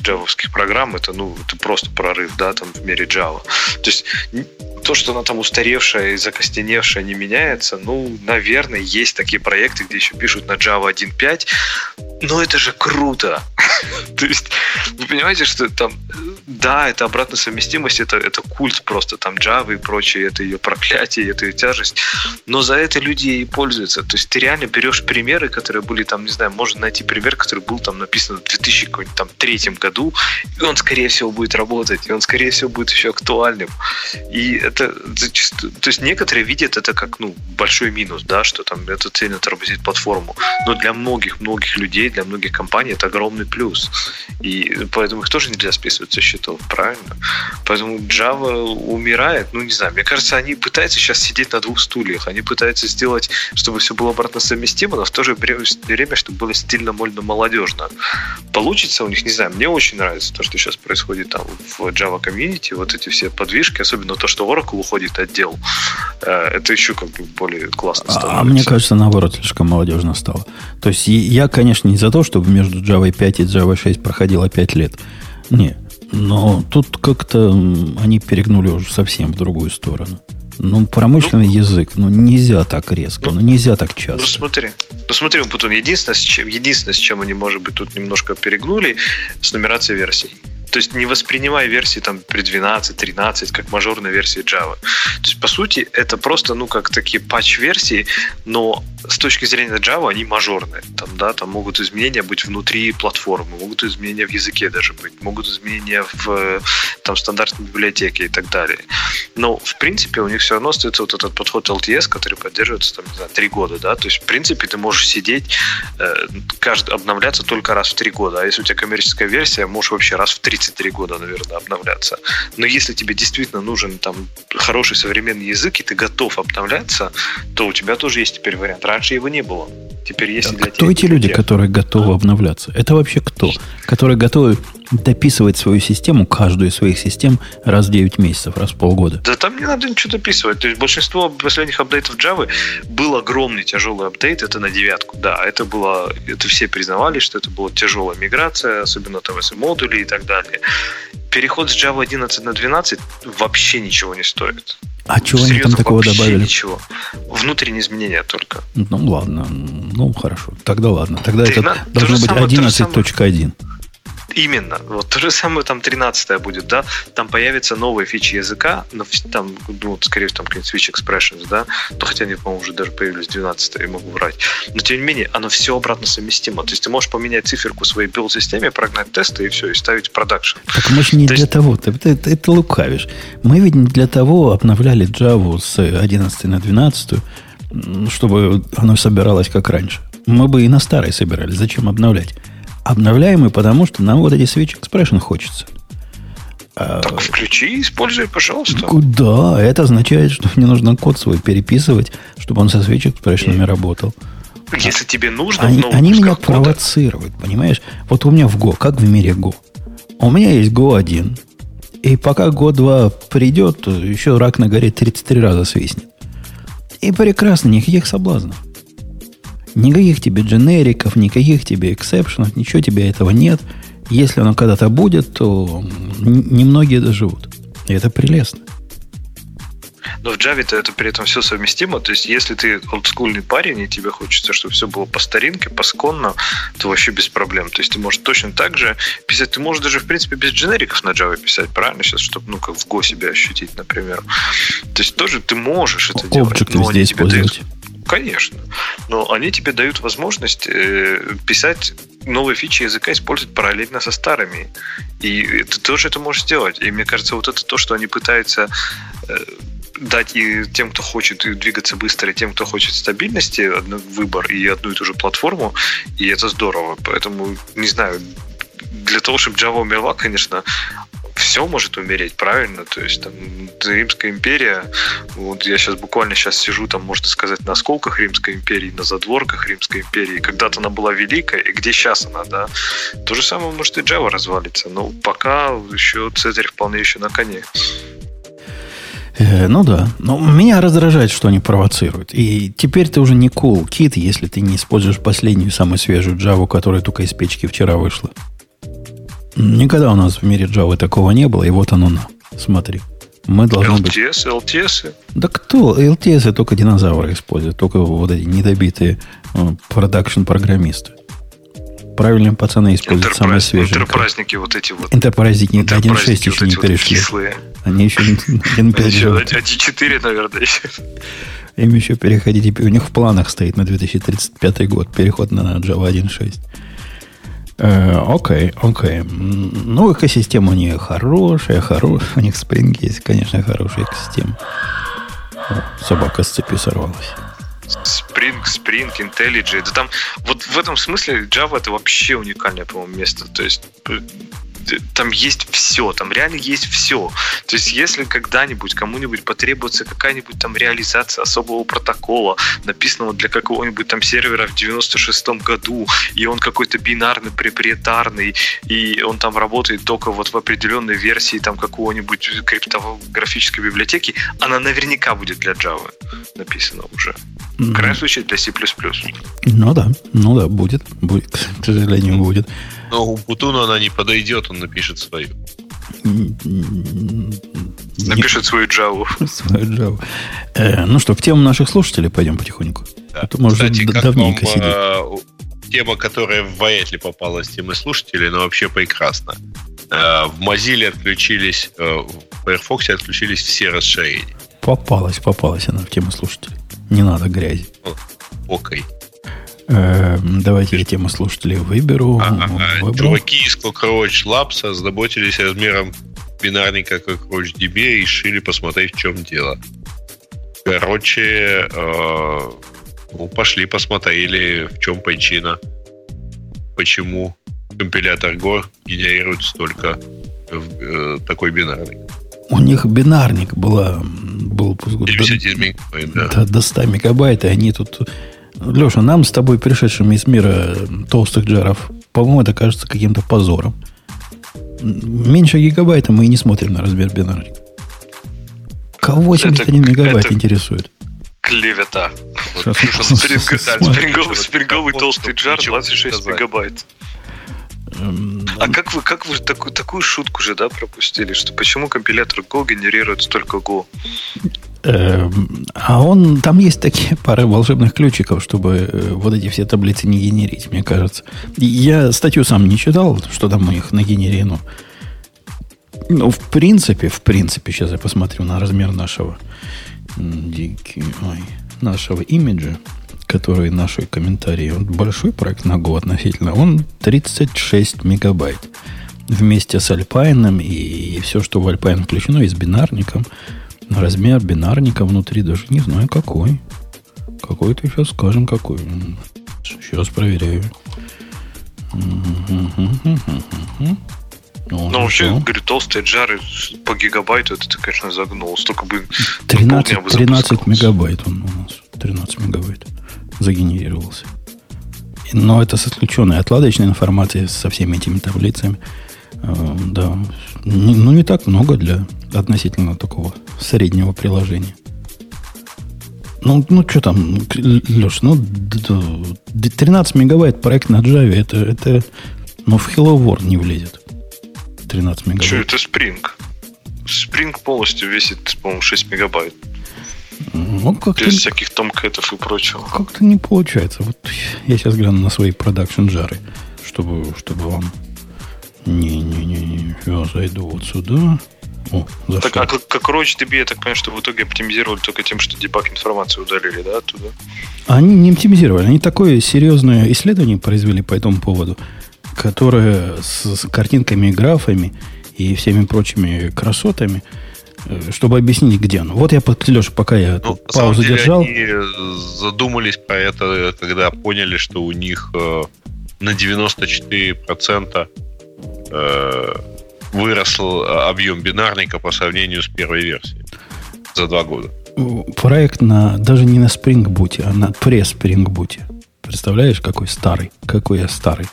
джавовских программ, это, ну, это просто прорыв, да, там в мире Java. То есть то, что она там устаревшая и закостеневшая не меняется, ну, наверное, есть такие проекты, где еще пишут на Java 1.5, но это же круто. То есть, вы понимаете, что там, да, это обратная совместимость, это, это культ просто там Java и прочее, это ее проклятие, это ее тяжесть, но за это люди и пользуются. То есть ты реально берешь примеры, которые были там, не знаю, можно найти пример, который был там написан в 2003 году, и он, скорее всего, будет работать, и он, скорее всего, будет еще актуальным. И это зачастую... То есть некоторые видят это как, ну, большой минус, да, что там это сильно тормозит платформу. Но для многих-многих людей, для многих компаний это огромный плюс. И поэтому их тоже нельзя списывать со счетов, правильно? Поэтому Java умирает, ну, не знаю, мне кажется, они пытаются сейчас сидеть на двух стульях. Они пытаются сделать, чтобы все было обратно совместимо, но в то же время чтобы было стильно, мольно, молодежно. Получится у них, не знаю, мне очень нравится то, что сейчас происходит там в Java комьюнити, вот эти все подвижки, особенно то, что Oracle уходит отдел. Э, Это еще как бы более классно А, становится. а мне кажется, наоборот, слишком молодежно стало. То есть я, конечно, не за то, чтобы между Java 5 и Java 6 проходило 5 лет. Не. Но тут как-то они перегнули уже совсем в другую сторону. Ну, промышленный язык, ну нельзя так резко, ну нельзя так Ну часто. смотри, ну смотри, Путун, единственное, с чем, единственное, с чем они, может быть, тут немножко перегнули, с нумерацией версий. То есть не воспринимай версии там при 12, 13, как мажорные версии Java. То есть, по сути, это просто, ну, как такие патч-версии, но с точки зрения Java они мажорные. Там, да, там могут изменения быть внутри платформы, могут изменения в языке даже быть, могут изменения в там, стандартной библиотеке и так далее. Но, в принципе, у них все равно остается вот этот подход LTS, который поддерживается, там, не знаю, три года, да, то есть, в принципе, ты можешь сидеть, э, каждый, обновляться только раз в три года, а если у тебя коммерческая версия, можешь вообще раз в 33 года, наверное, обновляться. Но если тебе действительно нужен там хороший современный язык, и ты готов обновляться, то у тебя тоже есть теперь вариант. Раньше его не было. Теперь есть и для Кто тех, эти люди, тех. которые готовы обновляться? Это вообще кто? Которые готовы дописывать свою систему, каждую из своих систем, раз в 9 месяцев, раз в полгода. Да там не надо ничего дописывать. То есть большинство последних апдейтов Java был огромный тяжелый апдейт, это на девятку. Да, это было, это все признавали, что это была тяжелая миграция, особенно там если модули и так далее. Переход с Java 11 на 12 вообще ничего не стоит. А чего они там такого добавили? Ничего. Внутренние изменения только. Ну ладно, ну хорошо. Тогда ладно. Тогда это должно быть самое, то же самое. 11.1. Именно. Вот то же самое там 13 будет, да. Там появятся новые фичи языка, но там, ну, скорее всего, там какие-нибудь switch expressions, да. То хотя они, по-моему, уже даже появились 12 я могу врать. Но тем не менее, оно все обратно совместимо. То есть ты можешь поменять циферку своей билд-системе, прогнать тесты и все, и ставить в продакшн. Так мы же не То для есть- того. Ты, ты- ты- ты лукавишь. Мы ведь не для того обновляли Java с 11 на 12, м, чтобы оно собиралось как раньше. Мы бы и на старой собирались. Зачем обновлять? Обновляем мы потому, что нам вот эти switch expression хочется. А, Так включи и используй, пожалуйста. Куда? Это означает, что мне нужно код свой переписывать, чтобы он со switch expression работал. Если тебе нужно, Они, они меня кода- провоцируют, понимаешь? Вот у меня в Go, как в мире Go. У меня есть Go 1. И пока Go 2 придет, еще рак на горе 33 раза свистнет. И прекрасно, никаких соблазнов. Никаких тебе дженериков, никаких тебе эксепшенов, ничего тебе этого нет. Если оно когда-то будет, то немногие доживут. И это прелестно. Но в Java-то это при этом все совместимо. То есть, если ты олдскульный парень, и тебе хочется, чтобы все было по старинке, посконно, то вообще без проблем. То есть, ты можешь точно так же писать. Ты можешь даже, в принципе, без дженериков на Java писать, правильно? Сейчас, чтобы, ну, как в Go себя ощутить, например. То есть, тоже ты можешь это делать. Объекты везде использовать. Дают, конечно. Но они тебе дают возможность э, писать новые фичи языка использовать параллельно со старыми. И ты тоже это можешь сделать. И мне кажется, вот это то, что они пытаются э, дать и тем, кто хочет двигаться быстро, и тем, кто хочет стабильности, выбор и одну и ту же платформу, и это здорово. Поэтому, не знаю, для того, чтобы Java умерла, конечно, все может умереть, правильно? То есть там Римская империя, вот я сейчас буквально сейчас сижу там, можно сказать, на осколках Римской империи, на задворках Римской империи. Когда-то она была великая, и где сейчас она, да? То же самое может и Java развалится, но пока еще Цезарь вполне еще на коне. Э, ну да. Но меня раздражает, что они провоцируют. И теперь ты уже не cool kid, если ты не используешь последнюю, самую свежую Java, которая только из печки вчера вышла. Никогда у нас в мире Java такого не было, и вот оно на. Смотри. Мы должны LTS, быть... LTS? Да кто? LTS только динозавры используют, только вот эти недобитые э, продакшн-программисты. Правильные пацаны используют самые свежие. Интерпраздники вот эти вот. Интерпраздники 1.6 еще вот не перешли. Вот кислые. Они еще не перешли. 1.4, наверное, еще. Им еще переходить. У них в планах стоит на 2035 год переход на Java 1.6. Э, окей, окей. Ну, экосистема у них хорошая, хорошая. У них Spring есть, конечно, хорошая экосистема. Собака с цепи сорвалась. Spring, Spring, IntelliJ. Да там вот в этом смысле Java это вообще уникальное, по-моему, место. То есть там есть все, там реально есть все. То есть, если когда-нибудь кому-нибудь потребуется какая-нибудь там реализация особого протокола, написанного для какого-нибудь там сервера в 96-м году, и он какой-то бинарный, проприетарный, и он там работает только вот в определенной версии там какого-нибудь криптографической библиотеки, она наверняка будет для Java написана уже. В крайнем случае для C++. Ну да, ну да, будет, будет, к сожалению, будет. Но у Путуна она не подойдет, он напишет свою. Напишет свою Java. Свою Java. Э, ну что, к темам наших слушателей пойдем потихоньку. Да. Это может Кстати, как давненько вам, сидеть. Э, тема, которая вряд ли попалась темы слушателей, но вообще прекрасно. Э, в Mozilla отключились, э, в Firefox отключились все расширения. Попалась, попалась она в тему слушателей. Не надо грязи. Окей. Эм, давайте я тему слушателей выберу. А, чуваки из Cockroach Labs озаботились размером бинарника Cockroach DB и решили посмотреть, в чем дело. Короче, э, ну, пошли посмотрели, в чем причина. Почему компилятор Go генерирует столько э, такой бинарник. У них бинарник была, был до, да. до, до 100 мегабайт, и они тут Леша, нам с тобой, пришедшим из мира толстых джаров, по-моему, это кажется каким-то позором. Меньше гигабайта мы и не смотрим на размер бинарника. Кого 81 это, мегабайт это интересует? Клевета. Спринговый толстый джар 26 мегабайт. А как вы, как вы такую, такую шутку же, да, пропустили, что почему компилятор Go генерирует столько Go? Эм, а он, там есть такие пары волшебных ключиков, чтобы э, вот эти все таблицы не генерить, мне кажется. Я статью сам не читал, что там у них нагенерено. Ну, в принципе, в принципе, сейчас я посмотрю на размер нашего ой, нашего имиджа, который наши комментарии. Он большой проект на Go относительно. Он 36 мегабайт. Вместе с Альпайном и, все, что в Альпайн включено, и с бинарником – Размер бинарника внутри даже не знаю какой. Какой-то сейчас скажем какой. Сейчас проверяю. Ну, вообще, говорю, толстые джары по гигабайту, это ты, конечно, загнул. Столько бы 13, 13 мегабайт он у нас. 13 мегабайт загенерировался. Но это с исключенной отладочной информацией со всеми этими таблицами. Э, да. Ну, не так много для относительно такого среднего приложения. Ну, ну что там, Леш, ну 13 мегабайт проект на Java, это, это, Но в Hello World не влезет. 13 мегабайт. Что это Spring? Spring полностью весит, по-моему, 6 мегабайт. Ну, как-то, Без всяких томкэтов и прочего. как-то не получается. Вот я сейчас гляну на свои продакшн жары, чтобы, чтобы вам... Не-не-не, я зайду вот сюда. О. Так, а как, как RoachDB, я так понимаю, что в итоге оптимизировали только тем, что дебаг информации удалили, да, оттуда? Они не оптимизировали. Они такое серьезное исследование произвели по этому поводу, которое с, с картинками и графами и всеми прочими красотами, чтобы объяснить, где оно. Вот я, Леша, пока я Ну, паузу деле, держал, они задумались про это, когда поняли, что у них э, на 94% э, вырос э, объем бинарника по сравнению с первой версией за два года. проект на, даже не на Spring Boot, а на пресс-Spring Boot. Представляешь, какой старый, какой я старый.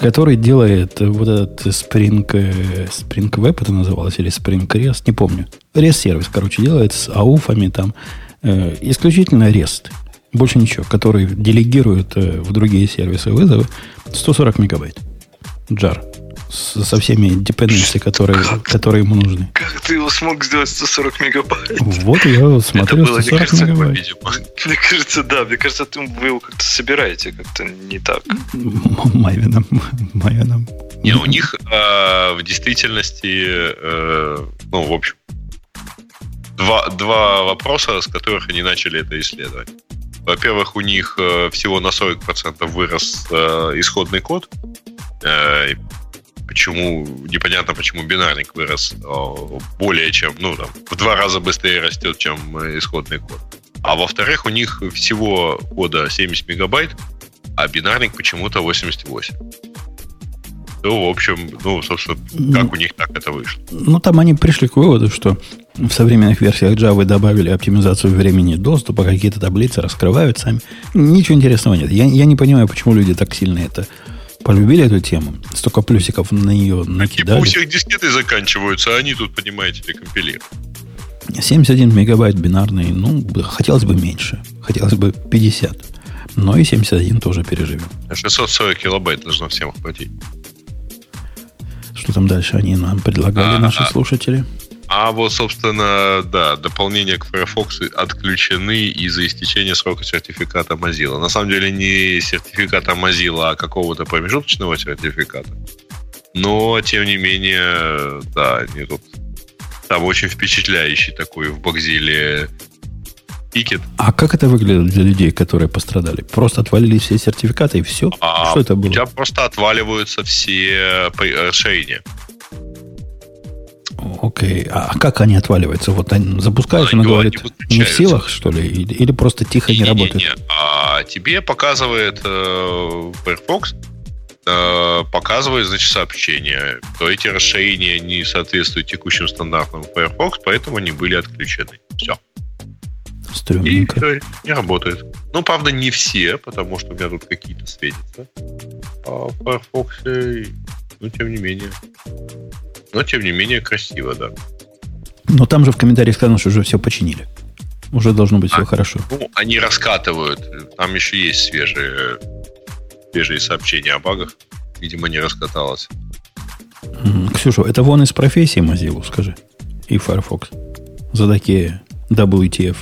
Который делает вот этот Spring, э, Spring Web это называлось, или Spring REST, не помню. REST сервис, короче, делает с ауфами там. э, исключительно REST. Больше ничего. Который делегирует э, в другие сервисы вызовы 140 мегабайт. Джар. Со всеми dependency, которые, которые ему нужны. Как ты его смог сделать 140 мегабайт? Вот я вот смотрю это было, мне 140 кажется, мегабайт. видимо. Мне кажется, да. Мне кажется, ты, вы его как-то собираете как-то не так. Мавином. Мавином. Не, у них э, в действительности, э, ну, в общем, два, два вопроса, с которых они начали это исследовать. Во-первых, у них э, всего на 40% вырос э, исходный код. Э, почему, непонятно, почему бинарник вырос э, более чем, ну, там, в два раза быстрее растет, чем э, исходный код. А во-вторых, у них всего кода 70 мегабайт, а бинарник почему-то 88. Ну, в общем, ну, собственно, как у них так это вышло. Ну, там они пришли к выводу, что в современных версиях Java добавили оптимизацию времени доступа, какие-то таблицы раскрывают сами. Ничего интересного нет. Я, я не понимаю, почему люди так сильно это полюбили, эту тему. Столько плюсиков на нее Типа у накидали. всех дискеты заканчиваются, а они тут, понимаете ли, компилируют. 71 мегабайт бинарный, ну, хотелось бы меньше. Хотелось бы 50. Но и 71 тоже переживем. 640 килобайт должно всем хватить. Что там дальше они нам предлагали, А, наши а. слушатели? А вот, собственно, да, дополнения к Firefox отключены из-за истечения срока сертификата Mozilla. На самом деле не сертификата Mozilla, а какого-то промежуточного сертификата. Но, тем не менее, да, они тут... Там очень впечатляющий такой в Бакзиле тикет. А как это выглядит для людей, которые пострадали? Просто отвалились все сертификаты и все? А Что это У было? тебя просто отваливаются все при- Окей. А как они отваливаются? Вот они запускаешь, Они она говорит, не не в силах, что ли? Или, или просто тихо не, работает? Не-не-не. А тебе показывает э, Firefox, э, показывает, значит, сообщение, то эти расширения не соответствуют текущим стандартам Firefox, поэтому они были отключены. Все. И Стрёмненько. всё, не работает. Ну, правда, не все, потому что у меня тут какие-то светятся. А в Firefox, э, ну, тем не менее. Но, тем не менее, красиво, да. Но там же в комментариях сказано, что уже все починили. Уже должно быть все А. хорошо. Ну, они раскатывают. Там еще есть свежие, свежие сообщения о багах. Видимо, не раскаталось. Ксюша, это вон из профессии Mozilla, скажи. И Firefox. За такие WTF.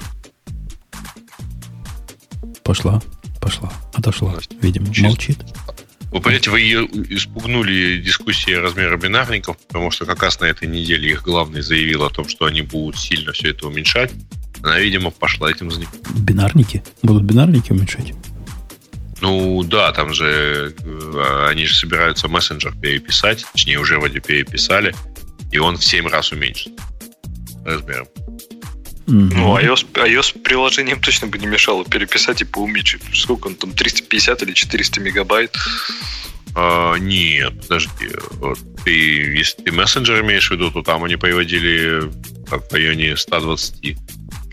Пошла, пошла, отошла. Видимо, молчит. Вы понимаете, вы ее испугнули дискуссии размера бинарников, потому что как раз на этой неделе их главный заявил о том, что они будут сильно все это уменьшать. Она, видимо, пошла этим заниматься. Бинарники? Будут бинарники уменьшать? Ну да, там же э, они же собираются мессенджер переписать, точнее уже вроде переписали, и он в 7 раз уменьшит размером. Ну, iOS, iOS приложением точно бы не мешало переписать и поуменьшить. Сколько он там, 350 или 400 мегабайт? А, нет, подожди. Вот ты, если ты мессенджер имеешь в виду, то там они приводили в районе 120.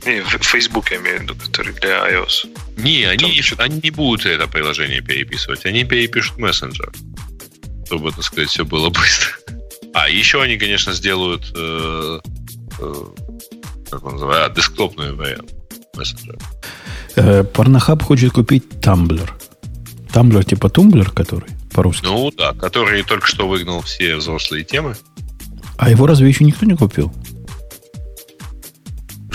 Не, в- Facebook я имею в виду, который для iOS. Не, они, Там они не будут это приложение переписывать. Они перепишут мессенджер. Чтобы, так сказать, все было быстро. А, еще они, конечно, сделают э, э, как он называется, а, десктопный вариант мессенджера. Э, Порнохаб хочет купить Tumblr. Tumblr типа Тумблер, который по-русски. Ну да, который только что выгнал все взрослые темы. А его разве еще никто не купил?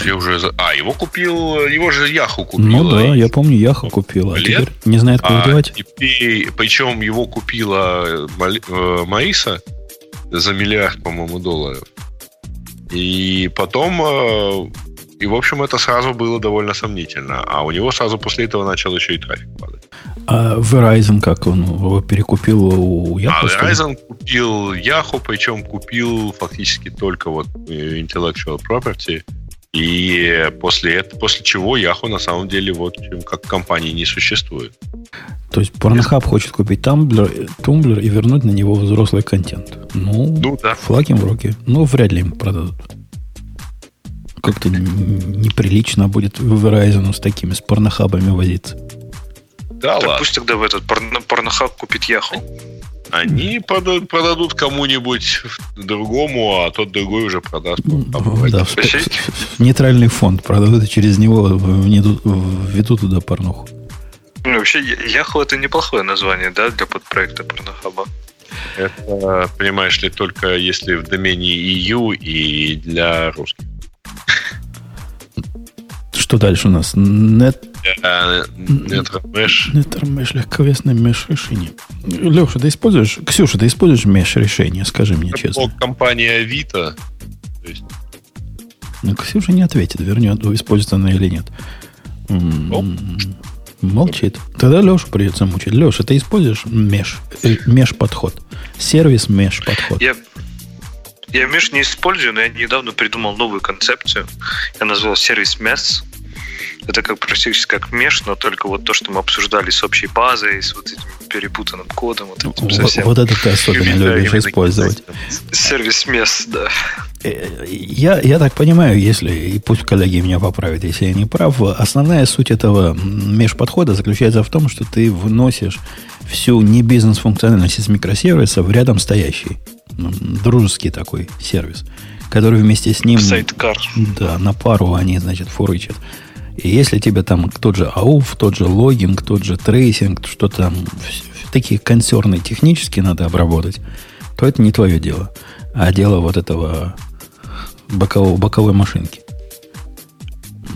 Я уже... А, его купил... Его же Яху купил. Ну да, я помню, Яху купил. А теперь не знает, куда а девать. Теперь, причем его купила э, Мариса за миллиард, по-моему, долларов. И потом... Э, и, в общем, это сразу было довольно сомнительно. А у него сразу после этого начал еще и трафик падать. А Verizon как он его перекупил у Yahoo? А Verizon купил Yahoo, причем купил фактически только вот э, intellectual property – и после этого, после чего Yahoo на самом деле вот как компании не существует. То есть Pornhub хочет купить Tumblr, Tumblr и вернуть на него взрослый контент. Ну, ну да. флаг им в руки. Ну, вряд ли им продадут. Как-то неприлично будет Verizon с такими, с порнохабами возиться. Да, так ладно. пусть тогда в этот порнохаб купит Yahoo. Они продадут кому-нибудь другому, а тот другой уже продаст. Да, нейтральный фонд продадут, и через него введут туда порнуху. Ну, вообще, Яху это неплохое название, да, для подпроекта порнохаба. Это, понимаешь ли, только если в домене EU и для русских. Что дальше у нас? Net Netmesh. Netmesh, легковесное меш решение. Леша, ты используешь... Ксюша, ты используешь меш решение? Скажи мне честно. Компания Авито. Есть... Ну, Ксюша не ответит, вернет, используется она или нет. Молчит. Тогда Леша придется мучить. Леша, ты используешь меш, э, меш подход? Сервис меш подход. Я, я меш не использую, но я недавно придумал новую концепцию. Я назвал сервис MES. Это как практически как меш, но только вот то, что мы обсуждали с общей базой, с вот этим перепутанным кодом. Вот, этим совсем. вот это ты особенно именно, любишь использовать. Сервис мест, да. Э, я, я так понимаю, если, и пусть коллеги меня поправят, если я не прав, основная суть этого межподхода заключается в том, что ты вносишь всю не бизнес-функциональность из микросервиса в рядом стоящий, дружеский такой сервис, который вместе с ним... Sidecar. Да, на пару они, значит, фурычат. И если тебе там тот же ауф, тот же logging, тот же tracing, что там, такие консерны технически надо обработать, то это не твое дело, а дело вот этого бокового, боковой машинки.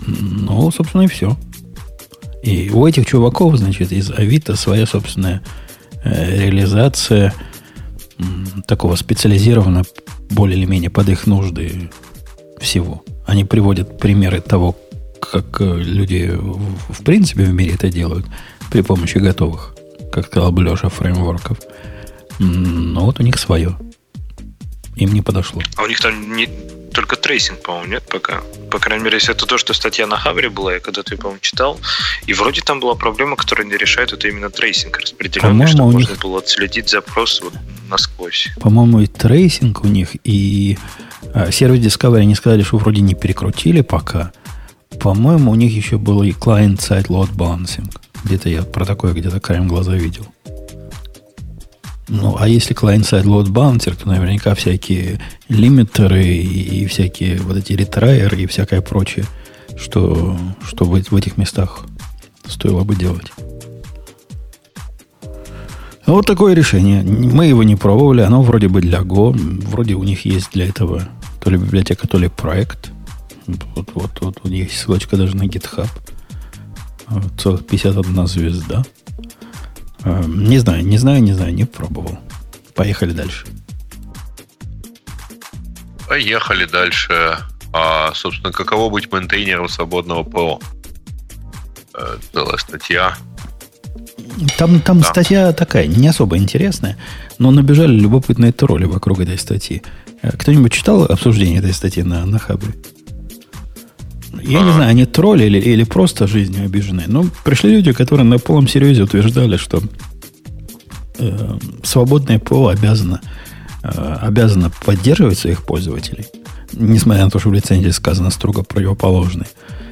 Ну, собственно, и все. И у этих чуваков, значит, из Авито своя собственная э, реализация такого специализированного, более или менее под их нужды всего. Они приводят примеры того, как э, люди в принципе в мире это делают при помощи готовых, как сказал бы Леша, фреймворков. Но вот у них свое. Им не подошло. А у них там не только tracing, по-моему, нет пока. По крайней мере, если это то, что статья на Хабре была, я когда-то, по-моему, читал. И вроде там была проблема, которая не решает, это именно tracing распределенный, чтобы у можно них... было отследить запрос вот насквозь. По-моему, и tracing у них, и а, сервис Discovery они сказали, что вроде не перекрутили пока. По-моему, у них еще был и client-side load balancing. Где-то я про такое где-то краем глаза видел. Ну, а если client-side load balancer, то наверняка всякие лимитеры и, всякие вот эти ретрайеры и всякое прочее, что, что в, в этих местах стоило бы делать. Ну, вот такое решение. Мы его не пробовали. Оно вроде бы для Go. Вроде у них есть для этого то ли библиотека, то ли проект. Вот, вот, вот, вот есть ссылочка даже на GitHub. Целых 51 звезда. А, не знаю, не знаю, не знаю, не пробовал. Поехали дальше. Поехали дальше. А, собственно, каково быть мейнтейнером свободного ПО? Э, целая статья. Там, там да. статья такая, не особо интересная, но набежали любопытные тролли вокруг этой статьи. Э, кто-нибудь читал обсуждение этой статьи на, на Хабре? Я не знаю, они тролли или, или просто жизнью обиженные. Но пришли люди, которые на полном серьезе утверждали, что э, свободное ПО обязано, э, обязано поддерживать своих пользователей, несмотря на то, что в лицензии сказано строго противоположное.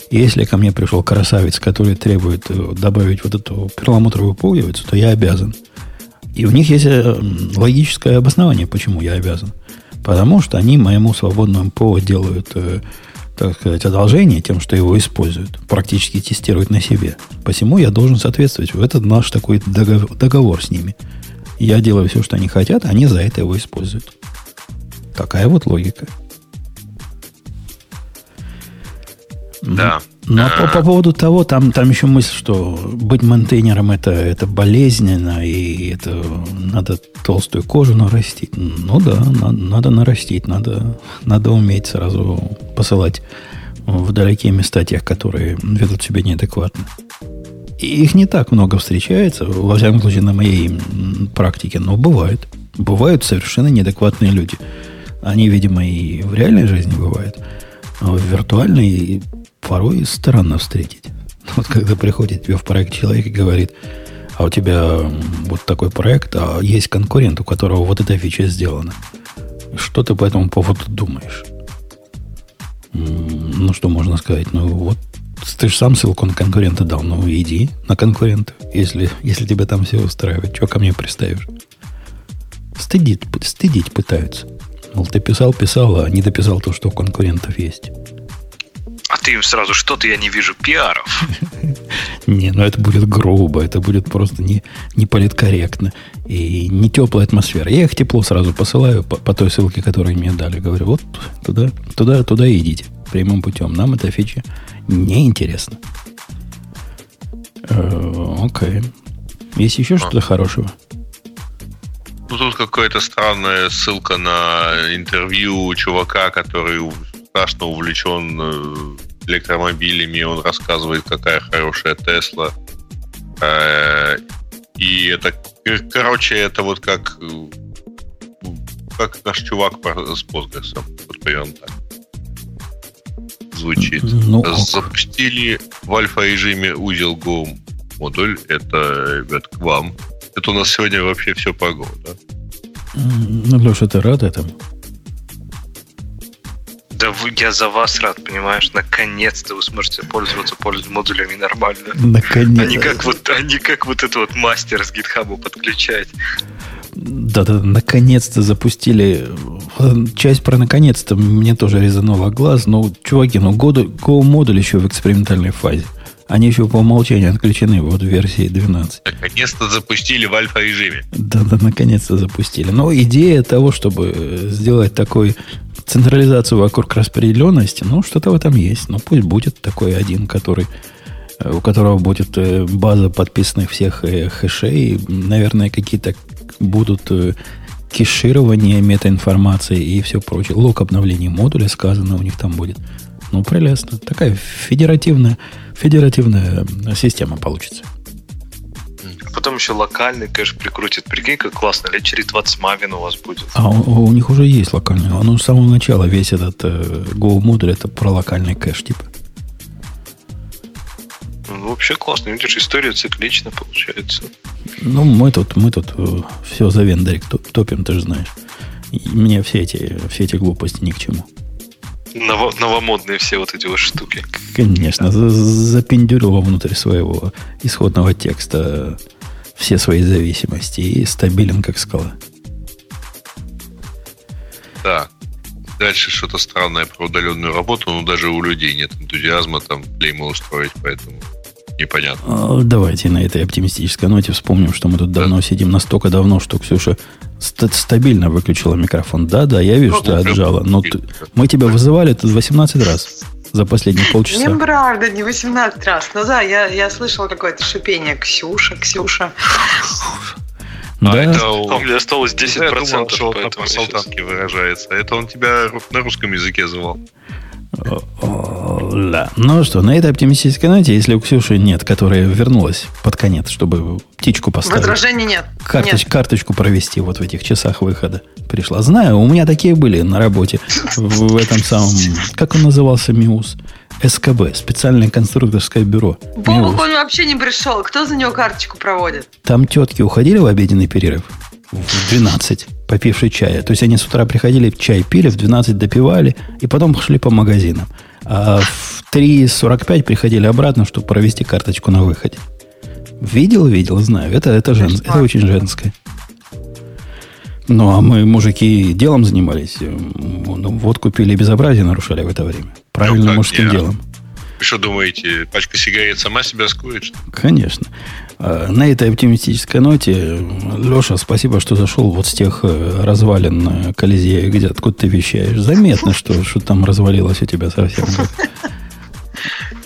И если ко мне пришел красавец, который требует э, добавить вот эту перламутровую пуговицу, то я обязан. И у них есть э, логическое обоснование, почему я обязан. Потому что они моему свободному ПО делают э, так сказать, одолжение тем, что его используют, практически тестируют на себе. Посему я должен соответствовать. Это наш такой договор, договор с ними. Я делаю все, что они хотят, а они за это его используют. Такая вот логика. Да. Но ну, по, по поводу того, там, там еще мысль, что быть монтейнером это, это болезненно, и это надо толстую кожу нарастить. Ну да, надо, надо нарастить, надо, надо уметь сразу посылать в далекие места тех, которые ведут себя неадекватно. И их не так много встречается, во всяком случае, на моей практике, но бывают. Бывают совершенно неадекватные люди. Они, видимо, и в реальной жизни бывают. А в виртуальной порой странно встретить. Вот когда приходит тебе в проект человек и говорит, а у тебя вот такой проект, а есть конкурент, у которого вот эта фича сделана. Что ты по этому поводу думаешь? Ну, что можно сказать? Ну, вот ты же сам ссылку на конкурента дал. Ну, иди на конкурента, если, если тебя там все устраивает. Чего ко мне приставишь? Стыдить, стыдить пытаются. Мол, ты писал, писал, а не дописал то, что у конкурентов есть. А ты им сразу, что-то я не вижу пиаров. Не, ну это будет грубо, это будет просто не, не политкорректно и не теплая атмосфера. Я их тепло сразу посылаю по, по той ссылке, которую мне дали. Говорю, вот туда, туда, туда идите прямым путем. Нам эта фича неинтересна. Э, окей. Есть еще что-то хорошего? Ну, тут какая-то странная ссылка на интервью чувака, который страшно увлечен э, электромобилями, он рассказывает, какая хорошая Тесла. Э, и это, короче, это вот как как наш чувак с Postgres. Вот примерно так звучит. Ну, Запустили в альфа-режиме узел Go модуль. Это, ребят, к вам. Это у нас сегодня вообще все по Go, да? Ну, Леша, ты рад этому? Да вы, я за вас рад, понимаешь? Наконец-то вы сможете пользоваться модулями нормально. Наконец. Они как вот, они как вот это вот мастер с GitHub подключать. Да-да, наконец-то запустили. Часть про наконец-то мне тоже резанула глаз. Но, чуваки, ну Go модуль еще в экспериментальной фазе. Они еще по умолчанию отключены вот в версии 12. Наконец-то запустили в альфа-режиме. Да-да, наконец-то запустили. Но идея того, чтобы сделать такой централизацию вокруг распределенности, ну, что-то в этом есть. Ну, пусть будет такой один, который, э, у которого будет э, база подписанных всех э, хэшей, наверное, какие-то будут кеширование метаинформации и все прочее. Лог обновления модуля сказано у них там будет. Ну, прелестно. Такая федеративная, федеративная система получится потом еще локальный кэш прикрутит. Прикинь, как классно. Лет через 20 Maven у вас будет. А у, у них уже есть локальный. Он с самого начала весь этот э, Go модуль это про локальный кэш типа. Ну, вообще классно. Видишь, история циклична получается. Ну, мы тут, мы тут э, все за вендорик топим, ты же знаешь. И мне все эти, все эти глупости ни к чему. Ново, новомодные все вот эти вот штуки. Конечно, за, запендюрил вовнутрь своего исходного текста все свои зависимости и стабилен, как скала. Да. Дальше что-то странное про удаленную работу, но даже у людей нет энтузиазма там клеймы устроить, поэтому непонятно. А, давайте на этой оптимистической ноте вспомним, что мы тут да. давно сидим настолько давно, что Ксюша ст- стабильно выключила микрофон. Да, да, я вижу, ну, что ты отжала. Но ты, мы тебя вызывали тут 18 раз за последние полчаса. Неправда, не 18 раз. Ну да, я, я слышала какое-то шипение. Ксюша, Ксюша. Да. А это у... у меня осталось 10%. Я думал, что он на салтанке выражается. Это он тебя на русском языке звал. Да. Ну что, на этой оптимистической ноте, если у Ксюши нет, которая вернулась под конец, чтобы птичку поставить. Возражений нет. Карточ, нет. Карточку провести вот в этих часах выхода пришла. Знаю, у меня такие были на работе в, этом самом... Как он назывался, МИУС? СКБ, специальное конструкторское бюро. Бобок, он вообще не пришел. Кто за него карточку проводит? Там тетки уходили в обеденный перерыв в 12, попившие чая. То есть они с утра приходили, чай пили, в 12 допивали, и потом пошли по магазинам. А в 3.45 приходили обратно, чтобы провести карточку на выходе. Видел, видел, знаю. Это, это, жен... это очень женское. Ну, а мы, мужики, делом занимались. Ну, вот купили безобразие, нарушали в это время. Правильно ну, мужским я? делом. Вы что думаете, пачка сигарет сама себя скурит? Конечно. А, на этой оптимистической ноте, Леша, спасибо, что зашел вот с тех э, развалин э, Колизея, где откуда ты вещаешь. Заметно, что, что там развалилось у тебя совсем.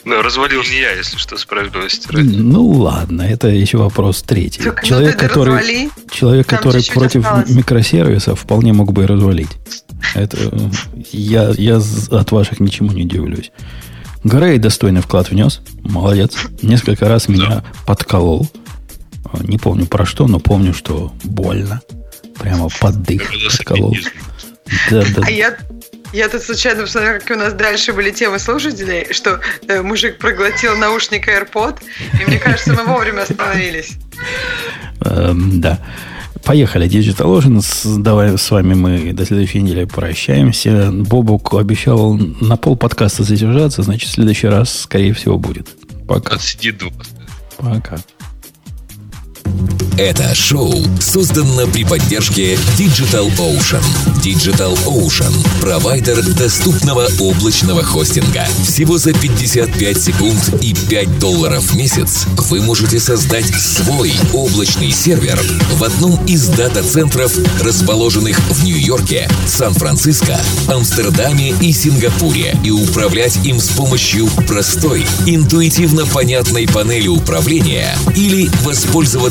Ну, развалил не я, если что, справедливости ради. Ну, ладно, это еще вопрос третий. Только человек, который, развали. человек, который против осталось. микросервисов, вполне мог бы и развалить. Это я, я от ваших ничему не удивлюсь. Грей достойный вклад внес. Молодец. Несколько раз меня да. подколол. Не помню про что, но помню, что больно. Прямо под дых подколол. Да, да. А я, я тут случайно посмотрела, как у нас дальше были темы слушателей, что э, мужик проглотил наушник AirPod, и мне кажется, мы вовремя остановились. Эм, да. Поехали, Digital Ocean. Давай с вами мы до следующей недели прощаемся. Бобук обещал на пол подкаста задержаться, значит, в следующий раз, скорее всего, будет. Пока. Отсидит два. Пока. Это шоу создано при поддержке Digital Ocean. Digital Ocean – провайдер доступного облачного хостинга. Всего за 55 секунд и 5 долларов в месяц вы можете создать свой облачный сервер в одном из дата-центров, расположенных в Нью-Йорке, Сан-Франциско, Амстердаме и Сингапуре, и управлять им с помощью простой, интуитивно понятной панели управления или воспользоваться